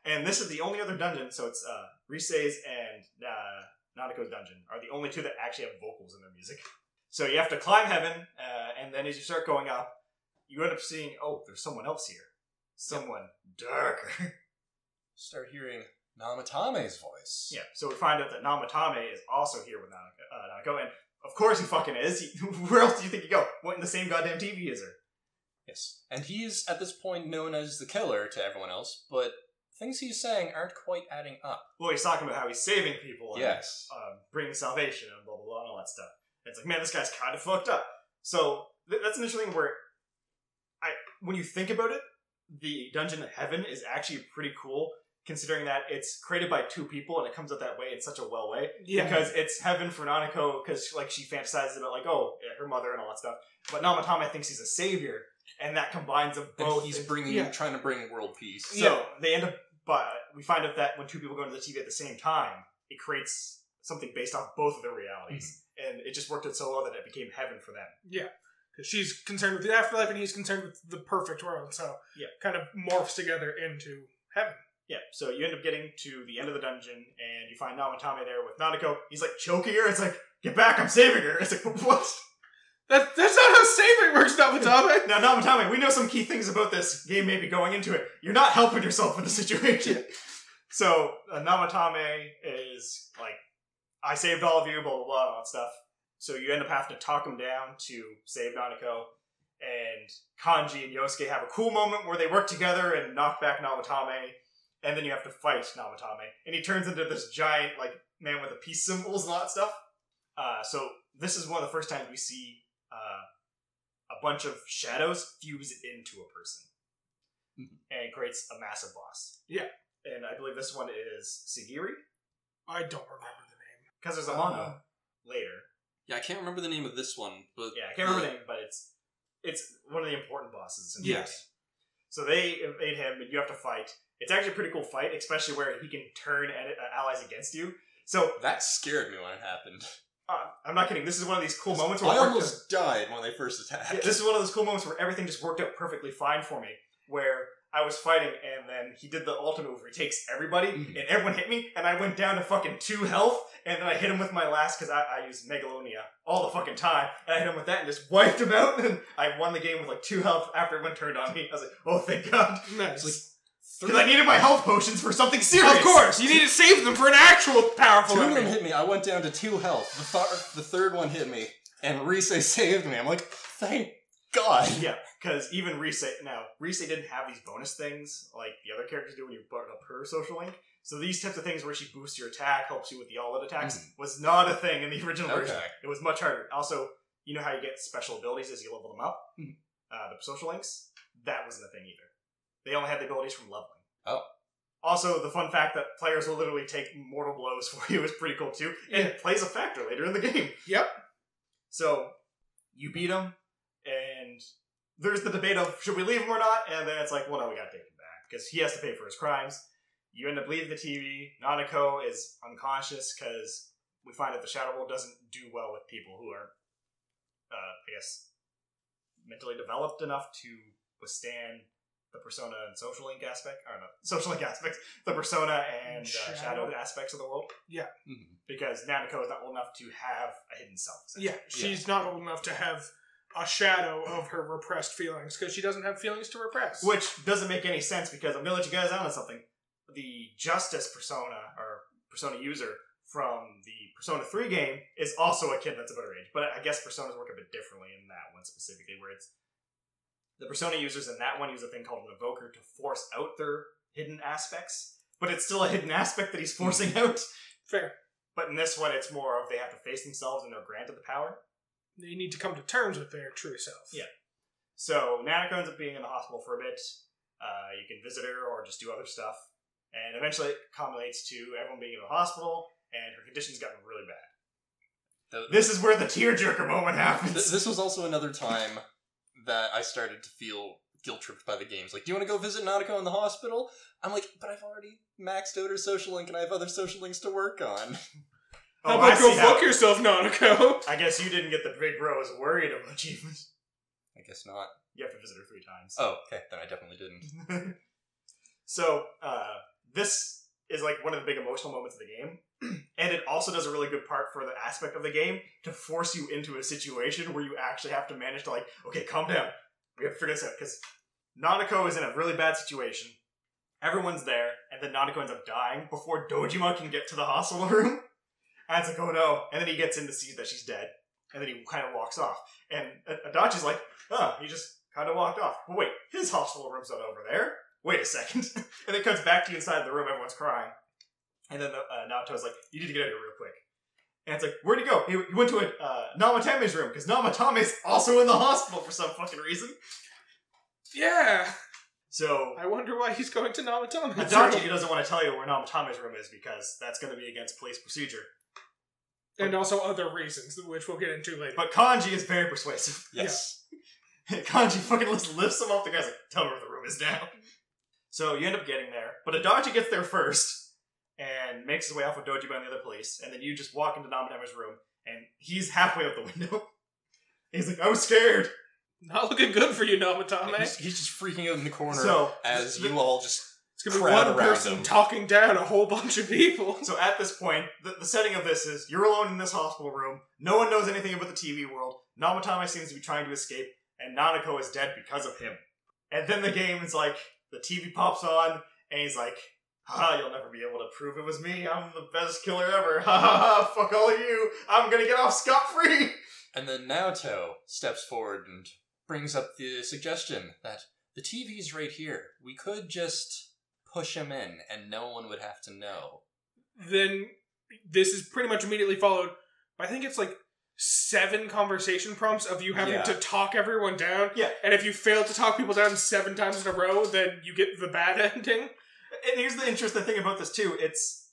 And this is the only other dungeon. So it's uh, Rise's and uh, Nanako's dungeon are the only two that actually have vocals in their music. So you have to climb heaven, uh, and then as you start going up, you end up seeing, oh, there's someone else here, someone darker. Start hearing Namatame's voice. Yeah, so we find out that Namatame is also here with Nanako, uh, Nanako and of course he fucking is. He, where else do you think you go? What in the same goddamn TV is there? Yes. And he's at this point known as the killer to everyone else, but things he's saying aren't quite adding up. Well, he's talking about how he's saving people and Yes. um, bringing salvation and blah blah blah and all that stuff. And it's like, man, this guy's kind of fucked up. So th- that's an interesting where, I when you think about it, the dungeon of heaven is actually pretty cool, considering that it's created by two people and it comes out that way in such a well way. Yeah. because it's heaven for Nanako because like she fantasizes about like oh yeah, her mother and all that stuff. But Namatame thinks he's a savior, and that combines them And both. he's bringing, yeah. trying to bring world peace. so Yeah. they end up. But we find out that when two people go into the TV at the same time, it creates something based off both of their realities, mm-hmm. and it just worked out so well that it became heaven for them. Yeah. Because she's concerned with the afterlife and he's concerned with the perfect world. So Yeah. kind of morphs together into heaven. Yeah, so you end up getting to the end of the dungeon, and you find Namatame there with Nanako. He's like choking her. It's like, get back! I'm saving her. It's like what? That, that's not how saving works, Namatame. Now, Namatame, we know some key things about this game maybe going into it. You're not helping yourself in the situation. So, uh, Namatame is like, I saved all of you, blah, blah, blah, all that stuff. So you end up having to talk him down to save Nanako. And Kanji and Yosuke have a cool moment where they work together and knock back Namatame. And then you have to fight Namatame. And he turns into this giant, like, man with the peace symbols and all that stuff. Uh, so this is one of the first times we see uh, a bunch of shadows fuse into a person Mhm. and creates a massive boss. Yeah. And I believe this one is Sigiri I don't remember the name. because there's a Uh, manga later. Yeah, I can't remember the name of this one, but Yeah, I can't remember the name, but it's it's one of the important bosses. In the Yes. So they invade him, and you have to fight. It's actually a pretty cool fight, especially where he can turn uh, allies against you. So That scared me when it happened. uh, I'm not kidding. This is one of these cool moments where I almost died when they first attacked. Yeah, this is one of those cool moments where everything just worked out perfectly fine for me. Where I was fighting, and then he did the ultimate move where he takes everybody, Mhm. and everyone hit me, and I went down to fucking two health, and then I hit him with my last because I, I use Megalonia all the fucking time, and I hit him with that and just wiped him out, and I won the game with like two health after everyone turned on me. I was like, oh, thank God. Nice. like- Because I needed my health potions for something serious. of course, you need to save them for an actual powerful Two of them hit me. I went down to two health. The, th- the third one hit me, and Rise saved me. I'm like, thank God. Yeah, because even Rise now Rise didn't have these bonus things like the other characters do when you brought up her social link. So these types of things where she boosts your attack, helps you with the all-out attacks, Mhm. was not a thing in the original version. It was much harder. Also, you know how you get special abilities as you level them up? Mhm. Uh, the social links? That wasn't a thing either. They only had the abilities from leveling. Oh. Also, the fun fact that players will literally take mortal blows for you is pretty cool too, and it plays a factor later in the game. Yep. So, you beat and there's the debate of should we leave him or not, and then it's like, well, no, we gotta take him back because he has to pay for his crimes. You end up leaving the TV. Nanako is unconscious because we find that the Shadow World doesn't do well with people who are, uh, I guess, mentally developed enough to withstand the persona and social link aspect, or no, social link aspects, the persona and uh, Shadow. shadow aspects of the world, Mhm. because Nanako is not old enough to have a hidden self. Yeah, she's not old enough to have a shadow of her repressed feelings because she doesn't have feelings to repress. Which doesn't make any sense because I'm gonna let you guys out on something. The Justice persona or persona user from the Persona 3 game is also a kid that's about her age. But I guess personas work a bit differently in that one specifically, where it's the persona users in that one use a thing called an evoker to force out their hidden aspects. But it's still a hidden aspect that he's forcing hmm. out. Fair. But in this one, it's more of they have to face themselves and they're granted the power. They need to come to terms with their true self. Yeah. So Nanako ends up being in the hospital for a bit. Uh, you can visit her or just do other stuff. And eventually it culminates to everyone being in the hospital and her condition's gotten really bad. The- This is where the tearjerker moment happens. Th- this was also another time that I started to feel guilt tripped by the games. Like, do you want to go visit Nanako in the hospital? I'm like, but I've already maxed out her social link and I have other social links to work on. Oh, How I go see how- fuck yourself, Nanako? I guess you didn't get the big bro is worried about achievement. I guess not. You have to visit her three times. Oh, okay, then I definitely didn't. so uh, this is like one of the big emotional moments of the game, and it also does a really good part for the aspect of the game to force you into a situation where you actually have to manage to like, okay, calm down. We have to figure this out because Nanako is in a really bad situation. Everyone's there, and then Nanako ends up dying before Dojima can get to the hospital room. And it's like, oh no! And then he gets in to see that she's dead, and then he kind of walks off. And Adachi's like, oh, he just kind of walked off. But wait, his hospital room's not over there. Wait a second. and it comes back to you inside the room, everyone's crying. And then uh, Naoto's like, you need to get out of here real quick. And it's like, where'd he go? He, he went to a, uh, Namatame's room, because Namatame's also in the hospital for some fucking reason. Yeah. So, I wonder why he's going to Namatame. Adachi doesn't want to tell you where Namatame's room is, because that's going to be against police procedure. And also other reasons, which we'll get into later. But Kanji is very persuasive. Yes. Kanji fucking lifts, lifts him off the guy's like, tell me where the room is now. So you end up getting there, but Adachi gets there first and makes his way off with Dojima and the other police, and then you just walk into Namatame's room, and he's halfway out the window. he's like, I was scared. Not looking good for you, Namatame. He's, he's just freaking out in the corner So as the- you all just. It's gonna be one around person him. talking down a whole bunch of people. So at this point, the, the setting of this is you're alone in this hospital room. No one knows anything about the TV world. Namatame seems to be trying to escape, and Nanako is dead because of him. And then the game is like, the TV pops on, and he's like, Ha, you'll never be able to prove it was me. I'm the best killer ever. Ha ha ha, fuck all of you. I'm gonna get off scot free. And then Naoto steps forward and brings up the suggestion that the TV's right here. We could just push him in and no one would have to know. Then this is pretty much immediately followed I think it's like seven conversation prompts of you having Yeah. to talk everyone down. Yeah. And if you fail to talk people down seven times in a row, then you get the bad ending. And here's the interesting thing about this too. It's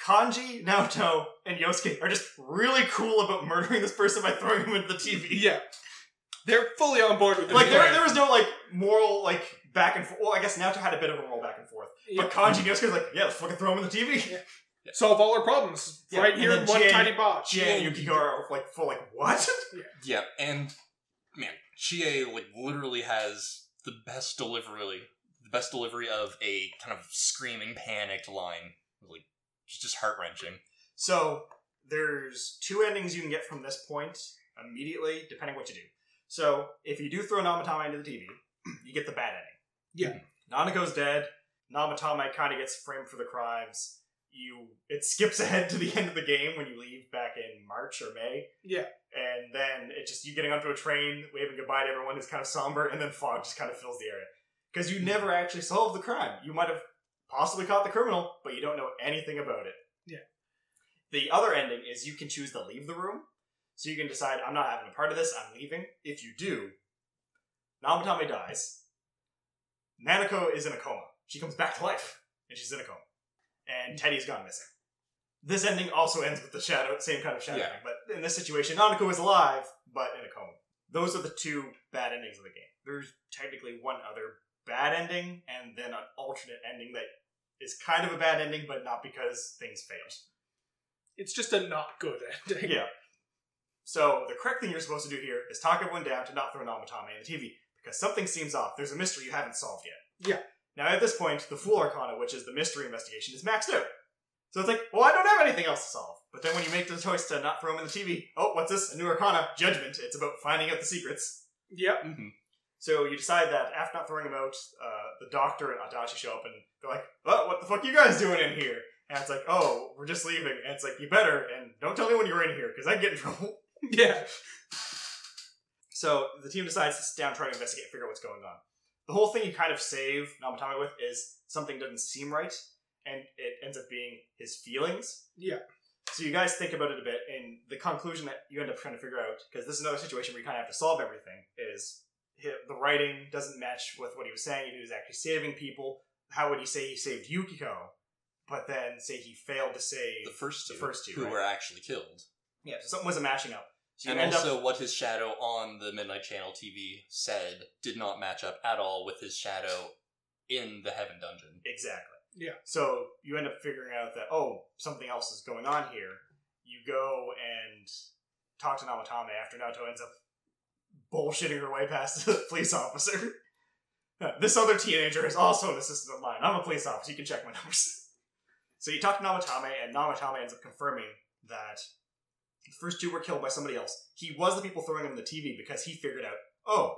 Kanji, Naoto, and Yosuke are just really cool about murdering this person by throwing him into the TV. Yeah. They're fully on board with this. Like there, there was no like moral like back and forth. Well, I guess Naoto had a bit of a moral back and forth, Yeah. but Kanji and like, yeah, let's fucking throw him in the TV. Yeah. Solve all our problems Yeah, right and here in one Chie- tiny box. Chie and Yukiko like full like what? Yeah, and man, Chie like literally has the best delivery the best delivery of a kind of screaming panicked line. Like it's just heart wrenching. So there's two endings you can get from this point immediately, depending what you do. So if you do throw Namatame into the TV, you get the bad ending. Yeah. Nanako's dead. Namatame kind of gets framed for the crimes. You it skips ahead to the end of the game when you leave back in March or May. Yeah. And then it just you getting onto a train, waving goodbye to everyone is kind of somber, and then fog just kind of fills the area. Because you never actually solved the crime. You might have possibly caught the criminal, but you don't know anything about it. Yeah. The other ending is you can choose to leave the room. So you can decide, I'm not having a part of this, I'm leaving. If you do, Namatame dies. Nanako is in a coma. She comes back to life, and she's in a coma. And Teddy's gone missing. This ending also ends with the shadow, same kind of shadow. Yeah. ending, But in this situation, Nanako is alive, but in a coma. Those are the two bad endings of the game. There's technically one other bad ending, and then an alternate ending that is kind of a bad ending, but not because things failed. It's just a not good ending. Yeah. So the correct thing you're supposed to do here is talk everyone down to not throw an Namatame in the TV because something seems off. There's a mystery you haven't solved yet. Yeah. Now at this point, the Fool Arcana, which is the mystery investigation, is maxed out. So it's like, well, I don't have anything else to solve. But then when you make the choice to not throw him in the TV, oh, what's this? A new Arcana, Judgment. It's about finding out the secrets. Yep. Mm-hmm. So you decide that after not throwing him out, uh, the doctor and Adachi show up and they're like, "Oh, what the fuck you guys doing in here?" And it's like, "Oh, we're just leaving." And it's like, "You better and don't tell anyone you're in here because I get in trouble." Yeah. So the team decides to sit down, try to investigate, figure out what's going on. The whole thing you kind of save Namatame with is something doesn't seem right, and it ends up being his feelings. Yeah. So you guys think about it a bit, and the conclusion that you end up trying to figure out, because this is another situation where you kind of have to solve everything, is the writing doesn't match with what he was saying. If he was actually saving people, how would he say he saved Yukiko, but then say he failed to save The first two, The first two, who right. were actually killed. Yeah, so something wasn't matching up. So and end also up what his shadow on the Midnight Channel TV said did not match up at all with his shadow in the Heaven Dungeon. Exactly. Yeah. So you end up figuring out that oh, something else is going on here. You go and talk to Namatame after Naoto ends up bullshitting her way past the police officer. this other teenager is also an assistant of mine. I'm a police officer. You can check my numbers. so you talk to Namatame, and Namatame ends up confirming that the first two were killed by somebody else. He was the people throwing him the TV because he figured out, oh,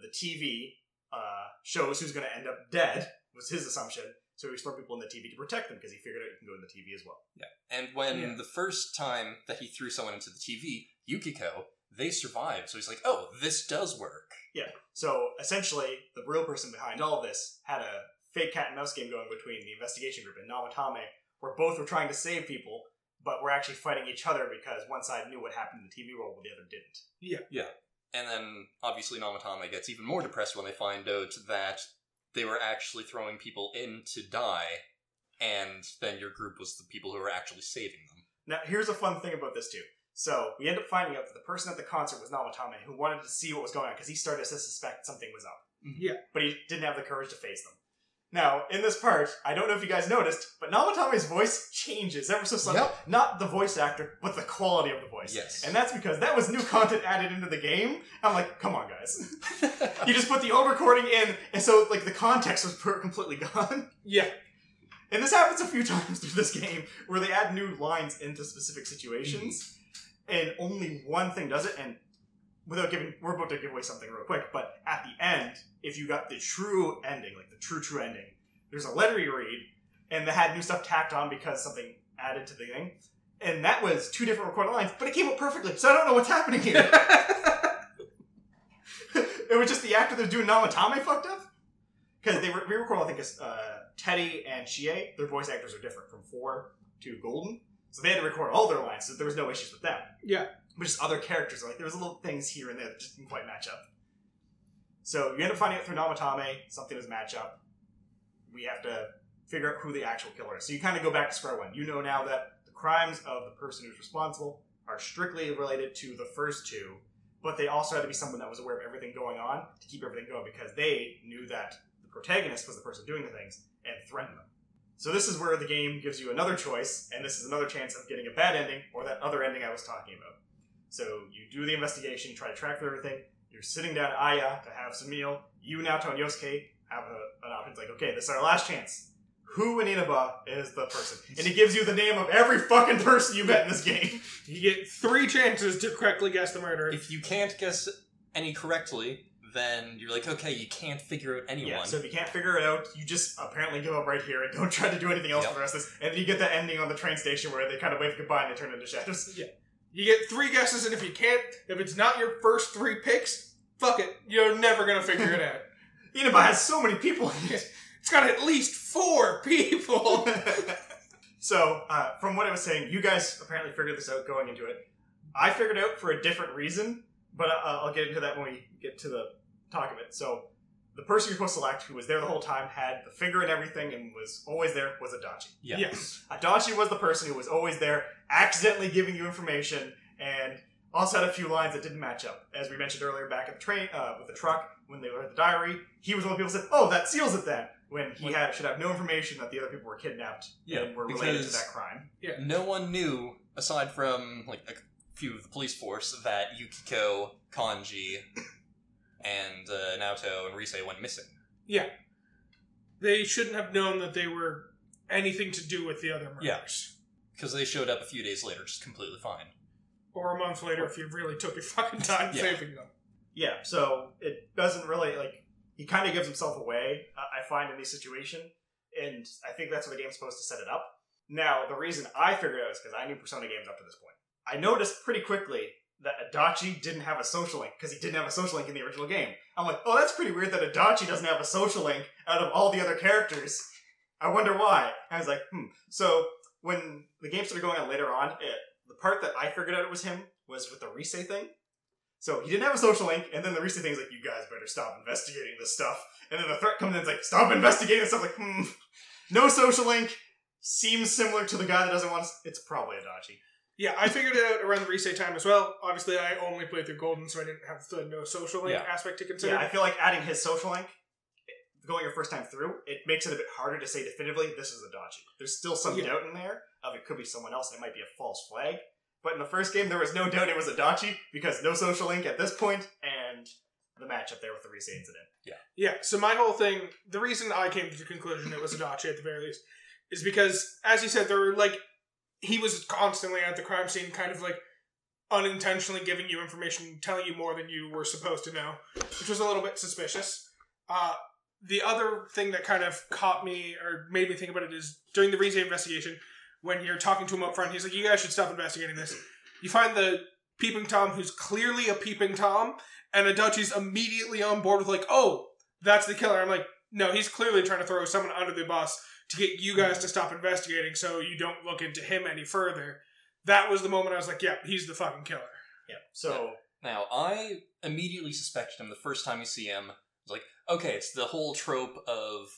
the TV uh, shows who's going to end up dead was his assumption. So he was throwing people in the TV to protect them because he figured out you can go in the TV as well. Yeah. And when Yeah. the first time that he threw someone into the TV, Yukiko, they survived. So he's like, oh, this does work. Yeah. So essentially, the real person behind all of this had a fake cat and mouse game going between the investigation group and Namatame, where both were trying to save people, but we're actually fighting each other because one side knew what happened in the TV world, but the other didn't. Yeah. Yeah. And then obviously Namatame gets even more depressed when they find out that they were actually throwing people in to die, and then your group was the people who were actually saving them. Now, here's a fun thing about this too. So we end up finding out that the person at the concert was Namatame, who wanted to see what was going on because he started to suspect something was up. Yeah. But he didn't have the courage to face them. Now, in this part, I don't know if you guys noticed, but Namatame's voice changes ever so slightly. Yep. Not the voice actor, but the quality of the voice. Yes. And that's because that was new content added into the game. I'm like, come on, guys. you just put the old recording in, and so like the context was per- completely gone. Yeah. And this happens a few times through this game where they add new lines into specific situations, mm-hmm. and only one thing does it. And without giving, we're about to give away something real quick, but at the end, if you got the true ending, like the true, true ending, there's a letter you read, and they had new stuff tacked on because something added to the thing. And that was two different recorded lines, but it came out perfectly, so I don't know what's happening here. it was just the actor that was doing Namatame fucked up. Because they re- re-record, I think, is, uh, Teddy and Chie, their voice actors are different from 4 to Golden. So they had to record all their lines, so there was no issues with them. Yeah. But just other characters, like there was little things here and there that just didn't quite match up. So you end up finding out through Namatame, something doesn't match up. We have to figure out who the actual killer is. So you kind of go back to square one. You know now that the crimes of the person who's responsible are strictly related to the first two, but they also had to be someone that was aware of everything going on to keep everything going because they knew that the protagonist was the person doing the things and threatened them. So this is where the game gives you another choice, and this is another chance of getting a bad ending or that other ending I was talking about. So you do the investigation, try to track through everything. You're sitting down at Aiya to have some meal. You, Naoto, and Yosuke have a, an option. It's like, okay, this is our last chance. Who in Inaba is the person? And it gives you the name of every fucking person you met in this game. You get three chances to correctly guess the murderer. If you can't guess any correctly, then you're like, okay, you can't figure out anyone. Yeah, so if you can't figure it out, you just apparently give up right here and don't try to do anything else Yep. for the rest of this. And then you get the ending on the train station where they kind of wave goodbye and they turn into shadows. You get three guesses, and if you can't, if it's not your first three picks, fuck it. You're never gonna figure it out. Inaba has so many people in it. It's got at least four people. so, uh, from what I was saying, you guys apparently figured this out going into it. I figured it out for a different reason, but uh, I'll get into that when we get to the talk of it. So, the person you're supposed to select, who was there the whole time, had the finger and everything, and was always there, was Adachi. yeah. Yes. Adachi was the person who was always there, accidentally giving you information, and also had a few lines that didn't match up. As we mentioned earlier, back at the train uh, with the truck, when they read the diary, he was one of the people who said, "Oh, that seals it then." When he When- had should have no information that the other people were kidnapped Yeah, and were related to that crime. Yeah. No one knew, aside from like a few of the police force, that Yukiko, Kanji, and uh, Naoto and Rise went missing. Yeah. They shouldn't have known that they were anything to do with the other murders. Yeah. Because they showed up a few days later, just completely fine. Or a month later if you really took your fucking time Yeah. saving them. Yeah, so it doesn't really like he kind of gives himself away. uh, I find in these situations, and I think that's what the game's supposed to set it up. Now, the reason I figured it out is because I knew Persona games up to this point. I noticed pretty quickly that Adachi didn't have a social link because he didn't have a social link in the original game. I'm like, oh, that's pretty weird that Adachi doesn't have a social link out of all the other characters. I wonder why. I was like, hmm. So when the game started going on later on, it, the part that I figured out it was him was with the Rise thing. So he didn't have a social link, and then the Rise is like, you guys better stop investigating this stuff. And then the threat comes in, it's like, stop investigating this stuff. Like, hmm, no social link. Seems similar to the guy that doesn't want. To, it's probably Adachi. Yeah, I figured it out around the reset time as well. Obviously, I only played through Golden, so I didn't have the no social link Yeah. aspect to consider. Yeah, I feel like adding his social link, going your first time through, it makes it a bit harder to say definitively this is Adachi. There's still some Yeah. doubt in there of it could be someone else, it might be a false flag. But in the first game, there was no doubt it was Adachi because no social link at this point, and the match up there with the Rise incident. Yeah, Yeah, so my whole thing, the reason I came to the conclusion it was a Adachi at the very least, is because, as you said, there were like, he was constantly at the crime scene, kind of like unintentionally giving you information, telling you more than you were supposed to know, which was a little bit suspicious. Uh, the other thing that kind of caught me or made me think about it is during the Rise investigation, when you're talking to him up front, he's like, "You guys should stop investigating this." You find the peeping tom who's clearly a peeping tom, and Adachi's immediately on board with like, "Oh, that's the killer." I'm like, "No, he's clearly trying to throw someone under the bus to get you guys to stop investigating, so you don't look into him any further." That was the moment I was like, "Yeah, he's the fucking killer." Yeah. So Now, I immediately suspected him the first time you see him. I was like, okay, it's the whole trope of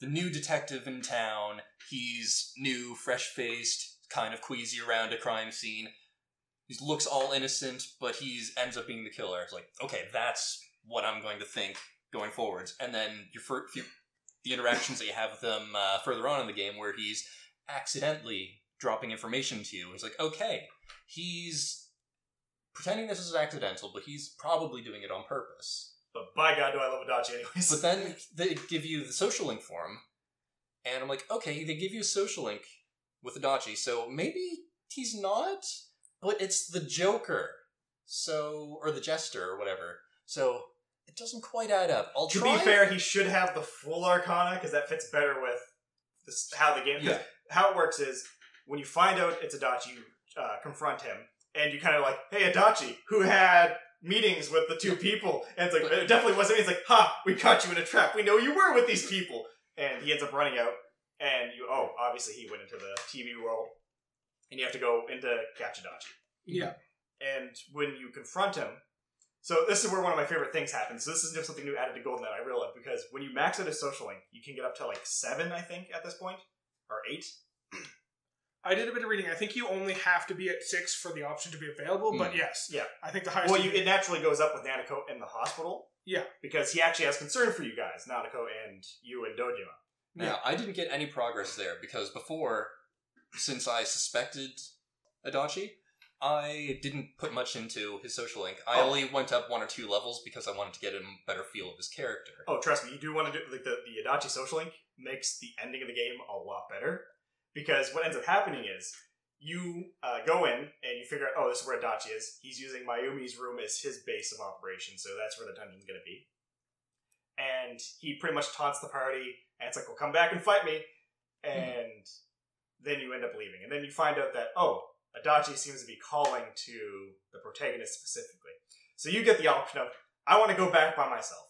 the new detective in town. He's new, fresh faced, kind of queasy around a crime scene. He looks all innocent, but he's ends up being the killer. It's like, okay, that's what I'm going to think going forwards. And then your first, few, the interactions that you have with him uh, further on in the game, where he's accidentally dropping information to you. It's like, okay, he's pretending this is accidental, but he's probably doing it on purpose. but by God, do I love Adachi anyways. But then they give you the social link for him, and I'm like, okay, they give you a social link with Adachi, so maybe he's not, but it's the Joker. So, or the jester or whatever. So it doesn't quite add up. I'll To try. be fair, he should have the full Arcana because that fits better with this, how the game. Yeah. How it works is when you find out it's Adachi, you uh, confront him, and you kind of like, "Hey, Adachi, who had meetings with the two people?" And it's like, But- it definitely wasn't. me." It's like, "Ha, we caught you in a trap. We know you were with these people." And he ends up running out, and you, oh, obviously he went into the TV world, and you have to go into catch Adachi. Yeah. And when you confront him, so this is where one of my favorite things happens. So this is just something new added to GoldenEye. I realized because when you max out a social link, you can get up to like seven, I think, at this point, or eight. I did a bit of reading. I think you only have to be at six for the option to be available, but Hmm. yes. Yeah. I think the highest. Well, you, it naturally goes up with Nanako in the hospital. Yeah. because he actually has concern for you guys, Nanako and you and Dojima. Now, I didn't get any progress there because before, since I suspected Adachi, I didn't put much into his social link. I Oh. only went up one or two levels because I wanted to get a better feel of his character. Oh, trust me, you do want to do like the the Adachi social link makes the ending of the game a lot better because what ends up happening is you uh, go in and you figure out oh this is where Adachi is. He's using Mayumi's room as his base of operation, so that's where the dungeon's going to be. And he pretty much taunts the party, and it's like, "Well, come back and fight me," and then you end up leaving, and then you find out that oh, Adachi seems to be calling to the protagonist specifically. So you get the option of I want to go back by myself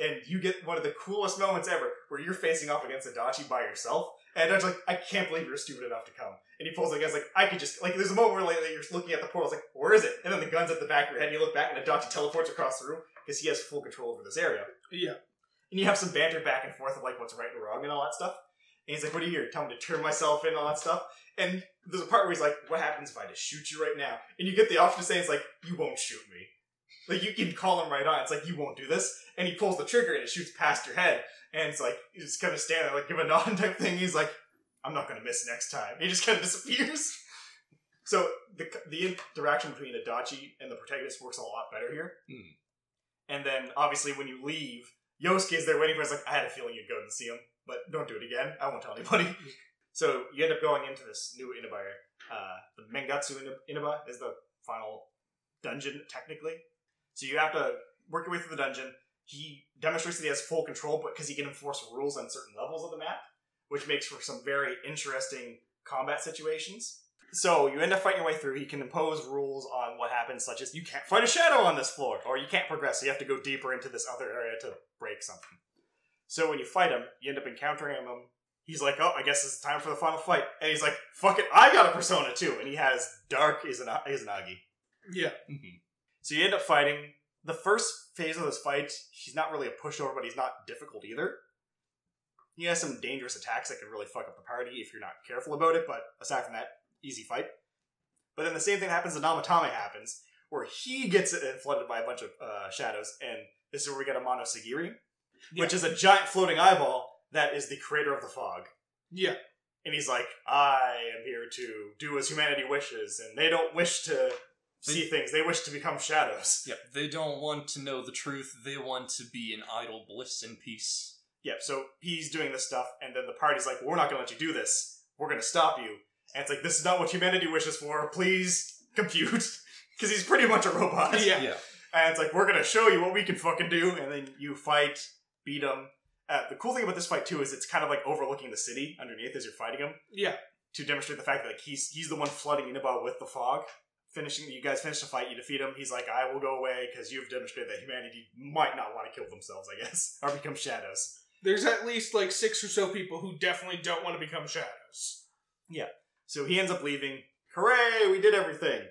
and you get one of the coolest moments ever where you're facing off against Adachi by yourself. And Adachi's like, I can't believe you're stupid enough to come. And he pulls the gun's like, I could just like there's a moment where like, you're looking at the portal, it's like, where is it? And then the gun's at the back of your head, and you look back and Adachi teleports across the room because he has full control over this area. Yeah. And you have some banter back and forth of like what's right and wrong and all that stuff. And he's like, What are you here? Tell me to turn myself in and all that stuff. And there's a part where he's like, What happens if I just shoot you right now? And you get the option to say it's like, You won't shoot me. Like you can call him right on. It's like you won't do this. And he pulls the trigger and it shoots past your head. And it's like you just kind of stand there like give a nod type thing. He's like, I'm not gonna miss next time. And he just kind of disappears. So the the interaction between Adachi and the protagonist works a lot better here. Hmm. And then obviously when you leave, Yosuke is there waiting for us. Like I had a feeling you'd go and see him, but don't do it again. I won't tell anybody. so you end up going into this new Inaba. Uh, the Magatsu Ina- Inaba is the final dungeon technically. So you have to work your way through the dungeon. He demonstrates that he has full control, but because he can enforce rules on certain levels of the map, which makes for some very interesting combat situations. So you end up fighting your way through. He can impose rules on what happens, such as you can't fight a shadow on this floor, or you can't progress. So you have to go deeper into this other area to break something. So when you fight him, you end up encountering him. He's like, "Oh, I guess it's time for the final fight," and he's like, "Fuck it, I got a persona too," and he has Dark Izana- Izanagi. Yeah. Mhm. So you end up fighting. The first phase of this fight, he's not really a pushover, but he's not difficult either. He has some dangerous attacks that can really fuck up the party if you're not careful about it, but aside from that, easy fight. But then the same thing happens to Namatame happens, where he gets flooded by a bunch of uh, shadows, and this is where we get a Monosagiri, which is a giant floating eyeball that is the creator of the fog. Yeah. And he's like, I am here to do as humanity wishes, and they don't wish to see things, they wish to become shadows. Yep, they don't want to know the truth. They want to be in idle bliss and peace. Yeah, so he's doing this stuff, and then the party's like, well, we're not gonna let you do this. We're gonna stop you. And it's like, this is not what humanity wishes for. Please compute. Because he's pretty much a robot. Yeah. Yeah. And it's like, we're gonna show you what we can fucking do. And then you fight, beat him. Uh, the cool thing about this fight, too, is it's kind of like overlooking the city underneath as you're fighting him Yeah. to demonstrate the fact that like, he's he's the one flooding Inaba with the fog. Finishing, you guys finish the fight, you defeat him. He's like, I will go away because you've demonstrated that humanity might not want to kill themselves, I guess, or become shadows. There's at least like six or so people who definitely don't want to become shadows. Yeah. So he ends up leaving. Hooray, we did everything.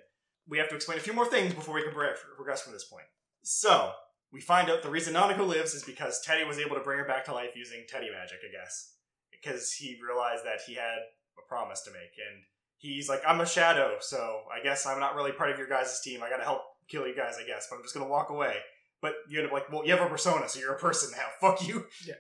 We have to explain a few more things before we can progress from this point. So, we find out the reason Nanako lives is because Teddy was able to bring her back to life using Teddy magic, I guess. Because he realized that he had a promise to make. And he's like, I'm a shadow, so I guess I'm not really part of your guys' team. I gotta help kill you guys, I guess, but I'm just gonna walk away. But you end up like, well, you have a persona, so you're a person now. Fuck you. Yeah.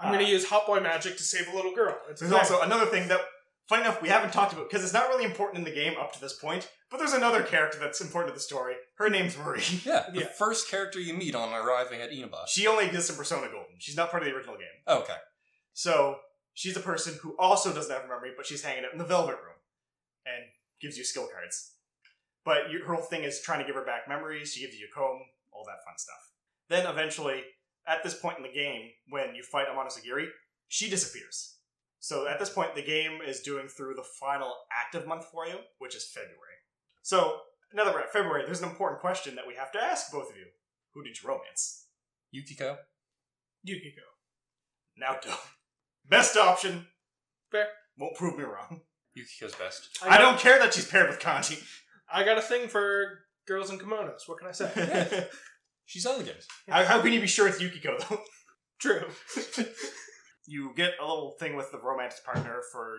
I'm Uh, to use hot boy magic to save a little girl. It's There's okay. also another thing that, funny enough, we haven't talked about because it's not really important in the game up to this point. But there's another character that's important to the story. Her name's Marie. Yeah, the Yeah. first character you meet on arriving at Inaba. She only exists in Persona Golden. She's not part of the original game. Oh, okay. So she's a person who also doesn't have memory, but she's hanging out in the Velvet Room and gives you skill cards. But you, her whole thing is trying to give her back memories. She gives you a comb, all that fun stuff. Then eventually, at this point in the game, when you fight Ameno-sagiri, she disappears. So at this point, the game is doing through the final active month for you, which is February. So now that we're at February, there's an important question that we have to ask both of you. Who did you romance? Yukiko. Yukiko. Naoto. Best option. Fair. Won't prove me wrong. Yukiko's best. I don't care that she's paired with Kanji. I got a thing for girls in kimonos. What can I say? She's elegant. how, how can you be sure it's Yukiko though? True. you get a little thing with the romantic partner for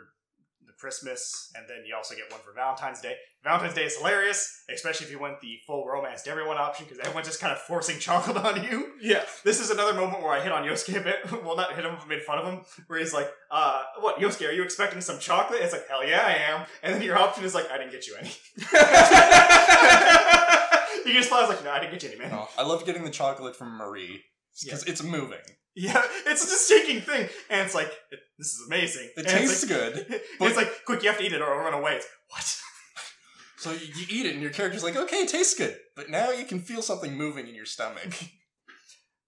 the Christmas, and then you also get one for Valentine's Day. Valentine's Day is hilarious, especially if you went the full romance to everyone option, because everyone's just kind of forcing chocolate on you. Yeah. This is another moment where I hit on Yosuke a bit. well, not hit him, but made fun of him. Where he's like, uh, what, Yosuke, are you expecting some chocolate? It's like, hell yeah, I am. And then your option is like, I didn't get you any. you just flies like, no, I didn't get you any, man. Oh, I love getting the chocolate from Marie because it's moving. Yeah, it's a shaking thing. And it's like, it, this is amazing. It And it's tastes like- good. it's like, quick, you have to eat it or I'll run away. It's, what? So you, you eat it, and your character's like, "Okay, it tastes good," but now you can feel something moving in your stomach.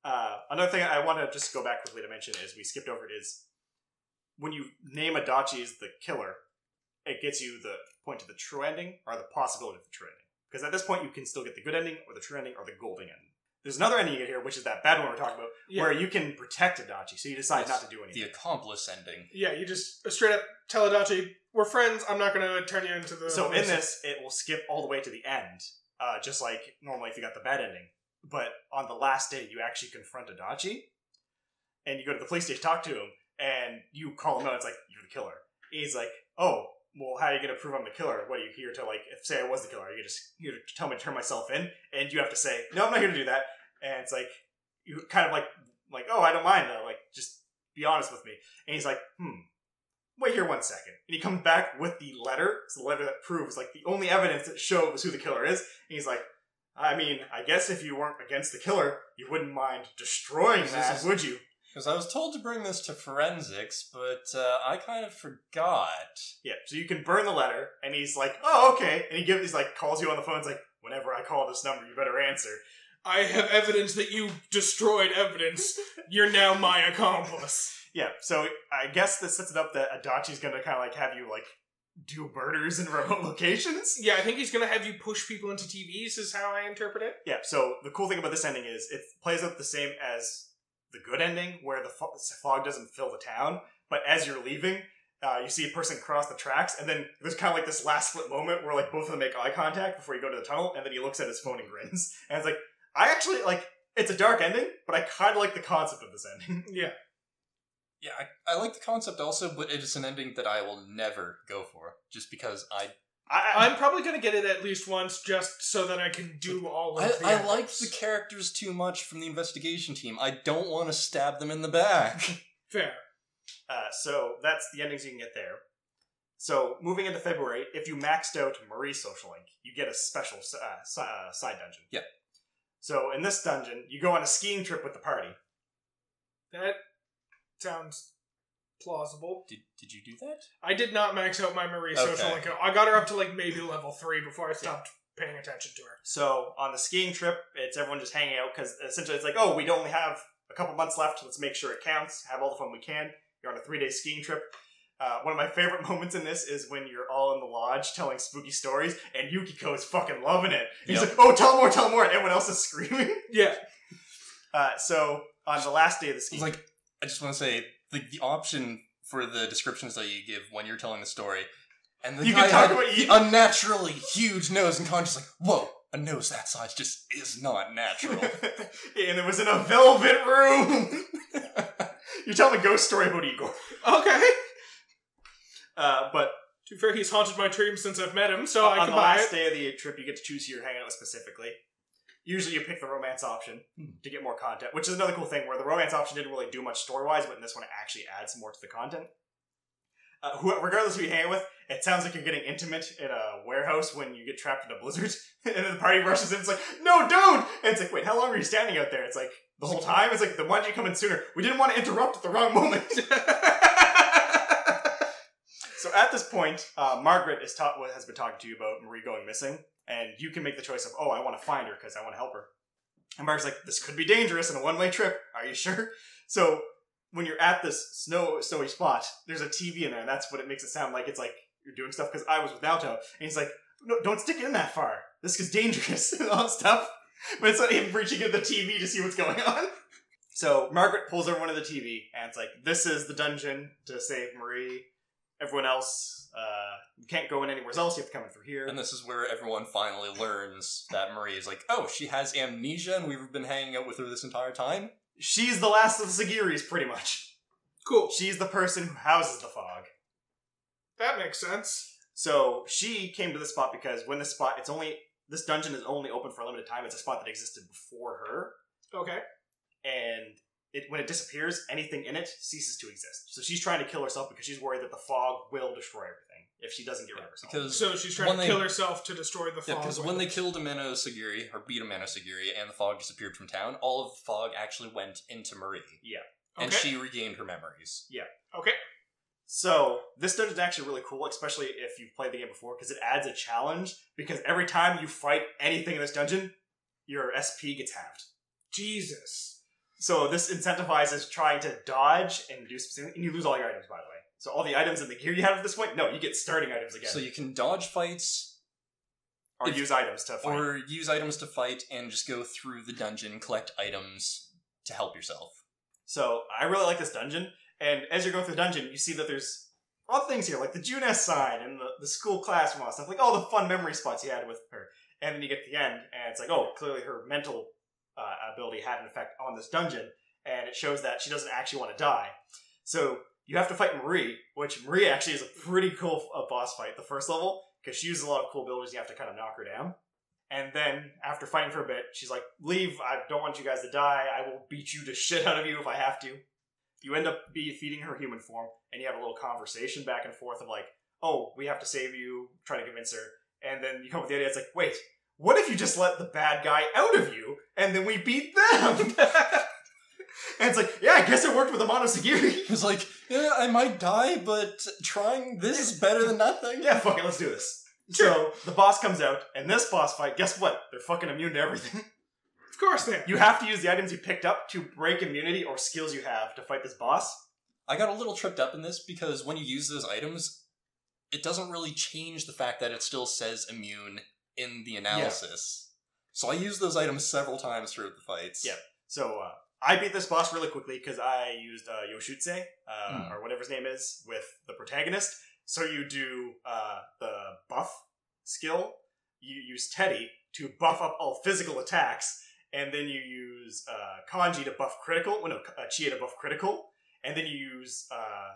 Uh, another thing I want to just go back quickly to mention is we skipped over it is when you name Adachi as the killer, it gets you the point to the true ending or the possibility of the true ending. Because at this point, you can still get the good ending or the true ending or the golden ending. There's another ending you get here, which is that bad one we're talking about, Yeah. where you can protect Adachi, so you decide Yes, not to do anything. the accomplice ending. Yeah, you just straight up tell Adachi, we're friends, I'm not gonna turn you into the So in this, it will skip all the way to the end, uh, just like normally if you got the bad ending. But on the last day, you actually confront Adachi, and you go to the police station, talk to him, and you call him out. It's like you're the killer. He's like, "Oh, well, how are you going to prove I'm the killer? What are you here to like? If say I was the killer, are you just here to tell me to turn myself in?" And you have to say, "No, I'm not here to do that." And it's like you kind of like like, "Oh, I don't mind though. Like, just be honest with me." And he's like, "Hmm." Wait here one second. And he comes back with the letter. It's the letter that proves, like, the only evidence that shows who the killer is. And he's like, I mean, I guess if you weren't against the killer, you wouldn't mind destroying This that, would you? Because I was told to bring this to forensics, but uh, I kind of forgot. Yeah. So you can burn the letter, and he's like, "Oh, okay." And he gives, he's like, calls you on the phone. It's like, "Whenever I call this number, you better answer." I have evidence that you destroyed evidence. You're now my accomplice. Yeah. So I guess this sets it up that Adachi's gonna kind of like have you like do murders in remote locations. Yeah, I think he's gonna have you push people into TVs, is how I interpret it. Yeah. So the cool thing about this ending is it plays out the same as the good ending, where the fo- fog doesn't fill the town, but as you're leaving. Uh, you see a person cross the tracks, and then there's kind of like this last split moment where like both of them make eye contact before you go to the tunnel, and then he looks at his phone and grins, and it's like, I actually like. It's a dark ending, but I kind of like the concept of this ending. Yeah. Yeah, I, I like the concept also, but it is an ending that I will never go for, just because I I, I, I'm probably gonna get it at least once just so that I can do all of I, the I like endings. the characters too much from the investigation team. I don't want to stab them in the back. Fair. Uh, so that's the endings you can get there. So moving into February, if you maxed out Marie's social link, you get a special uh, si- uh, side dungeon. Yeah. So in this dungeon, you go on a skiing trip with the party. That sounds plausible. did did you do that? I did not max out my Marie social Okay. link. I got her up to like maybe level three before I stopped paying attention to her. So on the skiing trip, it's everyone just hanging out because essentially it's like, oh, we only have a couple months left. Let's make sure it counts. Have all the fun we can. You're on a three day skiing trip. Uh, one of my favorite moments in this is when you're all in the lodge telling spooky stories, and Yukiko is fucking loving it. He's Yep. like, "Oh, tell more, tell more," and everyone else is screaming. Yeah. Uh, so on the last day of the ski, like I just want to say the the option for the descriptions that you give when you're telling the story, and the You guy can talk had about the you- unnaturally huge nose, and Connor's like, "Whoa, a nose that size just is not natural." and it was in a velvet room. You're telling a ghost story about Igor. Okay. Uh, but To be fair, he's haunted my dreams since I've met him, so I on can the buy last it. day of the trip, you get to choose who you're hanging out with specifically. Usually, you pick the romance option to get more content, which is another cool thing. Where the romance option didn't really do much story wise, but in this one, it actually adds more to the content. Uh, who, regardless of who you hang with, it sounds like you're getting intimate in a warehouse when you get trapped in a blizzard, and then the party rushes in. It's like, no, don't! And it's like, wait, how long are you standing out there? It's like the whole time. It's like, the why did you come in sooner? We didn't want to interrupt at the wrong moment. so at this point, uh, Margaret is ta- has been talking to you about Marie going missing, and you can make the choice of, oh, I want to find her because I want to help her. And Margaret's like, this could be dangerous and a one way trip. Are you sure? So when you're at this snow snowy spot, there's a TV in there, and that's what it makes it sound like it's like you're doing stuff. Because I was with Naoto, and he's like, no, don't stick it in that far. This is dangerous and all that stuff. But it's not him reaching in the TV to see what's going on. So Margaret pulls everyone to the TV, and it's like, this is the dungeon to save Marie. Everyone else, uh, you can't go in anywhere else. You have to come in through here. And this is where everyone finally learns that Marie is like, oh, she has amnesia and we've been hanging out with her this entire time? She's the last of the Sagiris, pretty much. Cool. She's the person who houses the fog. That makes sense. So she came to this spot because when this spot, it's only this dungeon is only open for a limited time. It's a spot that existed before her, Okay. and it when it disappears, anything in it ceases to exist. So she's trying to kill herself because she's worried that the fog will destroy everything if she doesn't get rid of herself. Because So she's trying to they- kill herself to destroy the Yeah, fog. because when they killed Ameno-sagiri, or beat Ameno-sagiri, and the fog disappeared from town, all of the fog actually went into Marie. Yeah. And Okay. she regained her memories. Yeah. Okay. So this dungeon's actually really cool, especially if you've played the game before, because it adds a challenge. Because every time you fight anything in this dungeon, your SP gets halved. Jesus. So this incentivizes trying to dodge and do specific, and you lose all your items, by the way. So all the items and the gear you have at this point, no, you get starting items again, So you can dodge fights, or if- use items to fight. or use items to fight, and just go through the dungeon, collect items to help yourself. So I really like this dungeon, and as you're going through the dungeon, you see that there's all the things here, like the Junes sign and the, the school classroom, all that stuff, like all the fun memory spots you had with her. And then you get to the end, and it's like, oh, clearly her mental uh, ability had an effect on this dungeon, and it shows that she doesn't actually want to die. So you have to fight Marie, which Marie actually is a pretty cool uh, boss fight, the first level, because she uses a lot of cool abilities, you have to kind of knock her down. And then, after fighting for a bit, she's like, Leave, I don't want you guys to die, I will beat you to shit out of you if I have to. You end up be feeding her human form, and you have a little conversation back and forth of like, Oh, we have to save you, trying to convince her. And then you come up with the idea, it's like, Wait, what if you just let the bad guy out of you, and then we beat them? and it's like, Yeah, I guess it worked with Ameno-sagiri. It was like, yeah, I might die, but trying this is better than nothing. Yeah, fuck it, let's do this. So the boss comes out, and this boss fight, guess what? They're fucking immune to everything. Of course they are. You have to use the items you picked up to break immunity or skills you have to fight this boss. I got a little tripped up in this because when you use those items, it doesn't really change the fact that it still says immune in the analysis. So I used those items several times throughout the fights. Yeah. So uh, I beat this boss really quickly because I used uh, Yoshitsune, uh, Hmm. or whatever his name is, with the protagonist. So you do uh, the buff skill, you use Teddy to buff up all physical attacks, and then you use uh, Kanji to buff critical, well, no, uh, Chie to buff critical, and then you use uh,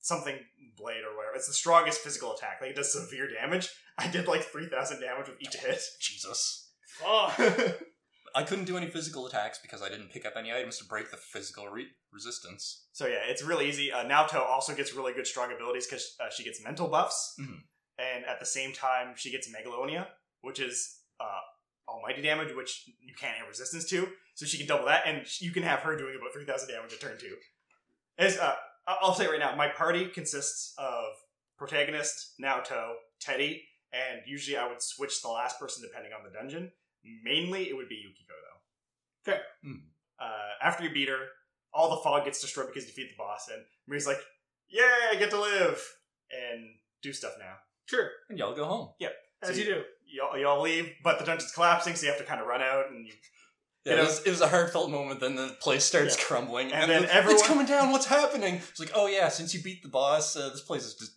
something blade or whatever. It's the strongest physical attack. Like it does severe damage. I did like three thousand damage with each hit. Jesus. Fuck. I couldn't do any physical attacks because I didn't pick up any items to break the physical re- resistance. so yeah, it's really easy. Uh, Naoto also gets really good strong abilities because uh, she gets mental buffs, Mhm. and at the same time she gets Megidolaon, which is uh, almighty damage, which you can't have resistance to. So she can double that, and you can have her doing about three thousand damage a turn two. As uh, I- I'll say it right now, my party consists of protagonist, Naoto, Teddy, and usually I would switch the last person depending on the dungeon. Mainly, it would be Yukiko though. Fair. Hmm. Uh, after you beat her, all the fog gets destroyed because you defeat the boss, and Marie's like, "Yay, I get to live and do stuff now." Sure. And y'all go home. Yep. As So you do. Y'all, y'all leave, but the dungeon's collapsing, so you have to kind of run out, and you, Yeah, it, was, it was a heartfelt moment. Then the place starts Yeah. crumbling, And then the- everyone- it's coming down. What's happening? It's like, oh yeah, since you beat the boss, uh, this place is just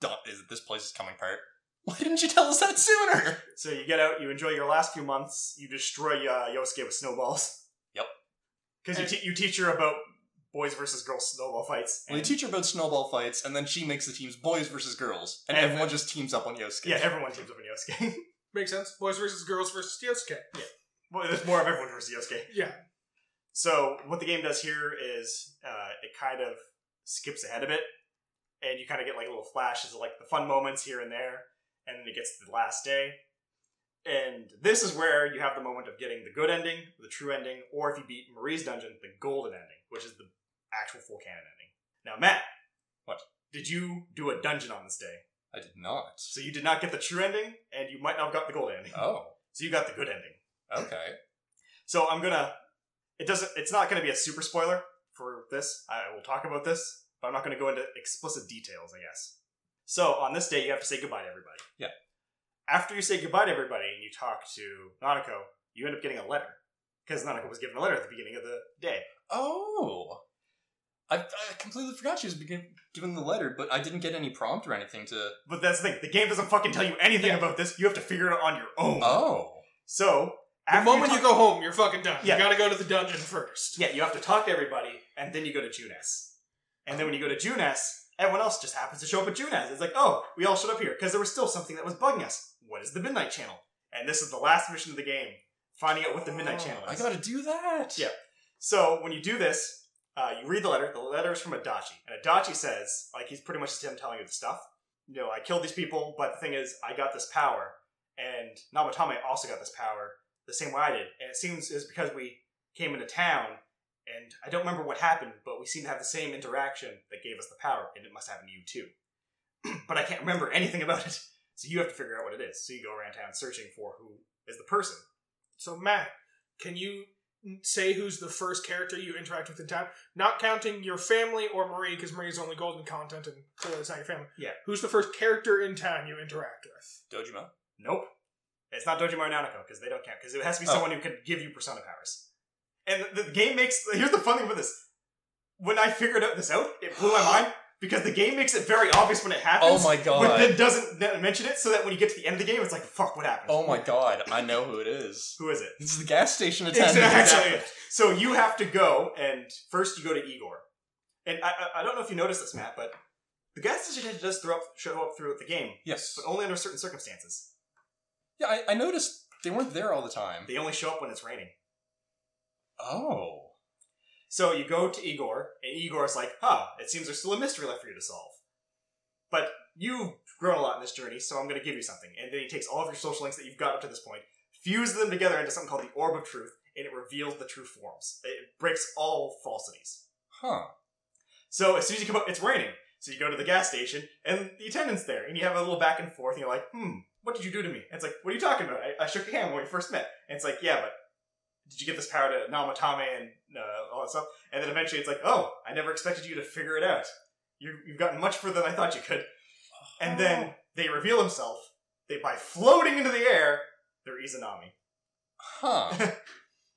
done. Is this place is coming apart? Why didn't you tell us that sooner? so you get out, you enjoy your last few months, you destroy uh, Yosuke with snowballs. Yep. Because you, And- te- you teach her about boys versus girls snowball fights. Well, you teach her about snowball fights, and then she makes the teams boys versus girls, and, And- everyone just teams up on Yosuke. yeah, everyone teams up on Yosuke. Makes sense. Boys versus girls versus Yosuke. Well, there's more of everyone versus Yosuke. Yeah. So what the game does here is uh, it kind of skips ahead a bit, and you kind of get like little flashes of like the fun moments here and there, and then it gets to the last day. And this is where you have the moment of getting the good ending, the true ending, or if you beat Marie's dungeon, the golden ending, which is the actual full canon ending. Now, Matt, What? Did you do a dungeon on this day? I did not. So you did not get the true ending, and you might not have got the golden ending. Oh, So you got the good ending. Okay. So I'm gonna. It doesn't. It's not gonna be a super spoiler for this. I will talk about this, but I'm not gonna go into explicit details. I guess. So on this day, you have to say goodbye to everybody. Yeah. After you say goodbye to everybody and you talk to Nanako, you end up getting a letter because Nanako was given a letter at the beginning of the day. Oh. I, I completely forgot she was given the letter, but I didn't get any prompt or anything to. But that's the thing. The game doesn't fucking tell you anything Yeah. about this. You have to figure it out on your own. Oh. So The moment you, talk- go home, you're fucking done. Yeah. You gotta go to the dungeon first. Yeah, you have to talk to everybody, and then you go to Junes. And then when you go to Junes, everyone else just happens to show up at Junes. It's like, oh, we all showed up here because there was still something that was bugging us. What is the Midnight Channel? And this is the last mission of the game, finding out what the Midnight Oh, Channel is. I gotta do that. Yeah. So when you do this, uh, you read the letter. The letter is from Adachi, and Adachi says, like, he's pretty much just him telling you the stuff. You know, I killed these people, but the thing is, I got this power, and Namatame also got this power the same way I did. And it seems it's because we came into town, and I don't remember what happened, but we seem to have the same interaction that gave us the power, and it must happen to you too. but I can't remember anything about it, so you have to figure out what it is. So you go around town searching for who is the person. So Matt, can you say who's the first character you interact with in town? Not counting your family or Marie, because Marie's only golden content, and clearly it's not your family. Yeah. Who's the first character in town you interact with? Dojima. Nope. It's not Dojima or Nanako because they don't count because it has to be Oh. someone who can give you persona powers. And the, the game makes here's the fun thing with this. When I figured out this out, it blew my mind because the game makes it very obvious when it happens. Oh my But god. then doesn't mention it so that when you get to the end of the game, it's like fuck, what happened? Oh my god. I know who it is. Who is it? It's the gas station attendant. Exactly. So you have to go and first you go to Igor, and I, I, I don't know if you noticed this, Matt, but the gas station attendant does throw up, show up throughout the game, Yes. but only under certain circumstances. Yeah, I, I noticed they weren't there all the time. They only show up when it's raining. Oh. So you go to Igor, and Igor's like, huh, it seems there's still a mystery left for you to solve. But you've grown a lot in this journey, so I'm going to give you something. And then he takes all of your social links that you've got up to this point, fuses them together into something called the Orb of Truth, and it reveals the true forms. It breaks all falsities. Huh. So as soon as you come up, it's raining. So you go to the gas station, and the attendant's there, and you have a little back and forth, and you're like, hmm, what did you do to me? And it's like, what are you talking about? I, I shook your hand when we first met. And it's like, yeah, but did you get this power to Namatame and uh, all that stuff? And then eventually it's like, oh, I never expected you to figure it out. You, you've gotten much further than I thought you could. And then they reveal himself. They by floating into the air, they're Izanami. Huh.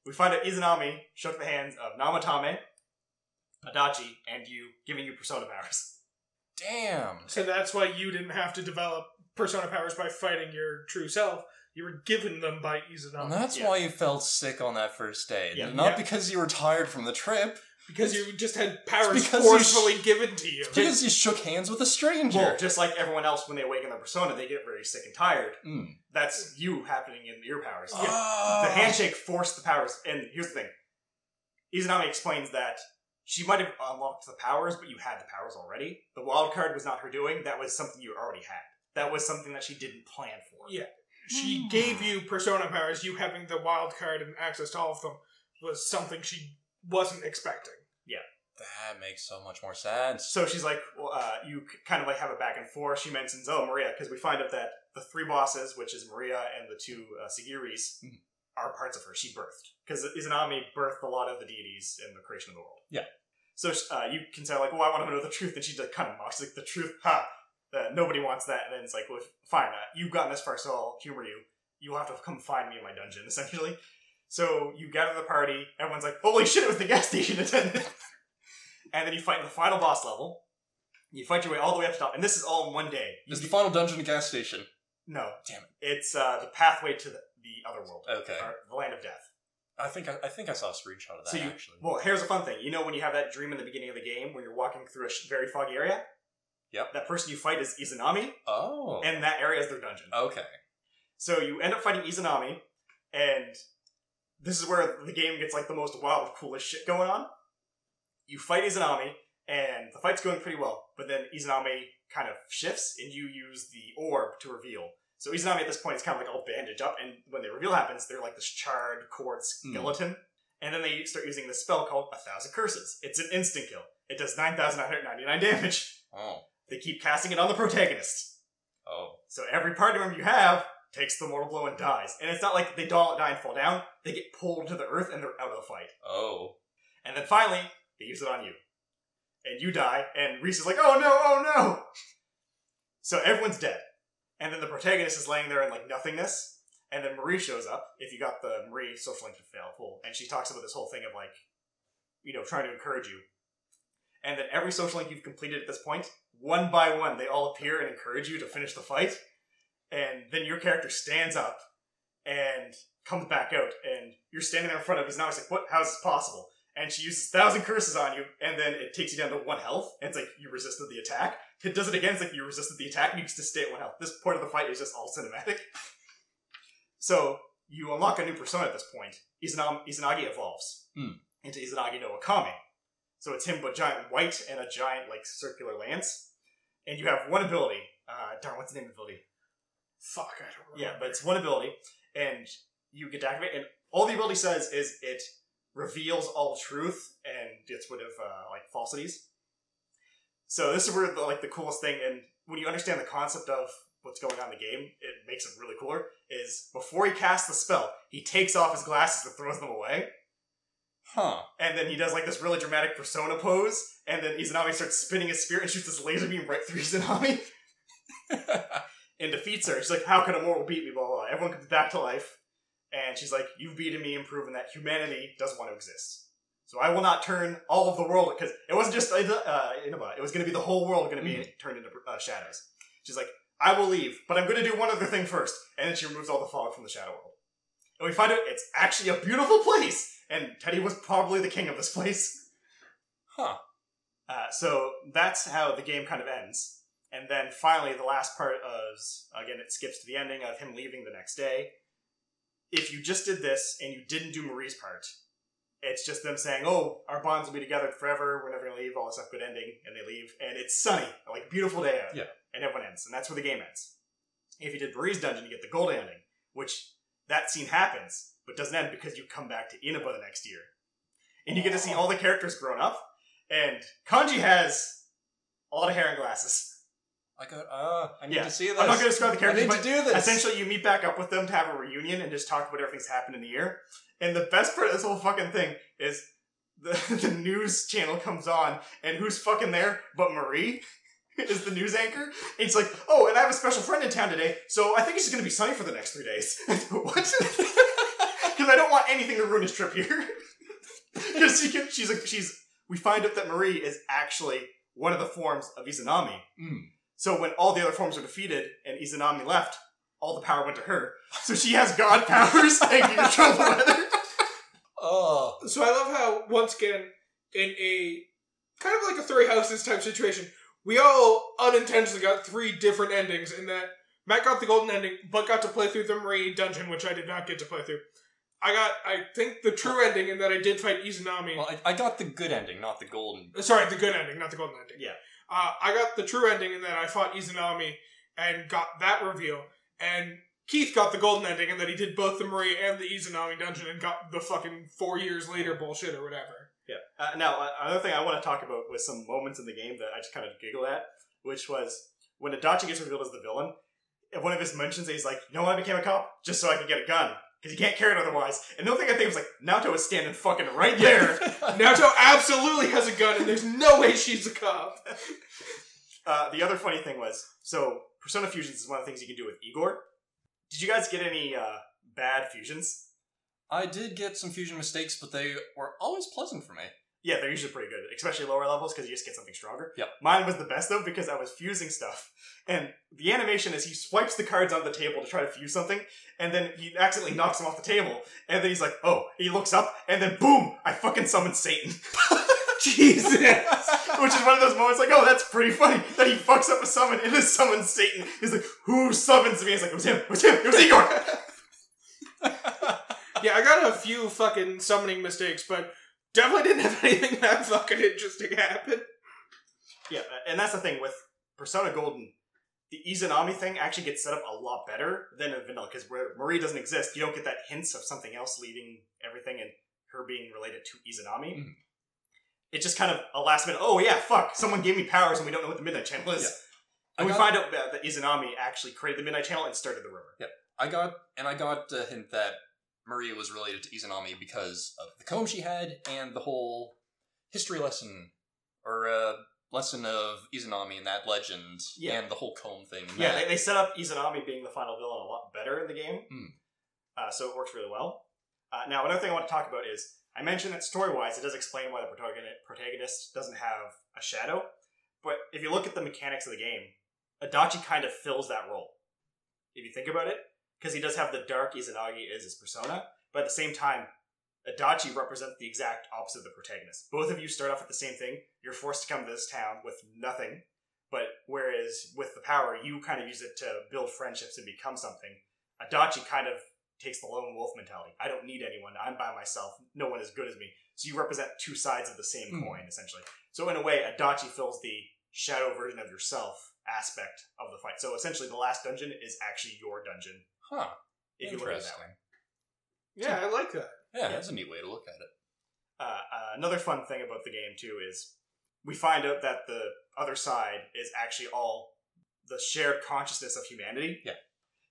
We find out Izanami shook the hands of Namatame, Adachi, and you, giving you persona powers. Damn. So that's why you didn't have to develop persona powers by fighting your true self. You were given them by And Izanami. that's Yeah. why you felt sick on that first day. Yeah. Not Yeah. because you were tired from the trip. Because you just had powers It's because you forcefully given to you. It's because you shook hands with a stranger. Well, just like everyone else, when they awaken their persona, they get very sick and tired. Mm. That's you happening in your powers. Oh. The handshake forced the powers. And here's the thing Izanami explains that she might have unlocked the powers, but you had the powers already. The wild card was not her doing, that was something you already had. That was something that she didn't plan for. Yeah. She gave you persona powers. You having the wild card and access to all of them was something she wasn't expecting. Yeah. That makes so much more sense. So she's like, well, uh, you c- kind of like have a back and forth. She mentions, oh, Maria, because we find out that the three bosses, which is Maria and the two uh, Sagiris, Mhm. are parts of her. She birthed. Because Izanami birthed a lot of the deities in the creation of the world. Yeah. So uh, you can say, like, well, I want to know the truth. And she like, kind of mocks, like, the truth, ha, uh, nobody wants that. And then it's like, well, fine, uh, you've gotten this far, so I'll humor you. You'll have to come find me in my dungeon, essentially. So you gather the party. Everyone's like, holy shit, it was the gas station attendant. and then you fight the final boss level. You fight your way all the way up to top, and this is all in one day. You Is the final dungeon a gas station? no, Damn it. It's uh, the pathway to the, the other world, Okay. or the land of death. I think I, I think I saw a screenshot of that So you- actually. Well, here's a fun thing. You know when you have that dream in the beginning of the game where you're walking through a sh- very foggy area? Yep. That person you fight is Izanami, oh. and that area is their dungeon. okay. So you end up fighting Izanami, and this is where the game gets like the most wild, coolest shit going on. You fight Izanami, and the fight's going pretty well, but then Izanami kind of shifts, and you use the orb to reveal. So Izanami at this point is kind of like all bandaged up, and when the reveal happens, they're like this charred quartz Hmm. skeleton. And then they start using this spell called A Thousand Curses. It's an instant kill. It does 9,999 damage. Oh. They keep casting it on the protagonist. Oh. So every party member you have takes the mortal blow and dies. And it's not like they don't die and fall down, they get pulled to the earth and they're out of the fight. Oh. And then finally, they use it on you. And you die, and Rise is like, oh no, oh no! So everyone's dead. And then the protagonist is laying there in like nothingness. And then Marie shows up, if you got the Marie social link to fail full, and she talks about this whole thing of like, you know, trying to encourage you. And then every social link you've completed at this point, one by one, they all appear and encourage you to finish the fight. And then your character stands up and comes back out, and you're standing there in front of his now. He's like, "What? How is this possible?" And she uses thousand curses on you, and then it takes you down to one health. And it's like you resisted the attack. It does it again. It's like you resisted the attack, and you just stay at one health. This part of the fight is just all cinematic. so you unlock a new persona at this point. Izanagi, Izanagi evolves Hmm. into Izanagi no Okami. So it's him, but giant white and a giant like circular lance. And you have one ability. Uh, darn, what's the name of the ability? Fuck, I don't remember. Yeah, but it's one ability, and you get to activate, and all the ability says is it reveals all truth and gets rid of uh, like falsities. So this is where the, like the coolest thing, and when you understand the concept of what's going on in the game, it makes it really cooler. Is before he casts the spell, he takes off his glasses and throws them away, Huh. and then he does like this really dramatic persona pose, and then Izanami starts spinning his spear and shoots this laser beam right through Izanami. and defeats her. She's like, "How can a mortal beat me?" Blah blah. blah. Everyone comes back to life, and she's like, "You've beaten me and proven that humanity doesn't want to exist. So I will not turn all of the world because it wasn't just uh, uh, Inaba. It was going to be the whole world going to be turned into uh, shadows." She's like, "I will leave, but I'm going to do one other thing first. And then she removes all the fog from the shadow world, and we find out it's actually a beautiful place. And Teddy was probably the king of this place. Huh. Uh, so that's how the game kind of ends. And then finally, the last part is again, it skips to the ending of him leaving the next day. If you just did this and you didn't do Marie's part, it's just them saying, "Oh, our bonds will be together forever. We're never gonna leave. All this stuff, good ending." And they leave, and it's sunny, like beautiful day out. Yeah. And everyone ends, and that's where the game ends. If you did Marie's dungeon, you get the gold ending, which that scene happens, but doesn't end because you come back to Inaba the next year, and you get to see all the characters grown up. And Kanji has a lot of hair and glasses. I go, Uh, I need Yeah. to see this. I'm not going to describe the characters, I need but to do this. essentially you meet back up with them to have a reunion and just talk about everything's happened in the year. And the best part of this whole fucking thing is the, the news channel comes on, and who's fucking there but Marie? Is the news anchor? And it's like, oh, and I have a special friend in town today, so I think it's just gonna be sunny for the next three days. what? Because I don't want anything to ruin his trip here. Because she can, she's a, she's. We find out that Marie is actually one of the forms of Izanami. Mm. So when all the other forms are defeated and Izanami left, all the power went to her. So she has god powers and can control the weather. Oh. So I love how once again in a kind of like a three houses type situation, we all unintentionally got three different endings. In that Matt got the golden ending, but got to play through the Marie dungeon, which I did not get to play through. I got, I think, the true ending in that I did fight Izanami. Well, I, I got the good ending, not the golden. Uh, Sorry, the good ending, not the golden ending. Yeah. Uh, I got the true ending in that I fought Izanami and got that reveal. And Keith got the golden ending in that he did both the Marie and the Izanami dungeon and got the fucking four years later bullshit or whatever. Yeah. Uh, now, uh, another thing I want to talk about was some moments in the game that I just kind of giggled at, which was when Adachi gets revealed as the villain. and One of his mentions, he's like, "You know why I became a cop? Just so I could get a gun." Because you can't carry it otherwise. And the only thing I think was like, Naoto is standing fucking right there. Naoto absolutely has a gun and there's no way she's a cop. Uh, the other funny thing was, so Persona fusions is one of the things you can do with Igor. Did you guys get any uh, bad fusions? I did get some fusion mistakes, but they were always pleasant for me. Yeah, they're usually pretty good, especially lower levels because you just get something stronger. Yep. Mine was the best though because I was fusing stuff, and the animation is he swipes the cards on the table to try to fuse something, and then he accidentally knocks them off the table, and then he's like, "Oh!" He looks up, and then boom! I fucking summon Satan. Jesus. Which is one of those moments like, oh, that's pretty funny that he fucks up a summon and then summons Satan. He's like, who summons me? He's like, it was him, it was him, it was Igor. yeah, I got a few fucking summoning mistakes, but definitely didn't have anything that fucking interesting happen. yeah, and that's the thing with Persona Golden. The Izanami thing actually gets set up a lot better than in Vanilla because where Marie doesn't exist, you don't get that hints of something else leading everything and her being related to Izanami. Mhm. it's just kind of a last minute. Oh yeah, fuck! Someone gave me powers, and we don't know what the Midnight Channel is. Yeah. And I we got- find out that, that Izanami actually created the Midnight Channel and started the rumor. Yeah, I got and I got a hint that Maria was related to Izanami because of the comb she had and the whole history lesson or uh, lesson of Izanami and that legend Yeah. and the whole comb thing. Yeah, they, they set up Izanami being the final villain a lot better in the game, Hmm. uh, so it works really well. Uh, now, another thing I want to talk about is I mentioned that story-wise, it does explain why the protagonist, protagonist doesn't have a shadow, but if you look at the mechanics of the game, Adachi kind of fills that role. If you think about it, because he does have the dark Izanagi as his persona, but at the same time, Adachi represents the exact opposite of the protagonist. Both of you start off at the same thing. You're forced to come to this town with nothing, but whereas with the power, you kind of use it to build friendships and become something. Adachi kind of takes the lone wolf mentality. I don't need anyone. I'm by myself. No one is good as me. So you represent two sides of the same Hmm. coin, essentially. So in a way, Adachi fills the shadow version of yourself aspect of the fight. So essentially, the last dungeon is actually your dungeon. Huh. If you look at it that way. Yeah, I like that. Yeah, that's a neat way to look at it. uh, uh, another fun thing about the game too is we find out that the other side is actually all the shared consciousness of humanity. Yeah.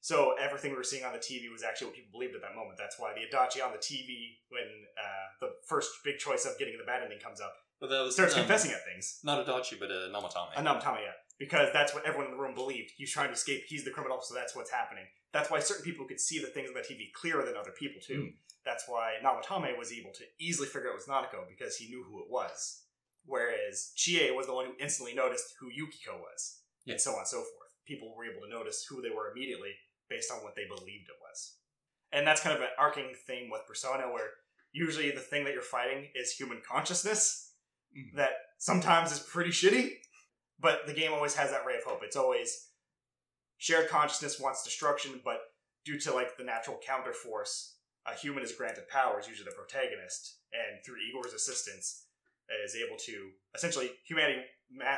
So everything we were seeing on the TV was actually what people believed at that moment. That's why the Adachi on the TV, when uh, the first big choice of getting the bad ending comes up, But that was starts um, confessing at things. Not Adachi, but uh, Namatame. Uh, no, I'm telling you, because that's what everyone in the room believed. He's trying to escape. He's the criminal, so that's what's happening. That's why certain people could see the things on the TV clearer than other people too. That's why Namatame was able to easily figure out it was Nanako because he knew who it was. Whereas Chie was the one who instantly noticed who Yukiko was, Yeah. and so on and so forth. People were able to notice who they were immediately based on what they believed it was. And that's kind of an arcing theme with Persona, where usually the thing that you're fighting is human consciousness, Mhm. that sometimes is pretty shitty, but the game always has that ray of hope. It's always shared consciousness wants destruction, but due to like the natural counter force, a human is granted powers, usually the protagonist, and through Igor's assistance, is able to essentially humanity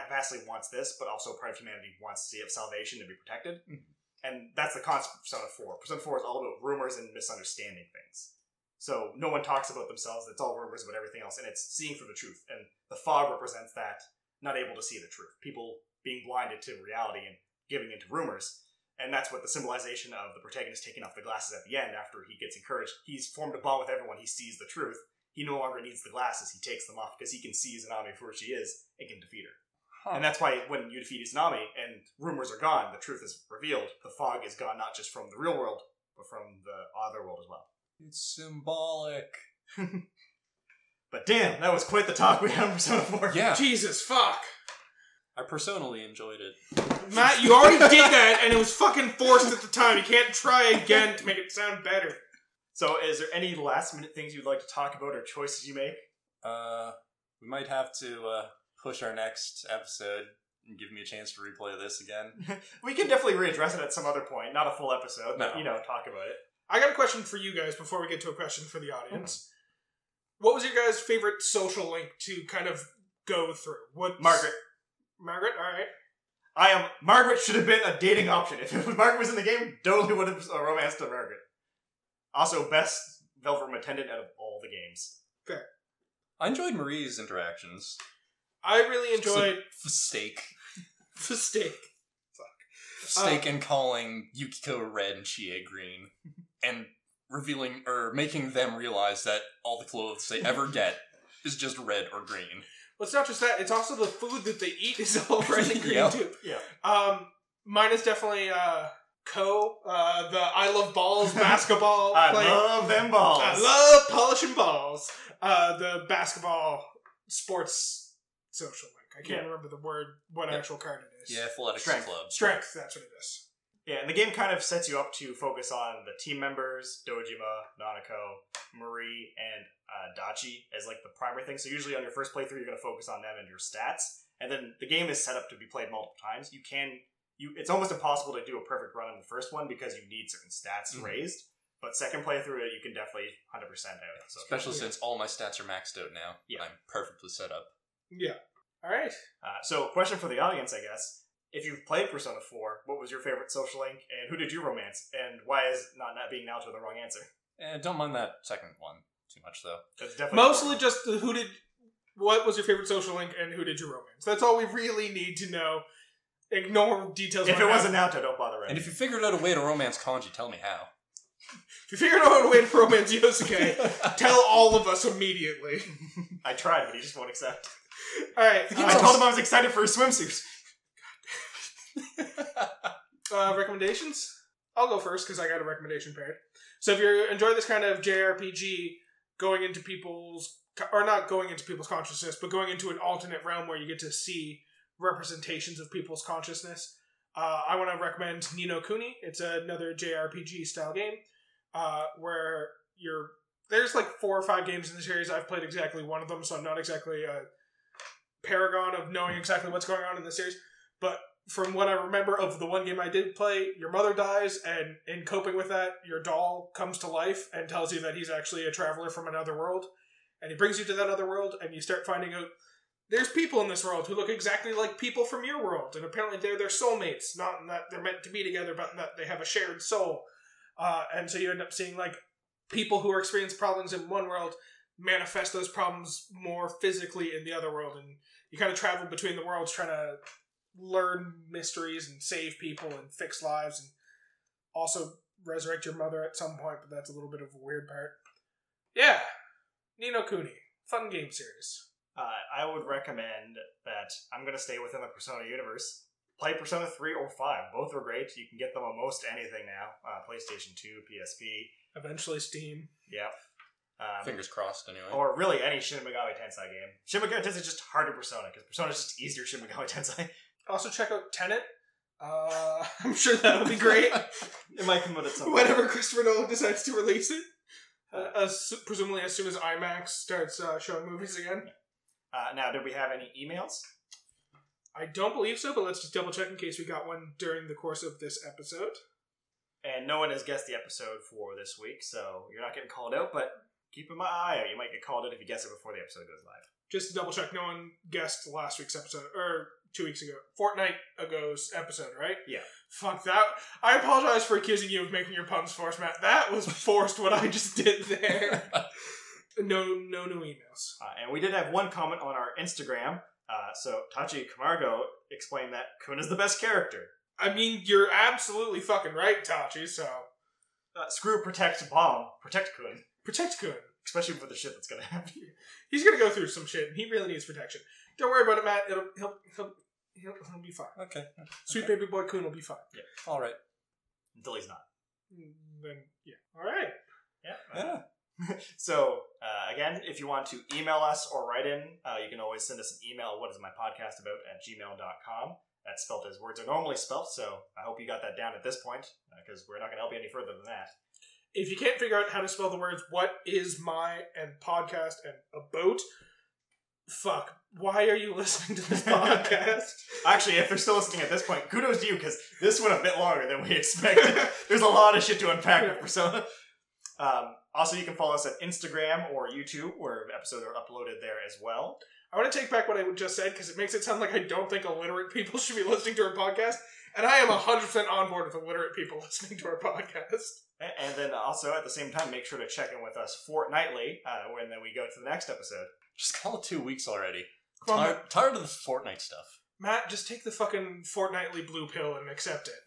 vastly wants this, but also part of humanity wants to see salvation to be protected, Mhm. and that's the concept of Persona Four. Persona Four is all about rumors and misunderstanding things. So no one talks about themselves. It's all rumors about everything else, and it's seeing through the truth. And the fog represents that not able to see the truth. People being blinded to reality and giving into rumors. And that's what the symbolization of the protagonist taking off the glasses at the end after he gets encouraged. He's formed a bond with everyone. He sees the truth. He no longer needs the glasses. He takes them off because he can see Izanami for who she is and can defeat her. Huh. And that's why when you defeat Izanami and rumors are gone, the truth is revealed. The fog is gone not just from the real world, but from the other world as well. It's symbolic. But damn, that was quite the talk we had on Persona 4. Yeah, Jesus fuck. I personally enjoyed it. Matt, you already did that and it was fucking forced at the time. You can't try again to make it sound better. So, is there any last minute things you'd like to talk about or choices you make? Uh, we might have to uh, push our next episode and give me a chance to replay this again. We can definitely readdress it at some other point, not a full episode, but No. you know, talk about it. I got a question for you guys before we get to a question for the audience. What was your guys' favorite social link to kind of go through? What Margaret. Margaret, all right. I am. Margaret should have been a dating option. If Margaret was in the game, totally would have uh, romanced to Margaret. Also, best Velvet attendant out of all the games. Okay. I enjoyed Marie's interactions. I really enjoyed F- steak. the steak. Fuck. Steak and calling Yukiko red and Chie green. And revealing, or making them realize that all the clothes they ever get is just red or green. Well, it's not just that; it's also the food that they eat is all red and green Yeah. too. Yeah. Um, mine is definitely uh, Kou. Uh, the I love balls basketball. I player. love them balls. I love polishing balls. Uh, the basketball sports social link. I can't Yeah. remember the word, what Yeah. actual card it is. Yeah, athletics Strength. club. Strength, that's what it is. Yeah, and the game kind of sets you up to focus on the team members, Dojima, Nanako, Marie, and uh, Dachi as like the primary thing. So usually on your first playthrough, you're going to focus on them and your stats, and then the game is set up to be played multiple times. You can, you it's almost impossible to do a perfect run on the first one because you need certain stats Mhm. raised. But second playthrough, you can definitely 100% out. So Especially Yeah. since all my stats are maxed out now. Yeah. I'm perfectly set up. Yeah. All right. Uh, so, question for the audience, I guess. If you've played Persona 4, what was your favorite social link, and who did you romance, and why is not, not being Naoto the wrong answer? Eh, don't mind that second one too much, though. That's definitely Mostly just the who did what was your favorite social link and who did you romance? That's all we really need to know. Ignore details. If it wasn't how- Naoto, don't bother writing. And if you figured out a way to romance Kanji, tell me how. if you figured out a way to romance Yosuke, tell all of us immediately. I tried, but he just won't accept. All right. I told him I was excited for his swimsuit. uh, recommendations. I'll go first because I got a recommendation paired. So if you enjoy this kind of JRPG, going into people's or not going into people's consciousness, but going into an alternate realm where you get to see representations of people's consciousness, uh, I want to recommend Ni no Kuni. It's another JRPG style game uh, where you're there's like four or five games in the series. I've played exactly one of them, so I'm not exactly a paragon of knowing exactly what's going on in the series. But from what I remember of the one game I did play, your mother dies, and in coping with that, your doll comes to life and tells you that he's actually a traveler from another world. And he brings you to that other world, and you start finding out there's people in this world who look exactly like people from your world, and apparently they're their soulmates. Not in that they're meant to be together, but in that they have a shared soul. Uh, and so you end up seeing like people who are experiencing problems in one world manifest those problems more physically in the other world, and you kind of travel between the worlds trying to learn mysteries and save people and fix lives and also resurrect your mother at some point, but that's a little bit of a weird part. Yeah, Ni no Kuni, fun game series. Uh, I would recommend that I'm going to stay within the Persona universe. Play Persona 3 or 5. Both are great. You can get them on most anything now. Uh, PlayStation 2, PSP. Eventually, Steam. Yep. Um, Fingers crossed, anyway. or really any Shin Megami Tensei game. Shin Megami Tensei is just harder Persona, because Persona is just easier Shin Megami Tensei. Also, check out Tenet. Uh, I'm sure that'll be great it might come out at some point. whenever Christopher Nolan decides to release it. Uh, as, presumably, as soon as IMAX starts uh, showing movies again. Uh, now, did we have any emails? I don't believe so, but let's just double check in case we got one during the course of this episode. And no one has guessed the episode for this week, so you're not getting called out, but keep an eye out. You might get called out if you guess it before the episode goes live. Just to double check, no one guessed last week's episode or two weeks ago, fortnight ago's episode, right? Yeah. Fuck that. I apologize for accusing you of making your puns forced, Matt. That was forced. what I just did there. No, no new emails. Uh, and we did have one comment on our Instagram. Uh, so Tachi Camargo explained that Kun is the best character. I mean, you're absolutely fucking right, Tachi. So Uh, screw protect bomb, protect Kun, protect Kun. especially for the shit that's gonna happen. He's gonna go through some shit, and he really needs protection. Don't worry about it, Matt. It'll he'll he'll he'll, he'll be fine. okay. Sweet Okay. baby boy Kun will be fine. Yeah. All right. Until he's not. Mm, Then yeah, all right. Yeah. Yeah. So uh, again, if you want to email us or write in, uh, you can always send us an email. What is my podcast about at gmail.com. That's spelled as words are normally spelled So I hope you got that down at this point, because we're not going to help you any further than that. If you can't figure out how to spell the words "what is my" and podcast and about, fuck. Why are you listening to this podcast? Actually, if they're still listening at this point, kudos to you because this went a bit longer than we expected. There's a lot of shit to unpack with Persona. Um, also, you can follow us at Instagram or YouTube, where episodes are uploaded there as well. I want to take back what I just said because it makes it sound like I don't think illiterate people should be listening to our podcast, and I am hundred percent on board with illiterate people listening to our podcast. And then also at the same time, make sure to check in with us fortnightly uh, when then we go to the next episode. Just call it two weeks already. Come on, Tired, tired of the Fortnite stuff. Matt, just take the fucking fortnightly blue pill and accept it.